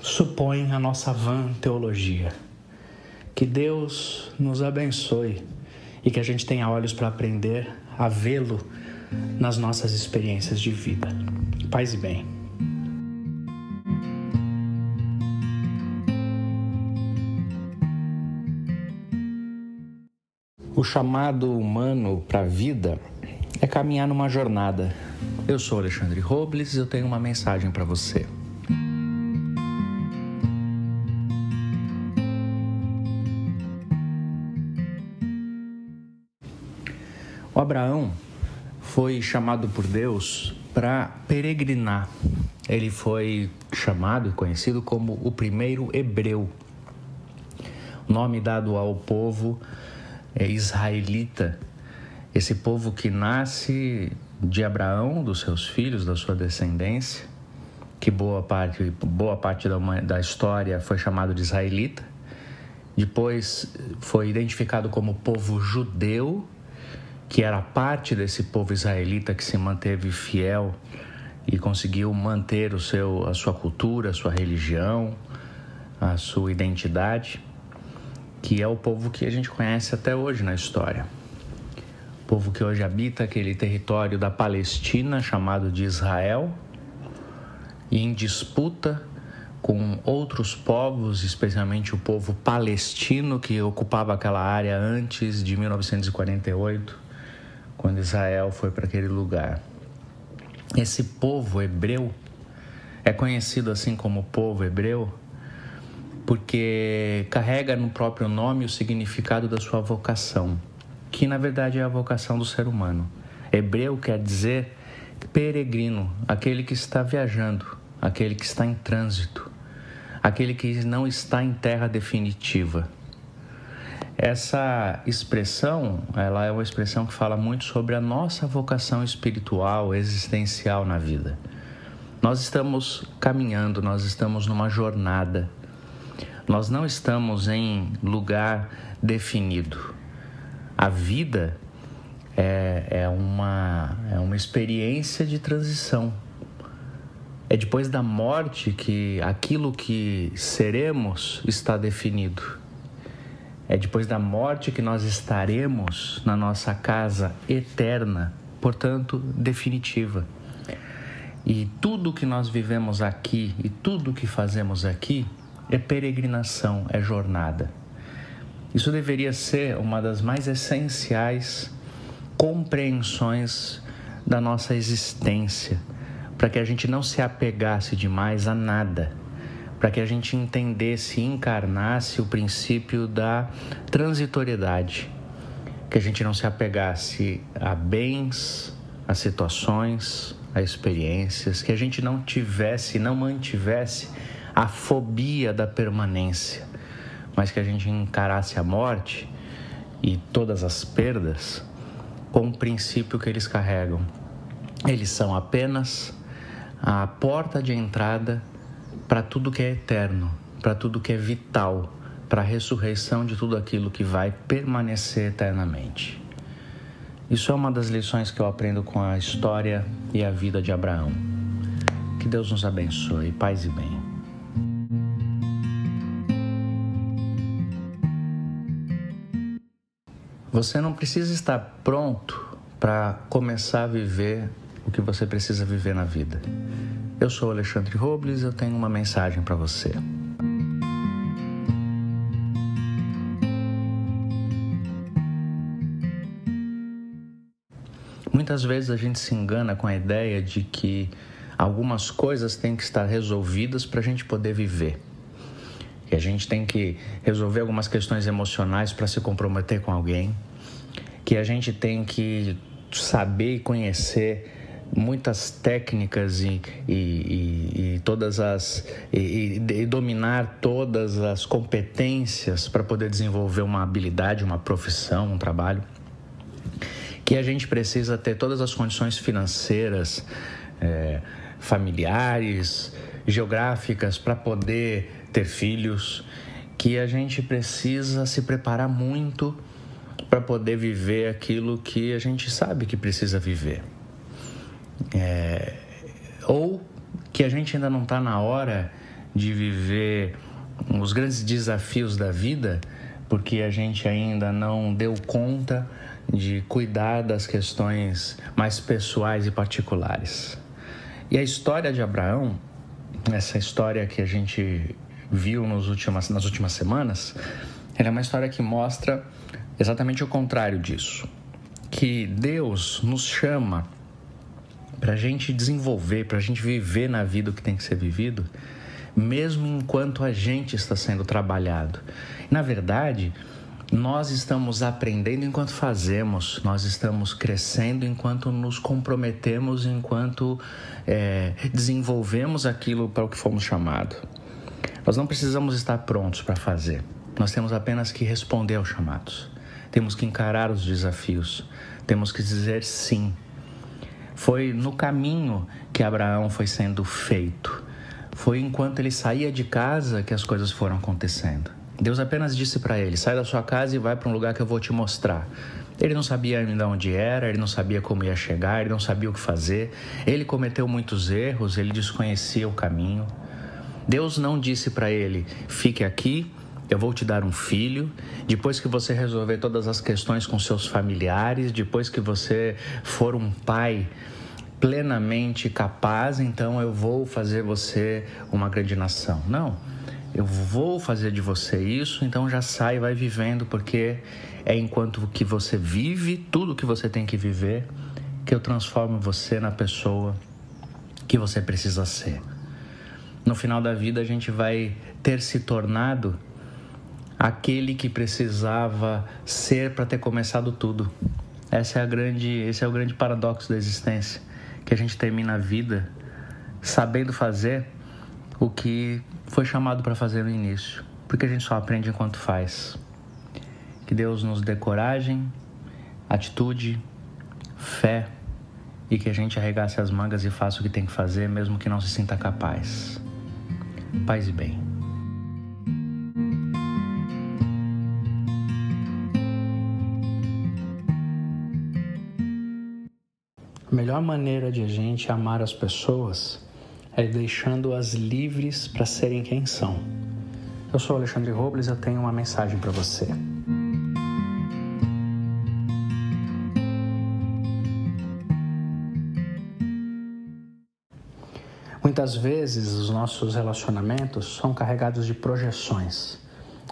[SPEAKER 2] supõe a nossa vã teologia. Que Deus nos abençoe e que a gente tenha olhos para aprender a vê-lo nas nossas experiências de vida. Paz e bem. O chamado humano para a vida é caminhar numa jornada. Eu sou Alexandre Robles e eu tenho uma mensagem para você. O Abraão foi chamado por Deus para peregrinar. Ele foi chamado e conhecido como o primeiro hebreu, nome dado ao povo é, israelita, esse povo que nasce de Abraão, dos seus filhos, da sua descendência, que boa parte, boa parte da, da história foi chamado de israelita. Depois foi identificado como povo judeu que era parte desse povo israelita que se manteve fiel e conseguiu manter o seu, a sua cultura, a sua religião, a sua identidade, que é o povo que a gente conhece até hoje na história. Povo que hoje habita aquele território da Palestina chamado de Israel, e em disputa com outros povos, especialmente o povo palestino que ocupava aquela área antes de 1948 quando Israel foi para aquele lugar. Esse povo hebreu é conhecido assim como povo hebreu porque carrega no próprio nome o significado da sua vocação, que na verdade é a vocação do ser humano. Hebreu quer dizer peregrino, aquele que está viajando, aquele que está em trânsito, aquele que não está em terra definitiva. Essa expressão, ela é uma expressão que fala muito sobre a nossa vocação espiritual, existencial na vida. Nós estamos caminhando, nós estamos numa jornada. Nós não estamos em lugar definido. A vida é, é, uma, é uma experiência de transição. É depois da morte que aquilo que seremos está definido. É depois da morte que nós estaremos na nossa casa eterna, portanto, definitiva. E tudo que nós vivemos aqui e tudo que fazemos aqui é peregrinação, é jornada. Isso deveria ser uma das mais essenciais compreensões da nossa existência, para que a gente não se apegasse demais a nada para que a gente entendesse e encarnasse o princípio da transitoriedade, que a gente não se apegasse a bens, a situações, a experiências, que a gente não tivesse, não mantivesse a fobia da permanência, mas que a gente encarasse a morte e todas as perdas com o princípio que eles carregam. Eles são apenas a porta de entrada para tudo que é eterno, para tudo que é vital, para a ressurreição de tudo aquilo que vai permanecer eternamente. Isso é uma das lições que eu aprendo com a história e a vida de Abraão. Que Deus nos abençoe, paz e bem. Você não precisa estar pronto para começar a viver o que você precisa viver na vida. Eu sou Alexandre Robles e eu tenho uma mensagem para você. Muitas vezes a gente se engana com a ideia de que algumas coisas têm que estar resolvidas para a gente poder viver. Que a gente tem que resolver algumas questões emocionais para se comprometer com alguém. Que a gente tem que saber e conhecer muitas técnicas e, e, e, e todas as e, dominar todas as competências para poder desenvolver uma habilidade, uma profissão, um trabalho.
[SPEAKER 3] que a gente precisa ter todas as condições financeiras, é, familiares, geográficas para poder ter filhos, que a gente precisa se preparar muito para poder viver aquilo que a gente sabe que precisa viver. É, ou que a gente ainda não está na hora de viver os grandes desafios da vida, porque a gente ainda não deu conta de cuidar das questões mais pessoais e particulares. E a história de Abraão, essa história que a gente viu nos últimas, nas últimas semanas, ela é uma história que mostra exatamente o contrário disso. Que Deus nos chama para a gente desenvolver, para a gente viver na vida o que tem que ser vivido, mesmo enquanto a gente está sendo trabalhado. Na verdade, nós estamos aprendendo enquanto fazemos, nós estamos crescendo enquanto nos comprometemos, enquanto é, desenvolvemos aquilo para o que fomos chamados. Nós não precisamos estar prontos para fazer, nós temos apenas que responder aos chamados, temos que encarar os desafios, temos que dizer sim. Foi no caminho que Abraão foi sendo feito. Foi enquanto ele saía de casa que as coisas foram acontecendo. Deus apenas disse para ele: sai da sua casa e vai para um lugar que eu vou te mostrar. Ele não sabia ainda onde era, ele não sabia como ia chegar, ele não sabia o que fazer. Ele cometeu muitos erros, ele desconhecia o caminho. Deus não disse para ele: fique aqui, eu vou te dar um filho. Depois que você resolver todas as questões com seus familiares, depois que você for um pai plenamente capaz, então eu vou fazer você uma grande nação. Não. Eu vou fazer de você isso, então já sai vai vivendo, porque é enquanto que você vive tudo que você tem que viver que eu transformo você na pessoa que você precisa ser. No final da vida, a gente vai ter se tornado aquele que precisava ser para ter começado tudo. Essa é a grande, esse é o grande paradoxo da existência que a gente termina a vida sabendo fazer o que foi chamado para fazer no início, porque a gente só aprende enquanto faz. Que Deus nos dê coragem, atitude, fé e que a gente arregace as mangas e faça o que tem que fazer, mesmo que não se sinta capaz. Paz e bem.
[SPEAKER 1] Melhor maneira de a gente amar as pessoas é deixando-as livres para serem quem são. Eu sou Alexandre Robles e eu tenho uma mensagem para você. Muitas vezes os nossos relacionamentos são carregados de projeções.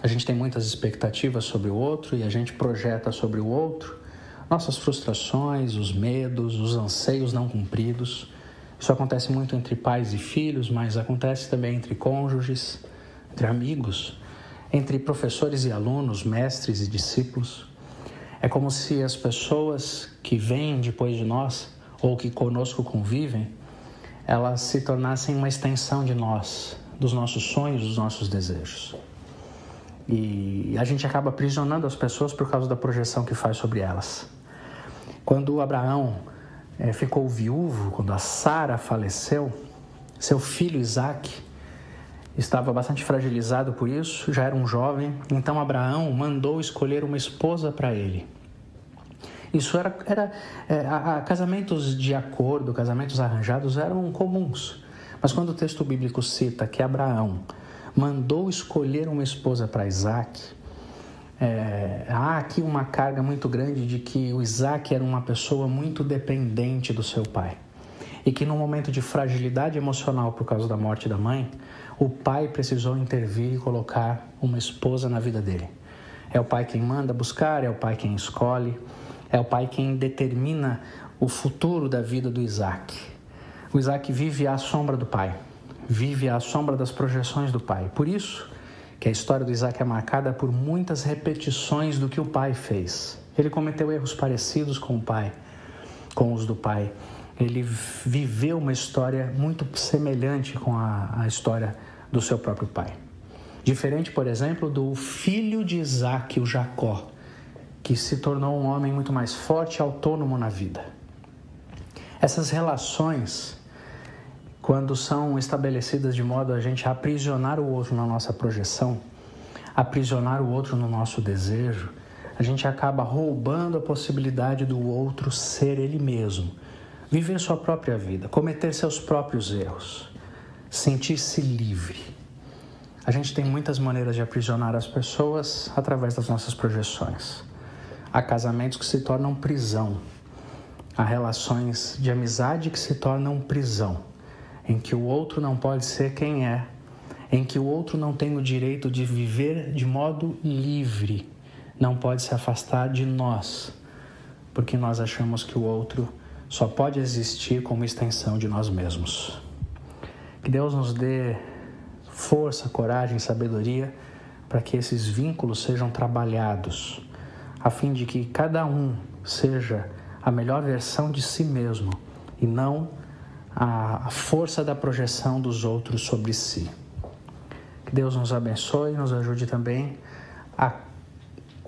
[SPEAKER 1] A gente tem muitas expectativas sobre o outro e a gente projeta sobre o outro nossas frustrações, os medos, os anseios não cumpridos. Isso acontece muito entre pais e filhos, mas acontece também entre cônjuges, entre amigos, entre professores e alunos, mestres e discípulos. É como se as pessoas que vêm depois de nós ou que conosco convivem, elas se tornassem uma extensão de nós, dos nossos sonhos, dos nossos desejos. E a gente acaba aprisionando as pessoas por causa da projeção que faz sobre elas. Quando Abraão é, ficou viúvo, quando a Sara faleceu, seu filho Isaac estava bastante fragilizado por isso, já era um jovem, então Abraão mandou escolher uma esposa para ele. Isso era, era é, a, a, casamentos de acordo, casamentos arranjados eram comuns. Mas quando o texto bíblico cita que Abraão mandou escolher uma esposa para Isaac, é, há aqui uma carga muito grande de que o Isaac era uma pessoa muito dependente do seu pai. E que no momento de fragilidade emocional por causa da morte da mãe, o pai precisou intervir e colocar uma esposa na vida dele. É o pai quem manda buscar, é o pai quem escolhe, é o pai quem determina o futuro da vida do Isaac. O Isaac vive à sombra do pai, vive à sombra das projeções do pai. Por isso, que a história do Isaac é marcada por muitas repetições do que o pai fez. Ele cometeu erros parecidos com o pai, com os do pai. Ele viveu uma história muito semelhante com a, a história do seu próprio pai. Diferente, por exemplo, do filho de Isaac, o Jacó,
[SPEAKER 2] que se tornou um homem muito mais forte e autônomo na vida. Essas relações, quando são estabelecidas de modo a gente aprisionar o outro na nossa projeção, aprisionar o outro no nosso desejo, a gente acaba roubando a possibilidade do outro ser ele mesmo, viver sua própria vida, cometer seus próprios erros, sentir-se livre. A gente tem muitas maneiras de aprisionar as pessoas através das nossas projeções. Há casamentos que se tornam prisão, há relações de amizade que se tornam prisão, em que o outro não pode ser quem é, em que o outro não tem o direito de viver de modo livre, não pode se afastar de nós, porque nós achamos que o outro só pode existir como extensão de nós mesmos. Que Deus nos dê força, coragem, sabedoria para que esses vínculos sejam trabalhados, a fim de que cada um seja a melhor versão de si mesmo e não a força da projeção dos outros sobre si. Que Deus nos abençoe e nos ajude também a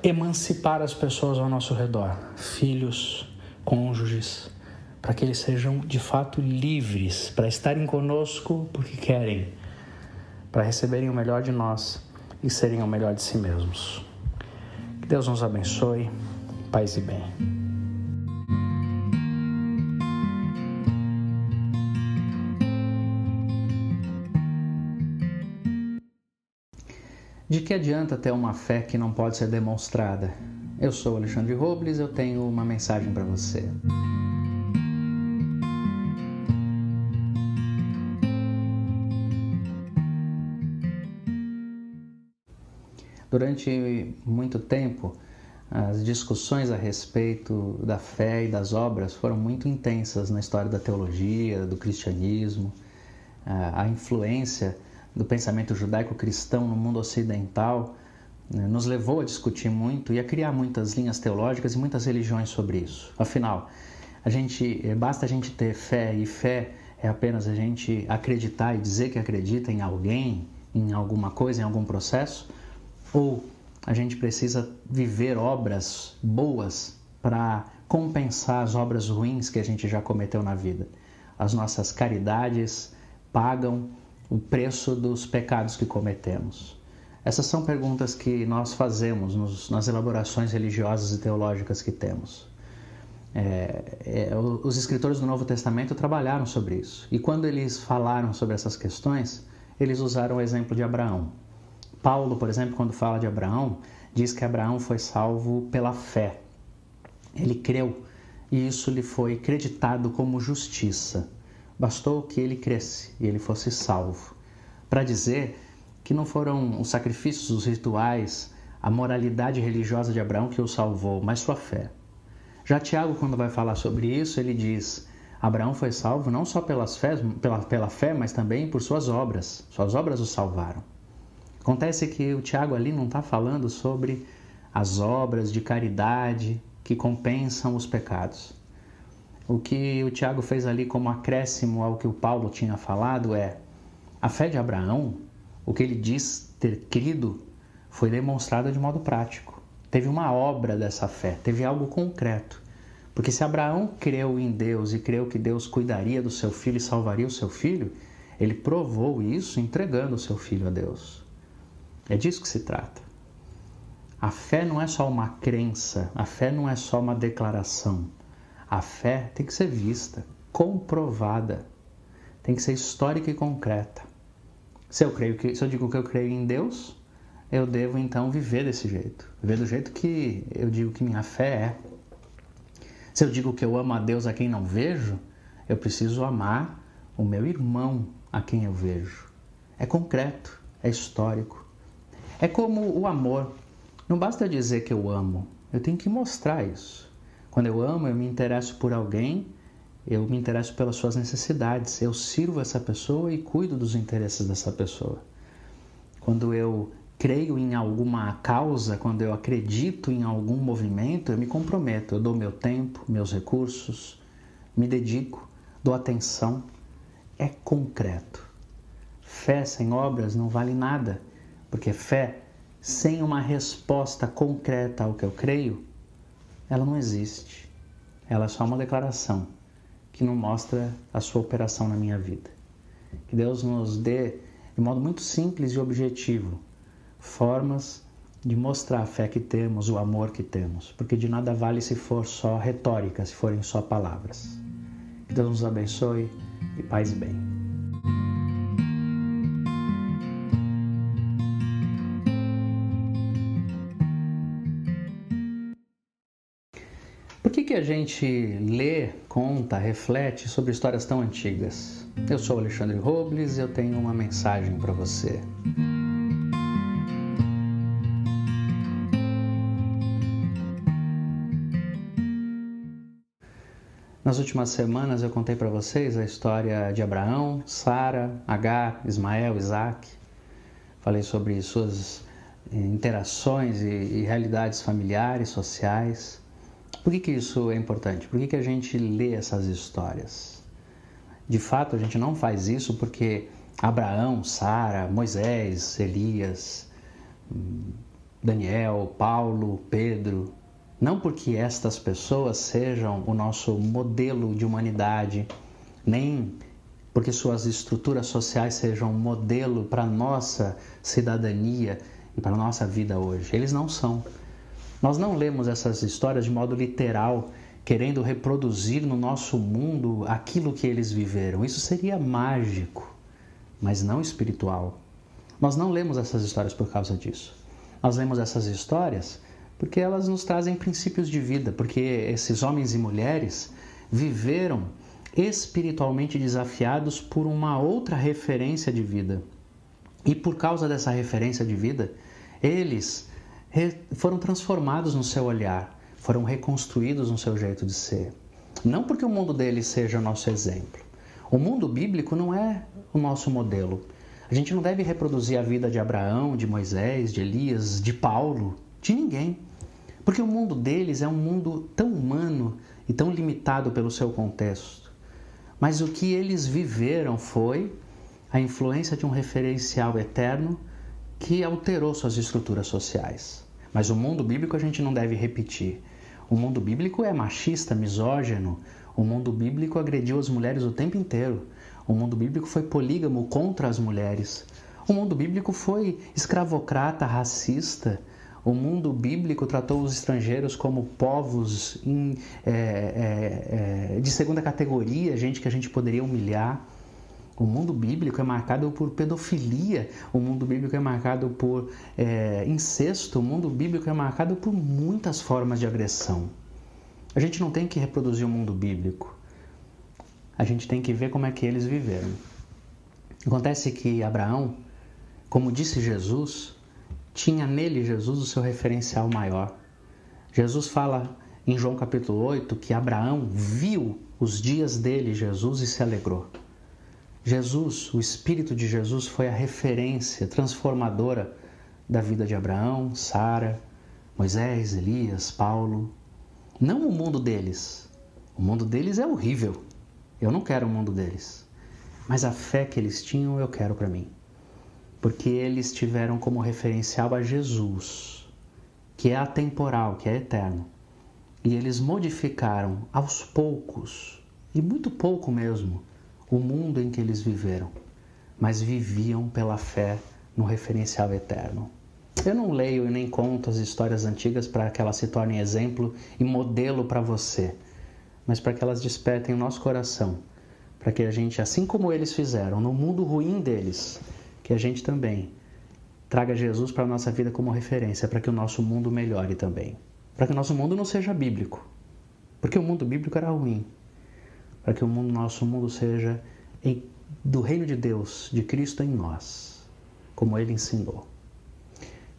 [SPEAKER 2] emancipar as pessoas ao nosso redor, filhos, cônjuges, para que eles sejam de fato livres para estarem conosco porque querem, para receberem o melhor de nós e serem o melhor de si mesmos. Que Deus nos abençoe, paz e bem.
[SPEAKER 1] De que adianta ter uma fé que não pode ser demonstrada? Eu sou Alexandre Robles, eu tenho uma mensagem para você. Durante muito tempo, as discussões a respeito da fé e das obras foram muito intensas na história da teologia, do cristianismo. A influência do pensamento judaico-cristão no mundo ocidental né, nos levou a discutir muito e a criar muitas linhas teológicas e muitas religiões sobre isso. Afinal, a gente eh, basta a gente ter fé e fé é apenas a gente acreditar e dizer que acredita em alguém, em alguma coisa, em algum processo, ou a gente precisa viver obras boas para compensar as obras ruins que a gente já cometeu na vida. As nossas caridades pagam o preço dos pecados que cometemos? Essas são perguntas que nós fazemos nos, nas elaborações religiosas e teológicas que temos. É, é, os escritores do Novo Testamento trabalharam sobre isso. E quando eles falaram sobre essas questões, eles usaram o exemplo de Abraão. Paulo, por exemplo, quando fala de Abraão, diz que Abraão foi salvo pela fé. Ele creu e isso lhe foi creditado como justiça. Bastou que ele cresce e ele fosse salvo. Para dizer que não foram os sacrifícios, os rituais, a moralidade religiosa de Abraão que o salvou, mas sua fé. Já Tiago, quando vai falar sobre isso, ele diz: Abraão foi salvo não só pelas fé, pela, pela fé, mas também por suas obras. Suas obras o salvaram. Acontece que o Tiago ali não está falando sobre as obras de caridade que compensam os pecados. O que o Tiago fez ali como acréscimo ao que o Paulo tinha falado é: a fé de Abraão, o que ele diz ter crido, foi demonstrada de modo prático. Teve uma obra dessa fé, teve algo concreto. Porque se Abraão creu em Deus e creu que Deus cuidaria do seu filho e salvaria o seu filho, ele provou isso entregando o seu filho a Deus. É disso que se trata. A fé não é só uma crença, a fé não é só uma declaração. A fé tem que ser vista, comprovada, tem que ser histórica e concreta. Se eu creio que, se eu digo que eu creio em Deus, eu devo então viver desse jeito, viver do jeito que eu digo que minha fé é. Se eu digo que eu amo a Deus a quem não vejo, eu preciso amar o meu irmão a quem eu vejo. É concreto, é histórico. É como o amor. Não basta dizer que eu amo, eu tenho que mostrar isso. Quando eu amo, eu me interesso por alguém, eu me interesso pelas suas necessidades, eu sirvo essa pessoa e cuido dos interesses dessa pessoa. Quando eu creio em alguma causa, quando eu acredito em algum movimento, eu me comprometo, eu dou meu tempo, meus recursos, me dedico, dou atenção. É concreto. Fé sem obras não vale nada, porque fé sem uma resposta concreta ao que eu creio
[SPEAKER 2] ela não existe. Ela é só uma declaração que não mostra a sua operação na minha vida. Que Deus nos dê, de modo muito simples e objetivo, formas de mostrar a fé que temos, o amor que temos, porque de nada vale se for só retórica, se forem só palavras. Que Deus nos abençoe e paz e bem. Que, que a gente lê, conta, reflete sobre histórias tão antigas? Eu sou Alexandre Robles e eu tenho uma mensagem para você. Nas últimas semanas eu contei para vocês a história de Abraão, Sara, Agar, Ismael, Isaac. Falei sobre suas eh, interações e, realidades familiares, sociais. Por que, que isso é importante? Por que, que a gente lê essas histórias? De fato, a gente não faz isso porque Abraão, Sara, Moisés, Elias, Daniel, Paulo, Pedro, não porque estas pessoas sejam o nosso modelo de humanidade, nem porque suas estruturas sociais sejam modelo para nossa cidadania e para nossa vida hoje. Eles não são. Nós não lemos essas histórias de modo literal, querendo reproduzir no nosso mundo aquilo que eles viveram. Isso seria mágico, mas não espiritual. Nós não lemos essas histórias por causa disso. Nós lemos essas histórias porque elas nos trazem princípios de vida, porque esses homens e mulheres viveram espiritualmente desafiados por uma outra referência de vida. E por causa dessa referência de vida, eles foram transformados no seu olhar, foram reconstruídos no seu jeito de ser. Não porque o mundo deles seja o nosso exemplo. O mundo bíblico não é o nosso modelo. A gente não deve reproduzir a vida de Abraão, de Moisés, de Elias, de Paulo, de ninguém. Porque o mundo deles é um mundo tão humano e tão limitado pelo seu contexto. Mas o que eles viveram foi a influência de um referencial eterno que alterou suas estruturas sociais. Mas o mundo bíblico a gente não deve repetir. O mundo bíblico é machista, misógino. O mundo bíblico agrediu as mulheres o tempo inteiro. O mundo bíblico foi polígamo contra as mulheres. O mundo bíblico foi escravocrata, racista. O mundo bíblico tratou os estrangeiros como povos em, é, é, é, de segunda categoria, gente que a gente poderia humilhar. O mundo bíblico é marcado por pedofilia, o mundo bíblico é marcado por é, incesto, o mundo bíblico é marcado por muitas formas de agressão. A gente não tem que reproduzir o mundo bíblico, a gente tem que ver como é que eles viveram. Acontece que Abraão, como disse Jesus, tinha nele Jesus o seu referencial maior. Jesus fala em João capítulo 8 que Abraão viu os dias dele, Jesus, e se alegrou. Jesus, o Espírito de Jesus, foi a referência transformadora da vida de Abraão, Sara, Moisés, Elias, Paulo. Não o mundo deles. O mundo deles é horrível. Eu não quero o mundo deles. Mas a fé que eles tinham eu quero para mim. Porque eles tiveram como referencial a Jesus, que é atemporal, que é eterno. E eles modificaram aos poucos, e muito pouco mesmo, o mundo em que eles viveram, mas viviam pela fé no referencial eterno. Eu não leio e nem conto as histórias antigas para que elas se tornem exemplo e modelo para você, mas para que elas despertem o nosso coração, para que a gente, assim como eles fizeram, no mundo ruim deles, que a gente também traga Jesus para a nossa vida como referência, para que o nosso mundo melhore também. Para que o nosso mundo não seja bíblico, porque o mundo bíblico era ruim, para que o mundo, nosso mundo seja em, do reino de Deus, de Cristo em nós, como ele ensinou.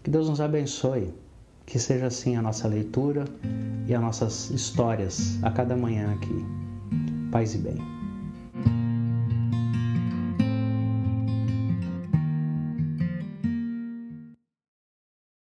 [SPEAKER 2] Que Deus nos abençoe, que seja assim a nossa leitura e as nossas histórias a cada manhã aqui. Paz e bem.